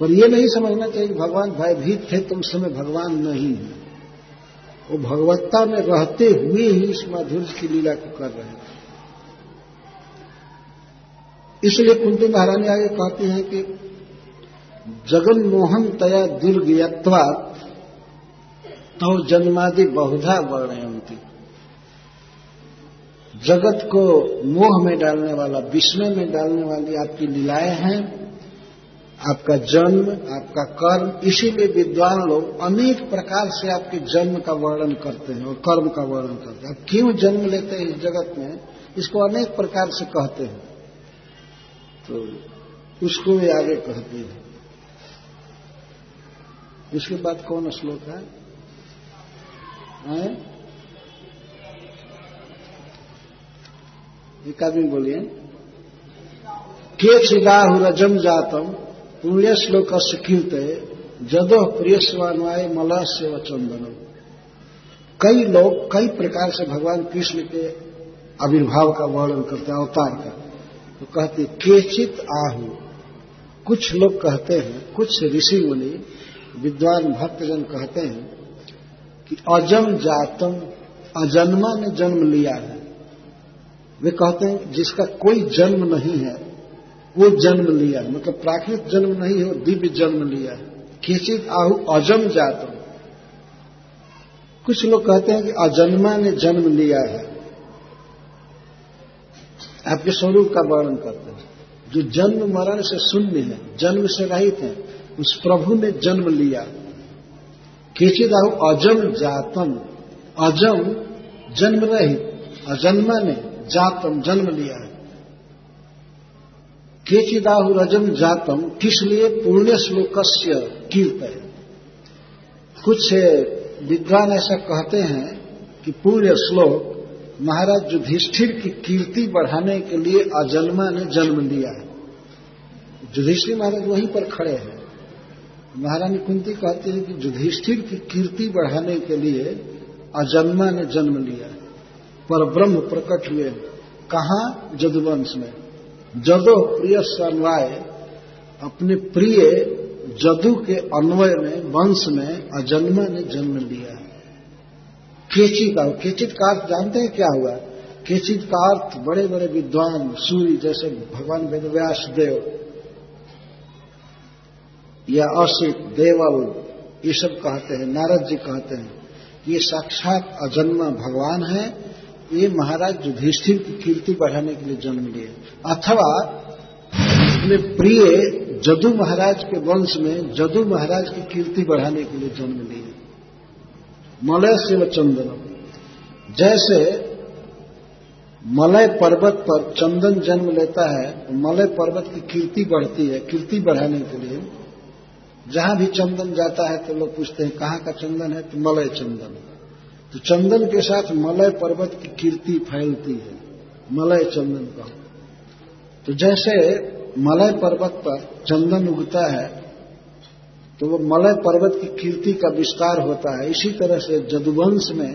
पर यह नहीं समझना चाहिए कि भगवान भयभीत थे, तुम समय भगवान नहीं है। वो भगवत्ता में रहते हुए ही इस माधुर्य की लीला को कर रहे थे। इसलिए कुंती महारानी आगे कहती हैं कि जगन मोहन तया दुर्गयत्वा तो जन्मादि बहुधा वर्णयंती जगत को मोह में डालने वाला, विस्मय में डालने वाली आपकी लीलाएँ हैं, आपका जन्म, आपका कर्म, इसीलिए विद्वान लोग अनेक प्रकार से आपके जन्म का वर्णन करते हैं और कर्म का वर्णन करते हैं। आप क्यों जन्म लेते हैं इस जगत में? इसको अनेक प्रकार से कहते हैं। तो उसको भी आगे कहते हैं। इसके बाद कौन श्लोक है? एक आदमी बोलिए। के चिदाहु रजम जातम पुण्य श्लोक कीर्त जदो प्रिय स्वान्वाय मला से चंदनम कई लोग, कई प्रकार से भगवान कृष्ण के आविर्भाव का वर्णन करते हैं, अवतार का। तो कहते केचित आहु। कुछ लोग कहते हैं, कुछ ऋषि मुनि विद्वान भक्तजन कहते हैं कि अजम जातम, अजन्मा ने जन्म लिया है। वे कहते हैं जिसका कोई जन्म नहीं है, वो जन्म लिया है। मतलब प्राकृतिक जन्म नहीं है दिव्य जन्म लिया है। खिचित आहु अजम जातम। कुछ लोग कहते हैं कि अजन्मा ने जन्म लिया है। आपके स्वरूप का वर्णन करते हैं। जो जन्म मरण से शून्य है, जन्म से रहित है उस प्रभु ने जन्म लिया। आहु अजम जातम, अजम जन्म रहित अजन्मा ने जातम जन्म लिया है। केचिदाहु रजम जातम, किस लिए? पुण्य श्लोकस्य कीर्त है। कुछ विद्वान ऐसा कहते हैं कि पूर्ण श्लोक महाराज युधिष्ठिर की कीर्ति बढ़ाने के लिए अजन्मा ने जन्म लिया है। युधिष्ठिर महाराज वहीं पर खड़े हैं। महारानी कुंती कहती है कि युधिष्ठिर की कीर्ति बढ़ाने के लिए अजन्मा ने जन्म लिया पर ब्रह्म प्रकट हुए कहा? जदुवंश में। जदो प्रिय सन्वाय अपने प्रिय जदु के अन्वय में, वंश में अजन्मा ने जन्म लिया है। केची का, केचित का अर्थ जानते हैं क्या हुआ? केचित का अर्थ बड़े बड़े विद्वान सूर्य जैसे भगवान वेदव्यास देव या असित देवल ये सब कहते हैं, नारद जी कहते हैं, ये साक्षात अजन्मा भगवान है, ये महाराज युधिष्ठिर की कीर्ति बढ़ाने के लिए जन्म लिए। अथवा, अपने प्रिय जदू महाराज के वंश में जदू महाराज की कीर्ति बढ़ाने के लिए जन्म लिए। मलय शिव चंदन जैसे मलय पर्वत पर चंदन जन्म लेता है तो मलय पर्वत की कीर्ति बढ़ती है, कीर्ति बढ़ाने के लिए जहाँ भी चंदन जाता है तो लोग पूछते हैं, कहाँ का चंदन है? तो मलय चंदन। तो चंदन के साथ मलय पर्वत की कीर्ति फैलती है। मलय चंदन का तो जैसे मलय पर्वत पर चंदन उगता है तो वो मलय पर्वत की कीर्ति का विस्तार होता है। इसी तरह से जदुवंश में,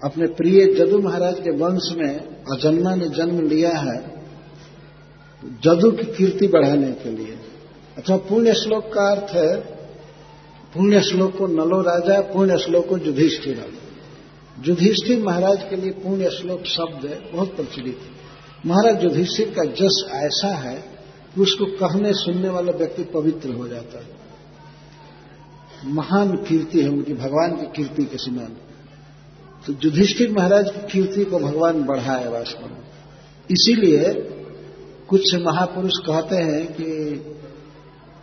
अपने प्रिय जदु महाराज के वंश में अजन्मा ने जन्म लिया है, जदु की कीर्ति बढ़ाने के लिए। अथवा पुण्य श्लोक का अर्थ है पुण्य श्लोक को नलो राजा पुण्य श्लोक को युधिष्ठिर युधिष्ठिर महाराज के लिए पुण्य श्लोक शब्द है, बहुत प्रचलित है। महाराज युधिष्ठिर का जस ऐसा है कि उसको कहने, सुनने वाला व्यक्ति पवित्र हो जाता है। महान कीर्ति है उनकी, भगवान की कीर्ति के समान। तो युधिष्ठिर महाराज की कीर्ति को भगवान बढ़ाए वास्तव में। इसीलिए कुछ महापुरुष कहते हैं कि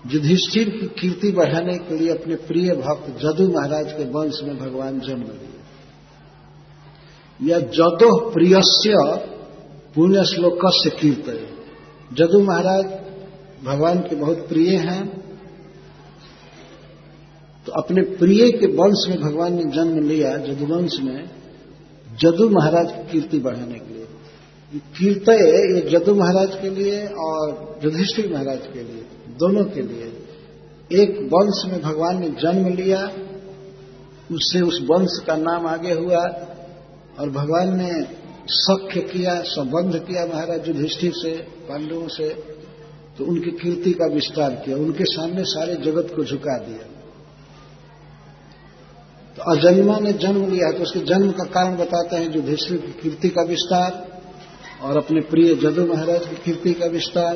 युधिष्ठिर की कीर्ति बढ़ाने के लिए अपने प्रिय भक्त जदु महाराज के वंश में भगवान जन्म लिए। या जदो प्रियस्य पुण्य श्लोक से कीर्त जदु महाराज भगवान के बहुत प्रिय हैं तो अपने प्रिय के वंश में भगवान ने जन्म लिया जदुवंश में, जदु महाराज की कीर्ति बढ़ाने के लिए। कीर्त ये जदु महाराज के लिए और युधिष्ठिर महाराज के लिए। दोनों के लिए। एक वंश में भगवान ने जन्म लिया, उससे उस वंश का नाम आगे हुआ और भगवान ने सख्य किया, संबंध किया महाराज युधिष्ठिर से, पांडवों से तो उनकी कीर्ति का विस्तार किया, उनके सामने सारे जगत को झुका दिया। तो अजन्मा ने जन्म लिया तो उसके जन्म का कारण बताते हैं युधिष्ठिर की कीर्ति का विस्तार और अपने प्रिय जदु महाराज की कीर्ति का विस्तार।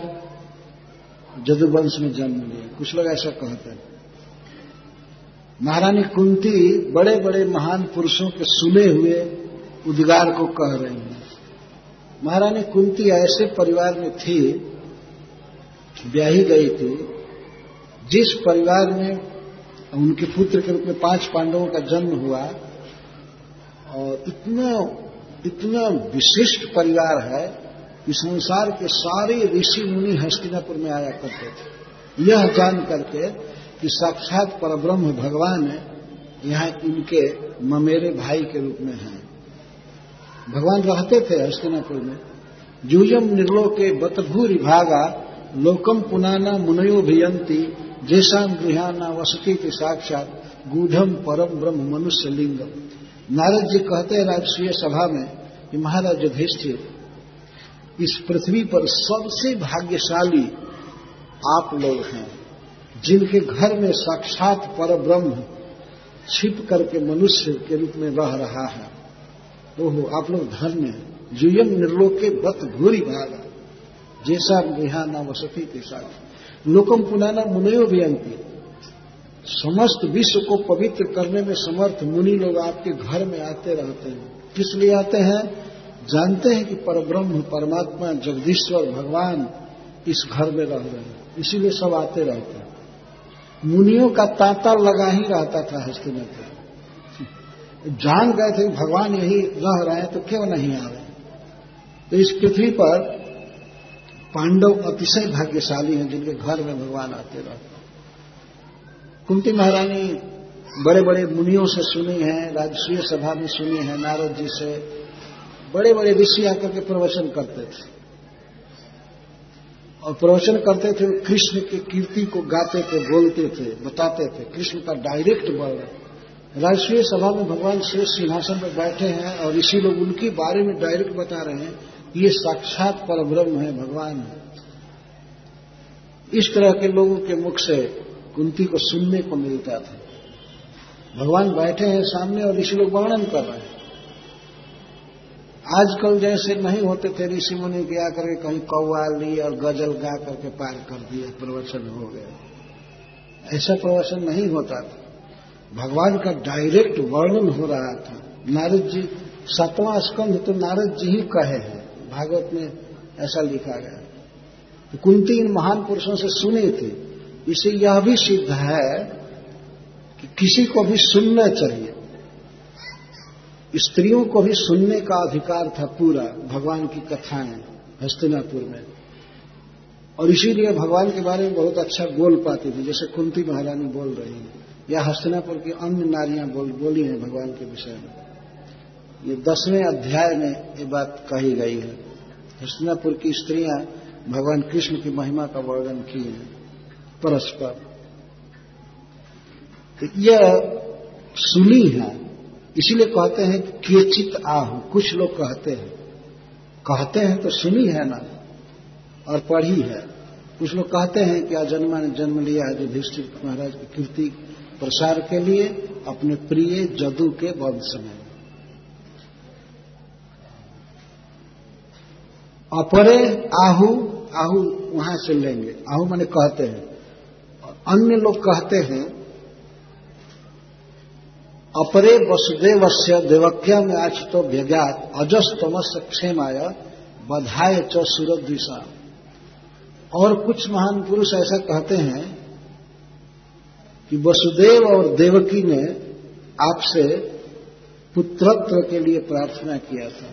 जदु वंश में जन्म लिया कुछ लोग ऐसा कहते हैं। महारानी कुंती बड़े बड़े महान पुरुषों के सुने हुए उद्गार को कह रही हैं। महारानी कुंती ऐसे परिवार में थी, ब्याही गई थी, जिस परिवार में उनके पुत्र के रूप में पाँच पांडवों का जन्म हुआ, और इतना इतना विशिष्ट परिवार है कि संसार के सारे ऋषि मुनि हस्तिनापुर में आया करते थे। यह जान करके कि साक्षात परब्रह्म भगवान यहाँ इनके ममेरे भाई के रूप में हैं। भगवान रहते थे हस्तिनापुर में। जूयम निर्लोके बतभूरि भागा लोकम पुनाना मुनयो भियंती जैसा गृहाना वसती के साक्षात गूढ़म परम ब्रह्म मनुष्य लिंगम नारद जी कहते हैं राजकीय सभा में कि महाराज युधिष्ठिर इस पृथ्वी पर सबसे भाग्यशाली आप लोग हैं, जिनके घर में साक्षात पर ब्रह्म छिप करके मनुष्य के रूप में रह रहा है। ओहो, आप लोग धर्म है। जुयम निर्लोके बत भूरी भागा। जैसा गृहाना वसती के साथ। लोकम पुनाना मुनयो भी अंति समस्त विश्व को पवित्र करने में समर्थ मुनि लोग आपके घर में आते रहते हैं। किस लिए आते हैं? जानते हैं कि परब्रह्म, परमात्मा, जगदीश्वर, भगवान इस घर में रह रहे हैं। इसीलिए सब आते रहते हैं। मुनियों का तांता लगा ही रहता था हस्तिनापुर जान गए थे भगवान यही रह रहे हैं तो क्यों नहीं आ रहे? तो इस पृथ्वी पर पांडव अतिशय भाग्यशाली हैं, जिनके घर में भगवान आते रहते हैं। कुंती महारानी बड़े बड़े मुनियों से सुनी है, राजस्वीय सभा में सुनी है, नारद जी से बड़े बड़े ऋषि आकर के प्रवचन करते थे। और प्रवचन करते थे, कृष्ण की कीर्ति को गाते थे, बोलते थे, बताते थे। कृष्ण का डायरेक्ट वर्णन राष्ट्रीय सभा में भगवान श्री सिंहासन पर बैठे हैं और इसी लोग उनके बारे में डायरेक्ट बता रहे हैं। ये साक्षात पर ब्रह्म है, भगवान है। इस तरह के लोगों के मुख से कुंती को सुनने को मिलता था। भगवान बैठे हैं सामने और ऋषि लोग वर्णन कर रहे हैं। आजकल जैसे नहीं होते थे, ऋषि मुनि के आकर के कहीं कौवाली और गज़ल गा करके पार कर दिया, प्रवचन हो गया। ऐसा प्रवचन नहीं होता था। भगवान का डायरेक्ट वर्णन हो रहा था। नारद जी, सातवां स्कंध तो नारद जी ही कहे हैं। भागवत में ऐसा लिखा गया तो कुंती इन महान पुरुषों से सुनी थी। इसे यह भी सिद्ध है कि किसी को भी सुनना चाहिए। स्त्रियों को भी सुनने का अधिकार था पूरा भगवान की कथाएँ हस्तिनापुर में। और इसीलिए भगवान के बारे में बहुत अच्छा बोल पाती थी जैसे कुंती महारानी बोल रही है या हस्तिनापुर की अन्य नारियाँ बोल, बोली हैं भगवान के विषय में। ये दसवें अध्याय में ये बात कही गई है। हस्तिनापुर की स्त्रियाँ भगवान कृष्ण की महिमा का वर्णन की है परस्पर। तो यह सुनी है इसीलिए कहते हैं कि केचित आहु, कुछ लोग कहते हैं। कहते हैं तो सुनी है ना, और पढ़ी है। कुछ लोग कहते हैं कि अजन्मा ने जन्म लिया है युधिष्ठिर महाराज की कीर्ति प्रसार के लिए अपने प्रिय जदू के वंश में। अपरे आहु आहु वहाँ से लेंगे। आहु मैंने कहते हैं। अन्य लोग कहते हैं अपरे वसुदेव से देवक्या में आचितो व्यज्ञात अजस तमस क्षेमाय बधाय च सूरद्विषा। और कुछ महान पुरुष ऐसा कहते हैं कि वसुदेव और देवकी ने आपसे पुत्रत्व के लिए प्रार्थना किया था।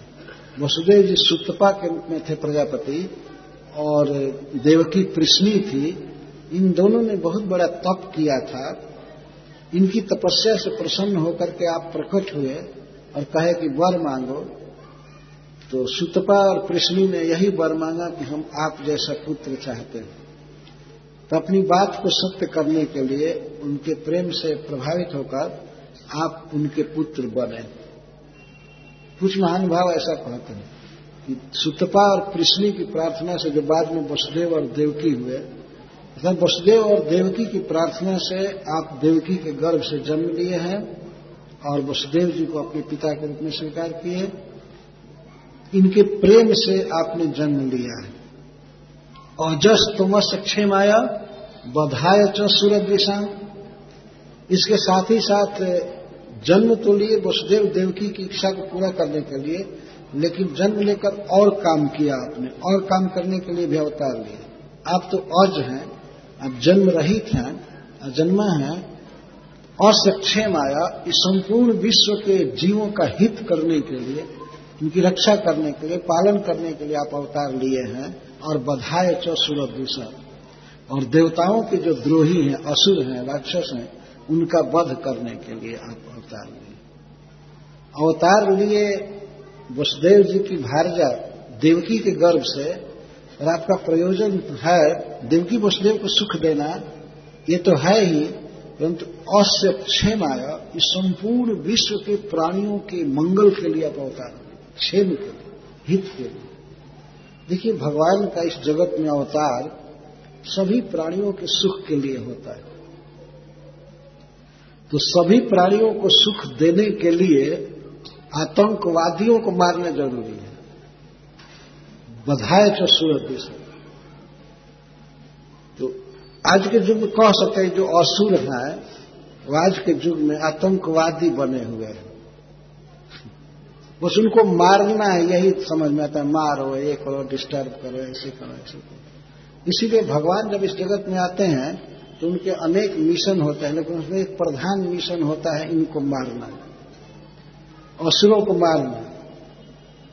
वसुदेव जी सुतपा के रूप में थे प्रजापति और देवकी कृष्णी थी। इन दोनों ने बहुत बड़ा तप किया था। इनकी तपस्या से प्रसन्न होकर के आप प्रकट हुए और कहे कि वर मांगो तो सुतपा और कृष्णी ने यही वर मांगा कि हम आप जैसा पुत्र चाहते हैं। तो अपनी बात को सत्य करने के लिए उनके प्रेम से प्रभावित होकर आप उनके पुत्र बने। कुछ महान भाव ऐसा कहते हैं कि सुतपा और कृष्णी की प्रार्थना से जो बाद में वसुदेव और देवकी हुए अर्थात वसुदेव और देवकी की प्रार्थना से आप देवकी के गर्भ से जन्म लिए हैं और वसुदेव जी को अपने पिता के रूप में स्वीकार किए। इनके प्रेम से आपने जन्म लिया है। अजस तुमस क्षेमाया, बधाय च सूर्य इसके साथ ही साथ, जन्म तो लिए वसुदेव देवकी की इच्छा को पूरा करने के लिए, लेकिन जन्म लेकर और काम किया आपने। और काम करने के लिए भी अवतार लिए। आप तो अज हैं। आप जन्म रहित हैं अजन्मा है, और सक्षम आया इस संपूर्ण विश्व के जीवों का हित करने के लिए, उनकी रक्षा करने के लिए, पालन करने के लिए आप अवतार लिए हैं और बधाए चौ दूसरा। और देवताओं के जो द्रोही हैं, असुर हैं, राक्षस हैं, उनका वध करने के लिए आप अवतार लिए। अवतार लिए वसुदेव जी की भारजा देवकी के गर्भ से और आपका प्रयोजन है देवकी वसुदेव को सुख देना, ये तो है ही, परंतु अस्य क्षेम आया इस संपूर्ण विश्व के प्राणियों के मंगल के लिए आप अवतार क्षेम के लिए, हित के लिए। देखिए, भगवान का इस जगत में अवतार सभी प्राणियों के सुख के लिए होता है। तो सभी प्राणियों को सुख देने के लिए आतंकवादियों को मारना ज़रूरी है। बधाए तो सूरत आज के युग में कह सकते हैं, जो असुर है, वो आज के युग में आतंकवादी बने हुए हैं। बस उनको मारना है, यही समझ में आता है, मारो, ये करो डिस्टर्ब करो, ऐसे करो ऐसे करो। इसीलिए भगवान जब इस जगत में आते हैं तो उनके अनेक मिशन होते हैं, लेकिन उसमें एक प्रधान मिशन होता है, इनको मारना असुरों को मारना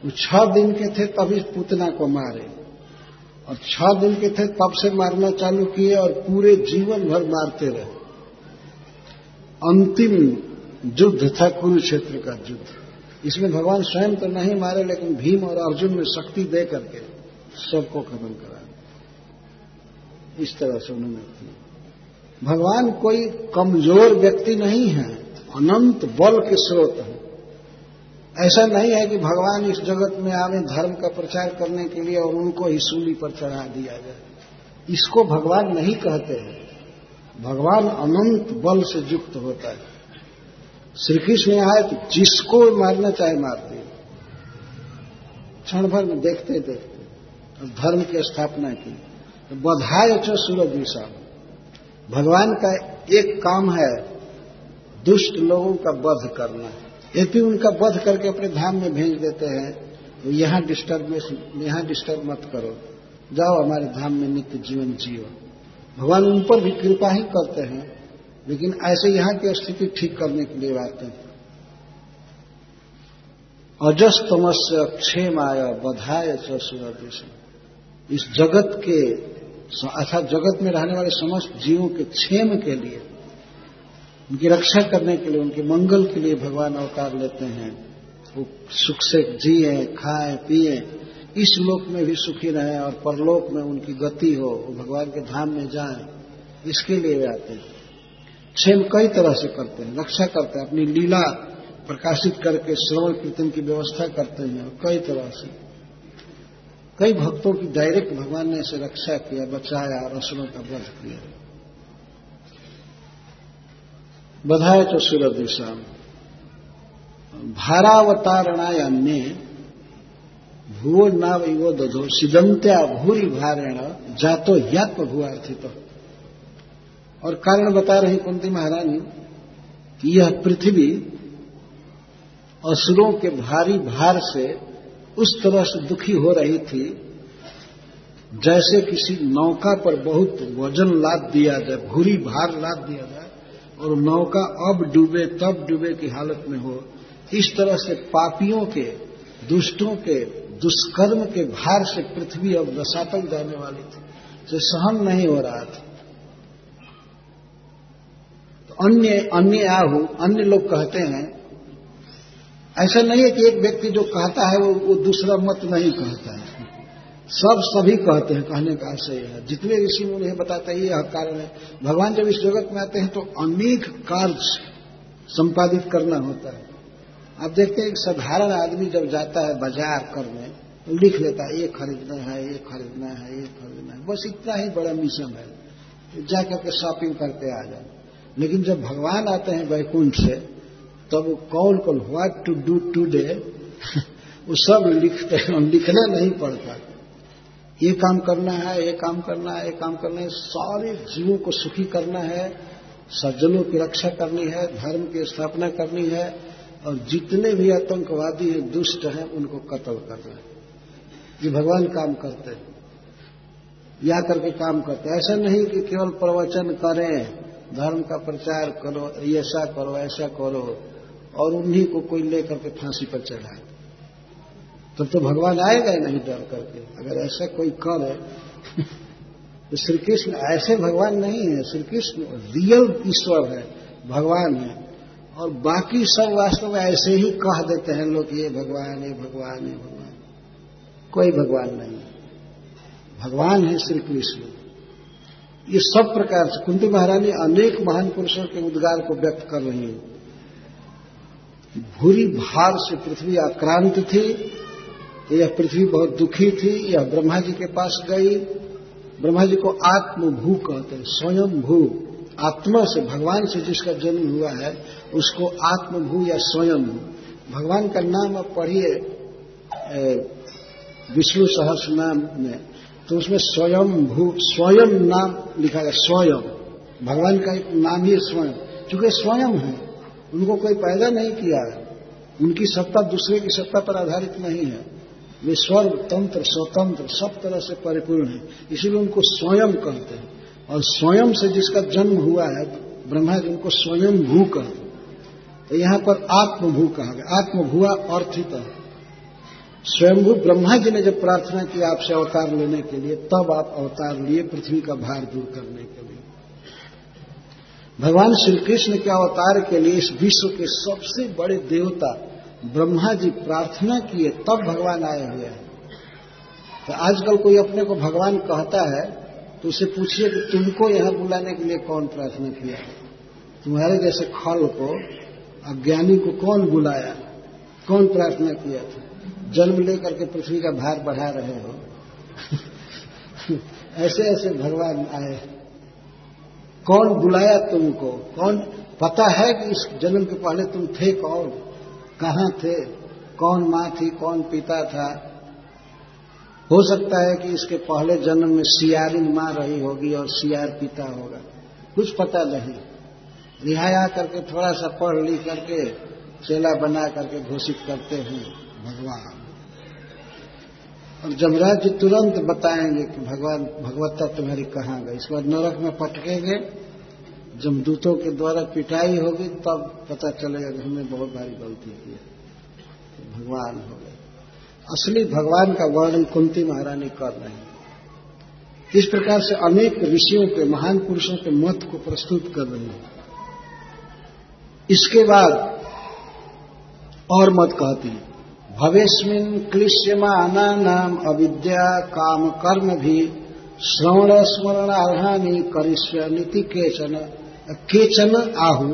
वो छह दिन के थे, तभी पुतना को मारे। और छह दिन के थे तब से मारना चालू किए और पूरे जीवन भर मारते रहे। अंतिम युद्ध था कुरुक्षेत्र का युद्ध। इसमें भगवान स्वयं तो नहीं मारे, लेकिन भीम और अर्जुन में शक्ति दे करके सबको खत्म करा इस तरह से उन्होंने भगवान कोई कमज़ोर व्यक्ति नहीं है, अनंत बल के स्रोत है। ऐसा नहीं है कि भगवान इस जगत में आवे धर्म का प्रचार करने के लिए और उनको ही सूली पर चढ़ा दिया जाए। इसको भगवान नहीं कहते हैं। भगवान अनंत बल से युक्त होता है। श्री कृष्ण आए तो जिसको मारना चाहे मारते क्षण भर में देखते देखते धर्म की स्थापना की। तो बधाए चो सूरज विशाल भगवान का एक काम है, दुष्ट लोगों का वध करना। यदि उनका वध करके अपने धाम में भेज देते हैं तो यहाँ डिस्टर्ब यहाँ डिस्टर्ब मत करो। जाओ हमारे धाम में नित्य जीवन जियो। भगवान उन पर भी कृपा ही करते हैं, लेकिन ऐसे यहाँ की स्थिति ठीक करने के लिए आते हैं। अजस तमस्य क्षेम आय बधाय सूरज इस जगत के, अर्थात जगत में रहने वाले समस्त जीवों के क्षेम के लिए उनकी रक्षा करने के लिए, उनके मंगल के लिए भगवान अवतार लेते हैं। वो सुख से जिए, खाए, पिए। इस लोक में भी सुखी रहें और परलोक में उनकी गति हो, वो भगवान के धाम में जाए। इसके लिए वे आते हैं। क्षेम कई तरह से करते हैं। रक्षा करते हैं, अपनी लीला प्रकाशित करके श्रवण कीर्तन की व्यवस्था करते हैं कई तरह से। कई भक्तों की डायरेक्ट भगवान ने ऐसे रक्षा किया, बचाया और असुरों का वध किया। बधाए तो सूर्य दिशा भारावतारणायान्य भूव नाव इवो दधो, सिदंत्या भूरी भारेण जातो यात्म भूआर्थित और कारण बता रही कुंती महारानी कि यह पृथ्वी असुरों के भारी भार से उस तरह से दुखी हो रही थी, जैसे किसी नौका पर बहुत वज़न लाद दिया जाए, भूरी भार लाद दिया जाए। और नौका अब डूबे तब डूबे की हालत में हो। इस तरह से पापियों के दुष्टों के दुष्कर्म के भार से पृथ्वी अब रसातक जाने वाली थी जो सहन नहीं हो रहा था। तो अन्य अन्य आहु अन्य लोग कहते हैं ऐसा नहीं है कि एक व्यक्ति जो कहता है वो, वो दूसरा मत नहीं कहता है। सब सभी कहते हैं, कहने का आशय है। जितने ऋषि मुनि बताते हैं यह कारण है भगवान जब इस जगत में आते हैं तो अनेक कार्य संपादित करना होता है। आप देखते हैं, एक साधारण आदमी जब जाता है बाज़ार करने तो लिख लेता है, ये खरीदना है, ये खरीदना है, ये खरीदना है। बस इतना ही बड़ा मिशन है जाकर के शॉपिंग करके आ जाए लेकिन जब भगवान आते हैं वैकुंठ से, तब वो call call what to do today वो सब लिखते हैं लिखना नहीं पड़ता। ये काम करना है, ये काम करना है, ये काम करना है। सारे जीवों को सुखी करना है, सज्जनों की रक्षा करनी है, धर्म की स्थापना करनी है, और जितने भी आतंकवादी हैं, दुष्ट हैं, उनको कत्ल करना है। ये भगवान काम करते हैं। या करके काम करते हैं। ऐसा नहीं कि केवल प्रवचन करें, धर्म का प्रचार करो, ऐसा करो ऐसा करो, और उन्हीं को कोई लेकर के फांसी पर चढ़ाए। तब तो भगवान आएगा नहीं डर करके। अगर ऐसा कोई करे तो श्री कृष्ण ऐसे भगवान नहीं है। श्री कृष्ण रियल ईश्वर है, भगवान है। और बाकी सब वास्तव में ऐसे ही कह देते हैं लोग, ये भगवान ये भगवान ये भगवान। कोई भगवान नहीं भगवान है श्री कृष्ण ये सब प्रकार से कुंती महारानी अनेक महान पुरुषों के उद्गार को व्यक्त कर रही है। भूरी भार से पृथ्वी आक्रांत थी। यह पृथ्वी बहुत दुखी थी, यह ब्रह्मा जी के पास गई। ब्रह्मा जी को आत्मभू कहते हैं स्वयं भू आत्मा से, भगवान से जिसका जन्म हुआ है, उसको आत्मभू या स्वयं भगवान का नाम आप पढ़िए विष्णु सहस्र नाम में। तो उसमें स्वयं भू स्वयं नाम लिखा गया स्वयं। भगवान का एक नाम ही स्वयं। चूँकि स्वयं है, उनको कोई पैदा नहीं किया है। उनकी सत्ता दूसरे की सत्ता पर आधारित नहीं है। वे स्वर्ग तंत्र, स्वतंत्र, सब तरह से परिपूर्ण है। इसीलिए उनको स्वयं कहते हैं। और स्वयं से जिसका जन्म हुआ है, ब्रह्मा जी उनको स्वयं भू कहते तो यहाँ पर आत्मभू कहा गया। आत्मभुआ अर्थित। स्वयंभू ब्रह्मा जी ने जब प्रार्थना की आपसे अवतार लेने के लिए, तब आप अवतार लिए पृथ्वी का भार दूर करने के लिए। भगवान श्री कृष्ण के अवतार के लिए इस विश्व के सबसे बड़े देवता ब्रह्मा जी प्रार्थना किए, तब भगवान आए हुए हैं। तो आजकल कोई अपने को भगवान कहता है तो उसे पूछिए कि तुमको यहाँ बुलाने के लिए कौन प्रार्थना किया तुम्हारे जैसे खल को, अज्ञानी को कौन बुलाया? कौन प्रार्थना किया था? जन्म लेकर के पृथ्वी का भार बढ़ा रहे हो? ऐसे ऐसे भगवान आए कौन बुलाया तुमको? कौन? पता है कि इस जन्म के पहले तुम थे कौन? कहाँ थे? कौन माँ थी, कौन पिता था? हो सकता है कि इसके पहले जन्म में सियारिन माँ रही होगी और सियार पिता होगा। कुछ पता नहीं। रिहाया करके थोड़ा सा पढ़ लिख करके चेला बना करके घोषित करते हैं भगवान। और जमराज जी तुरंत बताएँगे कि भगवान भगवत्ता तुम्हारी कहाँ गई। इसके बाद नरक में पटकेंगे। जमदूतों के द्वारा पिटाई होगी तब पता चलेगा कि हमने बहुत भारी गलती की है। भगवान हो गए। असली भगवान का वर्णन कुंती महारानी कर रहे हैं। इस प्रकार से अनेक ऋषियों के, महान पुरुषों के मत को प्रस्तुत कर रहे हैं। इसके बाद और मत कहती भवेस्मिन क्लिश्यमाना नाम अविद्या काम कर्म भी श्रवण स्मरण स्मरणार्हानी करिष्य नीति के केचन केचन आहु,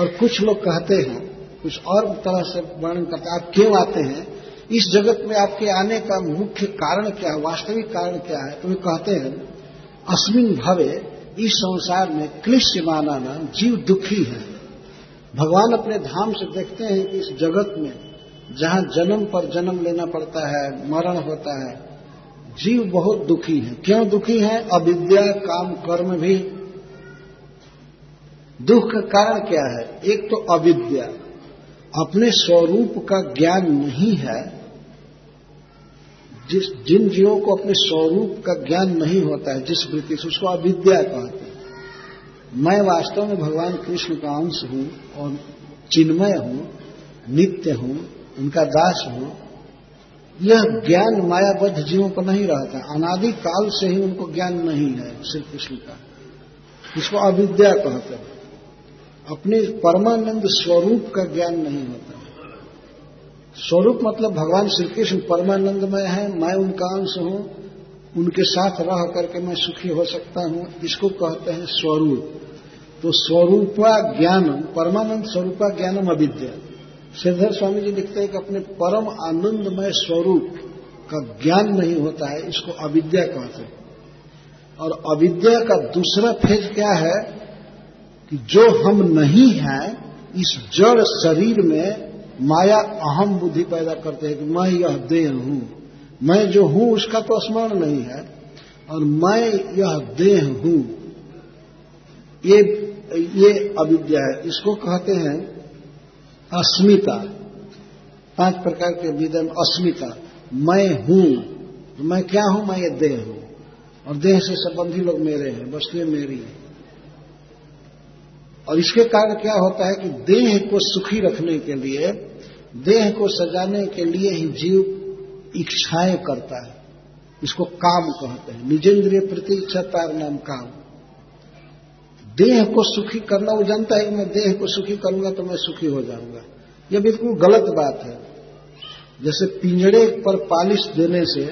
और कुछ लोग कहते हैं, कुछ और तरह से वर्णन करते आप क्यों आते हैं? इस जगत में आपके आने का मुख्य कारण क्या है, वास्तविक कारण क्या है? तो वे कहते हैं, अस्मिन भवे इस संसार में क्लिश्य माना जीव दुखी है। भगवान अपने धाम से देखते हैं कि इस जगत में जहाँ जन्म पर जन्म लेना पड़ता है, मरण होता है, जीव बहुत दुखी है। क्यों दुखी है? अविद्या, काम, कर्म भी दुख का कारण क्या है? एक तो अविद्या। अपने स्वरूप का ज्ञान नहीं है, जिस, जिन जीवों को अपने स्वरूप का ज्ञान नहीं होता है, जिस वृत्ति से उसको अविद्या कहते हैं। मैं वास्तव में भगवान कृष्ण का अंश हूँ और चिन्मय हूँ, नित्य हूँ, उनका दास हूँ। यह ज्ञान मायाबद्ध जीवों को नहीं रहता। अनादि काल से ही उनको ज्ञान नहीं है, श्री कृष्ण का। इसको अविद्या कहते हैं। अपने परमानंद स्वरूप का ज्ञान नहीं होता। स्वरूप मतलब भगवान श्री कृष्ण परमानंदमय है, मैं उनका अंश हूँ, उनके साथ रह करके मैं सुखी हो सकता हूँ, इसको कहते हैं स्वरूप। तो स्वरूपा ज्ञानम, परमानंद स्वरूपा ज्ञानम अविद्या। श्रीधर स्वामी जी लिखते हैं कि अपने परम आनंदमय स्वरूप का ज्ञान नहीं होता है, इसको अविद्या कहते हैं। और अविद्या का दूसरा फ़ेज़ क्या है? कि जो हम नहीं हैं, इस जड़ शरीर में माया अहम बुद्धि पैदा करते हैं कि मैं यह देह हूँ। मैं जो हूँ, उसका तो स्मरण नहीं है। और मैं यह देह हूँ। ये ये अविद्या है। इसको कहते हैं अस्मिता। पाँच प्रकार के विदन अस्मिता। मैं हूँ। तो मैं क्या हूँ? मैं ये देह हूँ। और देह से संबंधी लोग मेरे हैं वस्तुएँ मेरी हैं। और इसके कारण क्या होता है कि देह को सुखी रखने के लिए, देह को सजाने के लिए ही जीव इच्छाएँ करता है। इसको काम कहते हैं। निजेंद्रिय प्रति इच्छा तार नाम काम। देह को सुखी करना, वो जानता है कि मैं देह को सुखी करूँगा तो मैं सुखी हो जाऊँगा। यह बिल्कुल गलत बात है। जैसे पिंजड़े पर पालिश देने से,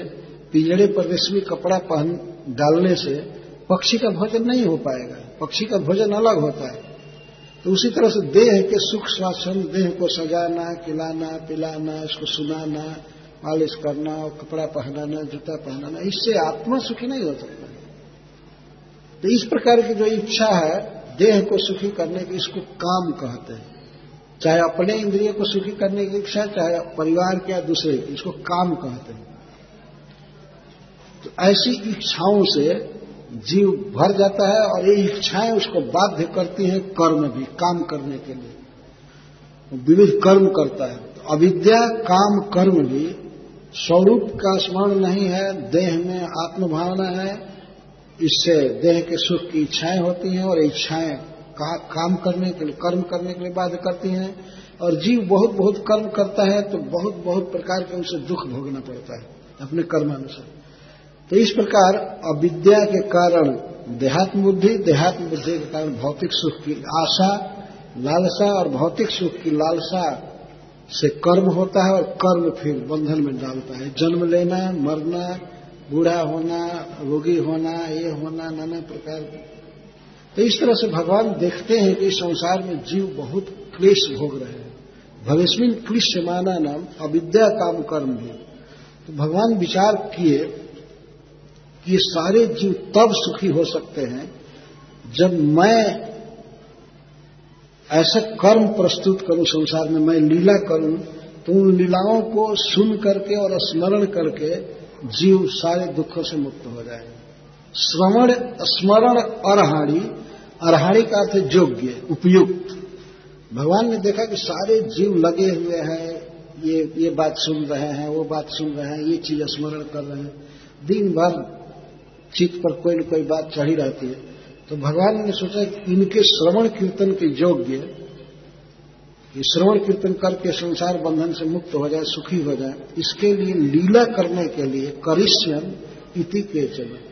पिंजड़े पर रेशमी कपड़ा पहन डालने से पक्षी का भोजन नहीं हो पाएगा। पक्षी का भोजन अलग होता है। तो उसी तरह से देह के सुख स्वास्थ्य देह को सजाना, खिलाना, पिलाना इसको सुनाना, मालिश करना, और कपड़ा पहनाना, जूता पहनाना, इससे आत्मा सुखी नहीं हो सकता। तो इस प्रकार की जो इच्छा है, देह को सुखी करने की, इसको काम कहते हैं। चाहे अपने इंद्रिय को सुखी करने की इच्छा, चाहे परिवार के या दूसरे, इसको काम कहते हैं। तो ऐसी इच्छाओं से जीव भर जाता है और ये इच्छाएँ उसको बाध्य करती हैं कर्म भी काम करने के लिए। विविध कर्म करता है। तो अविद्या काम कर्म भी स्वरूप का स्मरण नहीं है देह में आत्मभावना है। इससे देह के सुख की इच्छाएँ होती हैं और इच्छाएँ का, काम करने के लिए कर्म करने के लिए बाध्य करती हैं। और जीव बहुत बहुत कर्म करता है तो बहुत बहुत प्रकार के उसे दुख भोगना पड़ता है अपने कर्मानुसार। तो इस प्रकार अविद्या के कारण, देहात्म बुद्धि देहात्म बुद्धि के कारण भौतिक सुख की आशा, लालसा और भौतिक सुख की लालसा से कर्म होता है और कर्म फिर बंधन में डालता है। जन्म लेना, मरना, बूढ़ा होना, रोगी होना, ये होना, नाना प्रकार तो इस तरह से भगवान देखते हैं कि संसार में जीव बहुत क्लेश भोग रहे हैं। भविष्य क्लिश माना नाम अविद्या काम कर्म भी तो भगवान विचार किए ये सारे जीव तब सुखी हो सकते हैं जब मैं ऐसा कर्म प्रस्तुत करूँ संसार में, मैं लीला करूँ तो उन लीलाओं को सुन करके और स्मरण करके जीव सारे दुखों से मुक्त हो जाए। श्रवण, स्मरण अरहाड़ी अरहाड़ी का अर्थ योग्य, उपयुक्त। भगवान ने देखा कि सारे जीव लगे हुए हैं, ये ये बात सुन रहे हैं, वो बात सुन रहे हैं, ये चीज़ स्मरण कर रहे हैं। दिन भर चित्त पर कोई न कोई बात चढ़ी रहती है। तो भगवान ने सोचा कि इनके श्रवण कीर्तन के योग्य, ये श्रवण कीर्तन करके संसार बंधन से मुक्त हो जाए, सुखी हो जाए, इसके लिए लीला करने के लिए करिश्यम इति के चले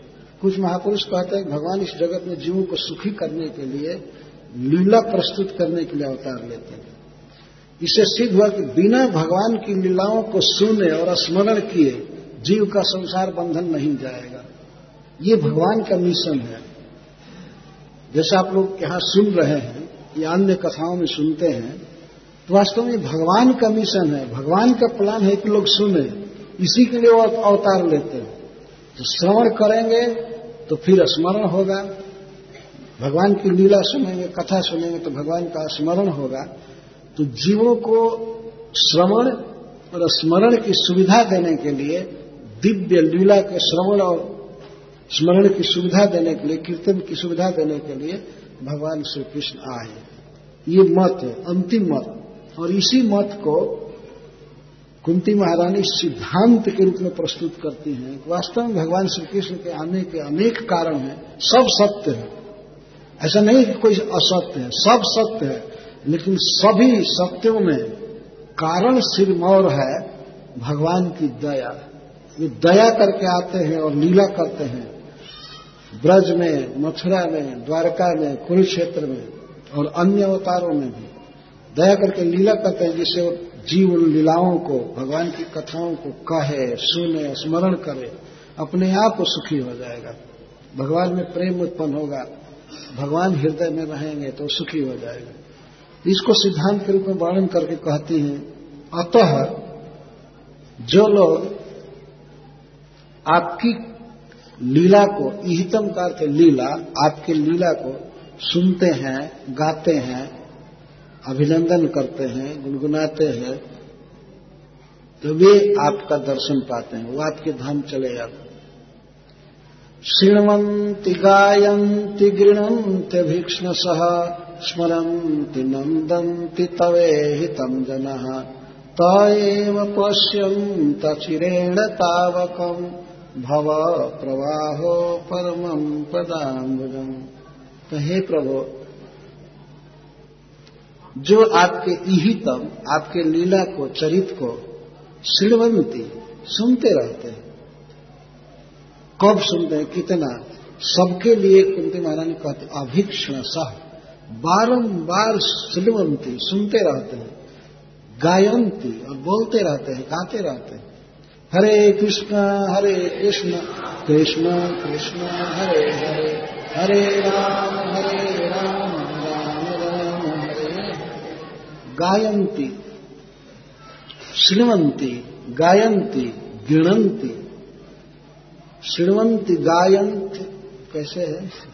कुछ महापुरुष कहते हैं, भगवान इस जगत में जीवों को सुखी करने के लिए लीला प्रस्तुत करने के लिए अवतार लेते हैं। इससे सिद्ध हुआ कि बिना भगवान की लीलाओं को सुने और स्मरण किए, जीव का संसार बंधन नहीं जाएगा। ये भगवान का मिशन है। जैसे आप लोग यहाँ सुन रहे हैं, या अन्य कथाओं में सुनते हैं तो वास्तव में भगवान का मिशन है। भगवान का प्लान है कि लोग सुने। इसी के लिए वो अवतार लेते हैं। तो श्रवण करेंगे तो फिर स्मरण होगा। भगवान की लीला सुनेंगे, कथा सुनेंगे तो भगवान का स्मरण होगा। तो जीवों को श्रवण और स्मरण की सुविधा देने के लिए दिव्य लीला के श्रवण और स्मरण की सुविधा देने के लिए, कीर्तन की सुविधा देने के लिए भगवान श्री कृष्ण आए। ये मत है, अंतिम मत। और इसी मत को कुंती महारानी सिद्धांत के रूप में प्रस्तुत करती हैं। वास्तव में भगवान श्री कृष्ण के आने के अनेक कारण हैं। सब सत्य है। ऐसा नहीं कि कोई असत्य है। सब सत्य है। लेकिन सभी सत्यों में कारण सिरमौर है भगवान की दया। ये दया करके आते हैं और लीला करते हैं। ब्रज में, मथुरा में, द्वारका में, कुरुक्षेत्र में और अन्य अवतारों में भी। दया करके लीला करते हैं जिससे जीव उन लीलाओं को, भगवान की कथाओं को कहे, सुने, स्मरण करे, अपने आप को सुखी हो जाएगा। भगवान में प्रेम उत्पन्न होगा, भगवान हृदय में रहेंगे तो सुखी हो जाएगा। इसको सिद्धांत के रूप में वर्णन करके कहती हैं, अतः जो लोग आपकी लीला को, इहितम का अर्थ लीला, आपके लीला को सुनते हैं, गाते हैं, अभिनंदन करते हैं, गुनगुनाते हैं तो वे आपका दर्शन पाते हैं। वो आपके धाम चले जाते शृण्वन्ति गायन्ति गृह्णन्त्यभीक्ष्णसः स्मरन्ति, नन्दन्ति तवेहितं जनः, त एव पश्यन्त चिरेण तावकम्। भव प्रवाहो परमं पदाम्बुजम् तो हे प्रभु, जो आपके इहितम, आपके लीला को, चरित को श्रीवंती सुनते रहते हैं। कब सुनते हैं? कितना? सबके लिए कुंती महारानी कहते अभीक्षण सह, बारंबार श्रीवंती सुनते रहते हैं, गायंती और बोलते रहते हैं, गाते रहते हैं। हरे कृष्ण हरे कृष्ण कृष्ण कृष्ण, हरे हरे हरे राम हरे राम राम राम, हरे गायंती श्रीवंती गायंती गिणंती श्रीवंती गायंत कैसे है?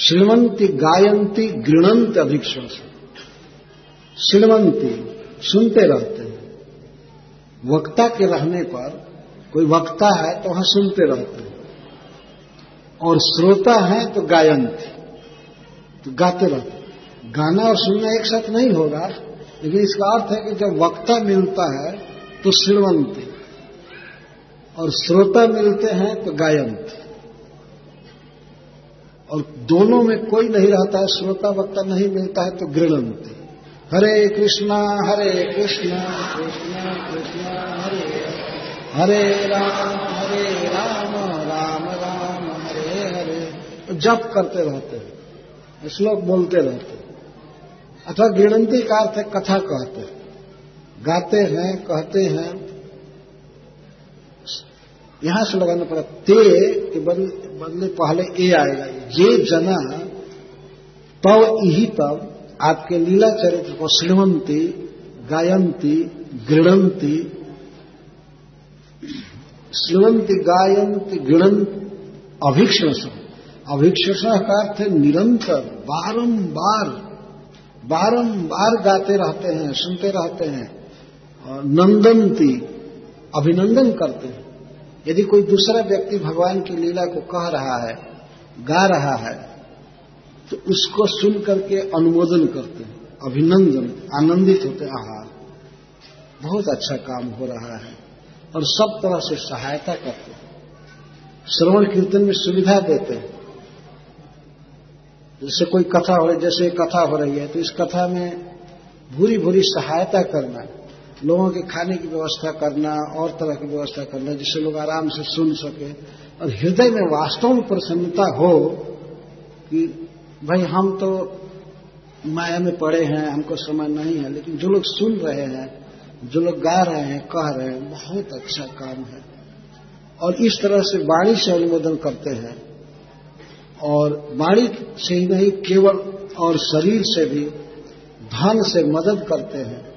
श्रीमंती गायंती गृणंत अभिक्षण से श्रीमंती सुनते रहते हैं। वक्ता के रहने पर कोई वक्ता है तो वहाँ सुनते रहते हैं। और श्रोता है तो गायंती। तो गाते रहते गाना और सुनना एक साथ नहीं होगा, लेकिन इसका अर्थ है कि जब वक्ता मिलता है तो श्रीवंती और श्रोता मिलते हैं तो गायंती। और दोनों में कोई नहीं रहता है श्रोता वक्ता नहीं मिलता है तो गृणंती हरे कृष्णा हरे कृष्णा कृष्णा कृष्णा, हरे हरे राम हरे राम राम राम, हरे हरे। तो जप करते रहते हैं, श्लोक बोलते रहते हैं। अथवा गिणंती का अर्थ कथा कहते हैं। गाते हैं, कहते हैं यहाँ से लगाना पड़ा ते के बदले, बदले पहले ए आएगा। ये जना तव यही तब आपके लीला चरित्र को श्रीमंती गायंती गृणंती श्रीमंती गायंती गृणंत अभिक्षण अभिक्षण का अर्थ है निरंतर बारंबार बारंबार गाते रहते हैं सुनते रहते हैं और अभिनंदन करते हैं। यदि कोई दूसरा व्यक्ति भगवान की लीला को कह रहा है, गा रहा है तो उसको सुन करके अनुमोदन करते हैं, अभिनंदन, आनंदित होते आहा, बहुत अच्छा काम हो रहा है, और सब तरह से सहायता करते हैं। श्रवण कीर्तन में सुविधा देते हैं। जैसे कोई कथा हो रही, जैसे कथा हो रही है तो इस कथा में भूरी भूरी सहायता करना लोगों के खाने की व्यवस्था करना, और तरह की व्यवस्था करना, जिससे लोग आराम से सुन सके। और हृदय में वास्तव में प्रसन्नता हो कि, भाई, हम तो माया में पड़े हैं, हमको समय नहीं है। लेकिन जो लोग सुन रहे हैं, जो लोग गा रहे हैं, कह रहे हैं, बहुत अच्छा काम है। और इस तरह से वाणी से अनुमोदन करते हैं। और वाणी से ही नहीं, केवल और शरीर से भी धन से मदद करते हैं।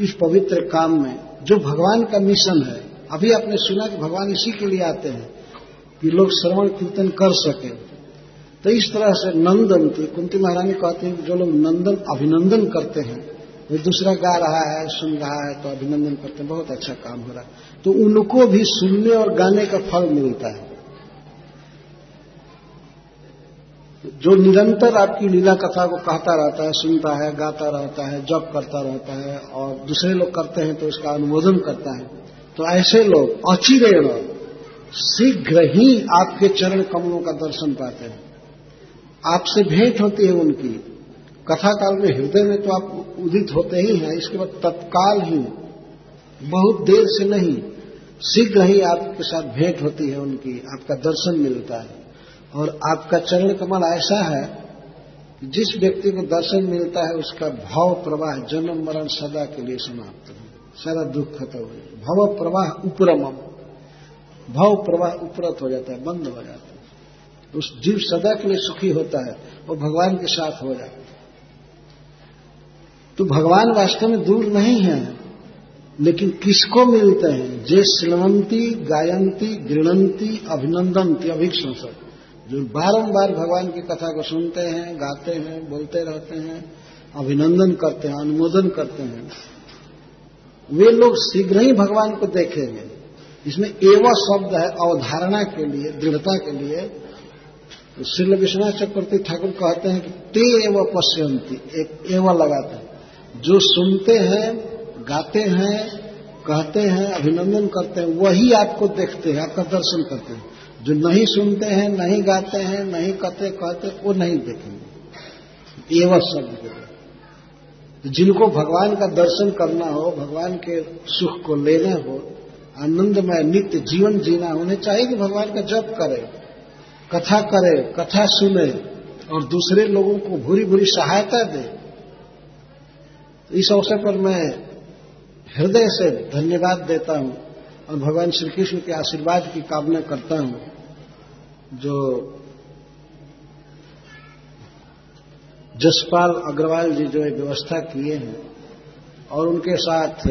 इस पवित्र काम में, जो भगवान का मिशन है, अभी आपने सुना कि भगवान इसी के लिए आते हैं, कि लोग श्रवण कीर्तन कर सके। तो इस तरह से नंदन थी कुंती महारानी कहते हैं जो लोग नंदन अभिनंदन करते हैं, वो दूसरा गा रहा है, सुन रहा है तो अभिनंदन करते हैं, बहुत अच्छा काम हो रहा है। तो उनको भी सुनने और गाने का फल मिलता है। जो निरंतर आपकी लीला कथा को कहता रहता है, सुनता है, गाता रहता है, जप करता रहता है और दूसरे लोग करते हैं तो उसका अनुमोदन करता है। तो ऐसे लोग अचिरेण शीघ्र ही आपके चरण कमलों का दर्शन पाते हैं। आपसे भेंट होती है उनकी। कथा काल में हृदय में तो आप उदित होते ही हैं, इसके बाद तत्काल ही, बहुत देर से नहीं, शीघ्र ही आपके साथ भेंट होती है उनकी, आपका दर्शन मिलता है। और आपका चरण कमल ऐसा है, जिस व्यक्ति को दर्शन मिलता है, उसका भाव प्रवाह जन्म मरण सदा के लिए समाप्त है। सारा दुख खत्म हो भव प्रवाह उपरम भाव प्रवाह उपरत हो जाता है, बंद हो जाता है। उस जीव सदा के लिए सुखी होता है और भगवान के साथ हो जाता है। तो भगवान वास्तव में दूर नहीं है, लेकिन किसको मिलते हैं? जे श्रवंती गायंती, गृणंती अभिनंदनती अभिक्षण जो बारंबार भगवान की कथा को सुनते हैं, गाते हैं, बोलते रहते हैं, अभिनंदन करते हैं, अनुमोदन करते हैं, वे लोग शीघ्र ही भगवान को देखेंगे। इसमें एवं शब्द है अवधारणा के लिए, दृढ़ता के लिए। तो श्री विश्वनाथ चक्रवर्ती ठाकुर कहते हैं कि ते एवं पश्यंती एक एवं लगाते हैं। जो सुनते हैं, गाते हैं, कहते हैं, अभिनंदन करते हैं, वही आपको देखते हैं, आपका दर्शन करते हैं। जो नहीं सुनते हैं, नहीं गाते हैं, नहीं कहते कहते, वो नहीं देखेंगे। एवं शब्द के तो जिनको भगवान का दर्शन करना हो, भगवान के सुख को लेना हो, आनंदमय नित्य जीवन जीना उन्हें चाहिए कि भगवान का जप करे, कथा करे, कथा सुने, और दूसरे लोगों को भूरी भूरी सहायता दे इस अवसर पर मैं हृदय से धन्यवाद देता हूँ और भगवान श्री कृष्ण के आशीर्वाद की कामना करता हूँ। जो जसपाल अग्रवाल जी जो व्यवस्था किए हैं और उनके साथ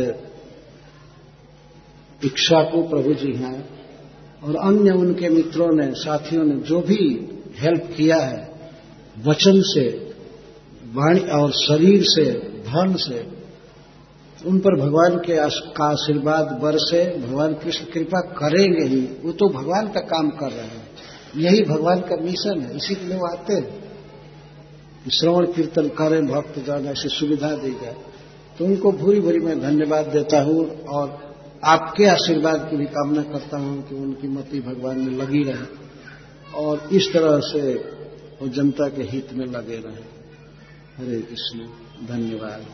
इक्ष्वाकु प्रभु जी हैं और अन्य उनके मित्रों ने, साथियों ने जो भी हेल्प किया है, वचन से, वाणी और शरीर से, धन से, उन पर भगवान के का आशीर्वाद बरसे भगवान कृष्ण कृपा करेंगे ही, वो तो भगवान का काम कर रहे हैं। यही भगवान का मिशन है इसी के लिए वो आते हैं। श्रवण कीर्तन करें, भक्त जन, ऐसी सुविधा दी जाए। तो उनको भूरी भूरी मैं धन्यवाद देता हूँ और आपके आशीर्वाद की भी कामना करता हूँ कि उनकी मति भगवान में लगी रहे और इस तरह से वो जनता के हित में लगे रहे। हरे कृष्ण, धन्यवाद।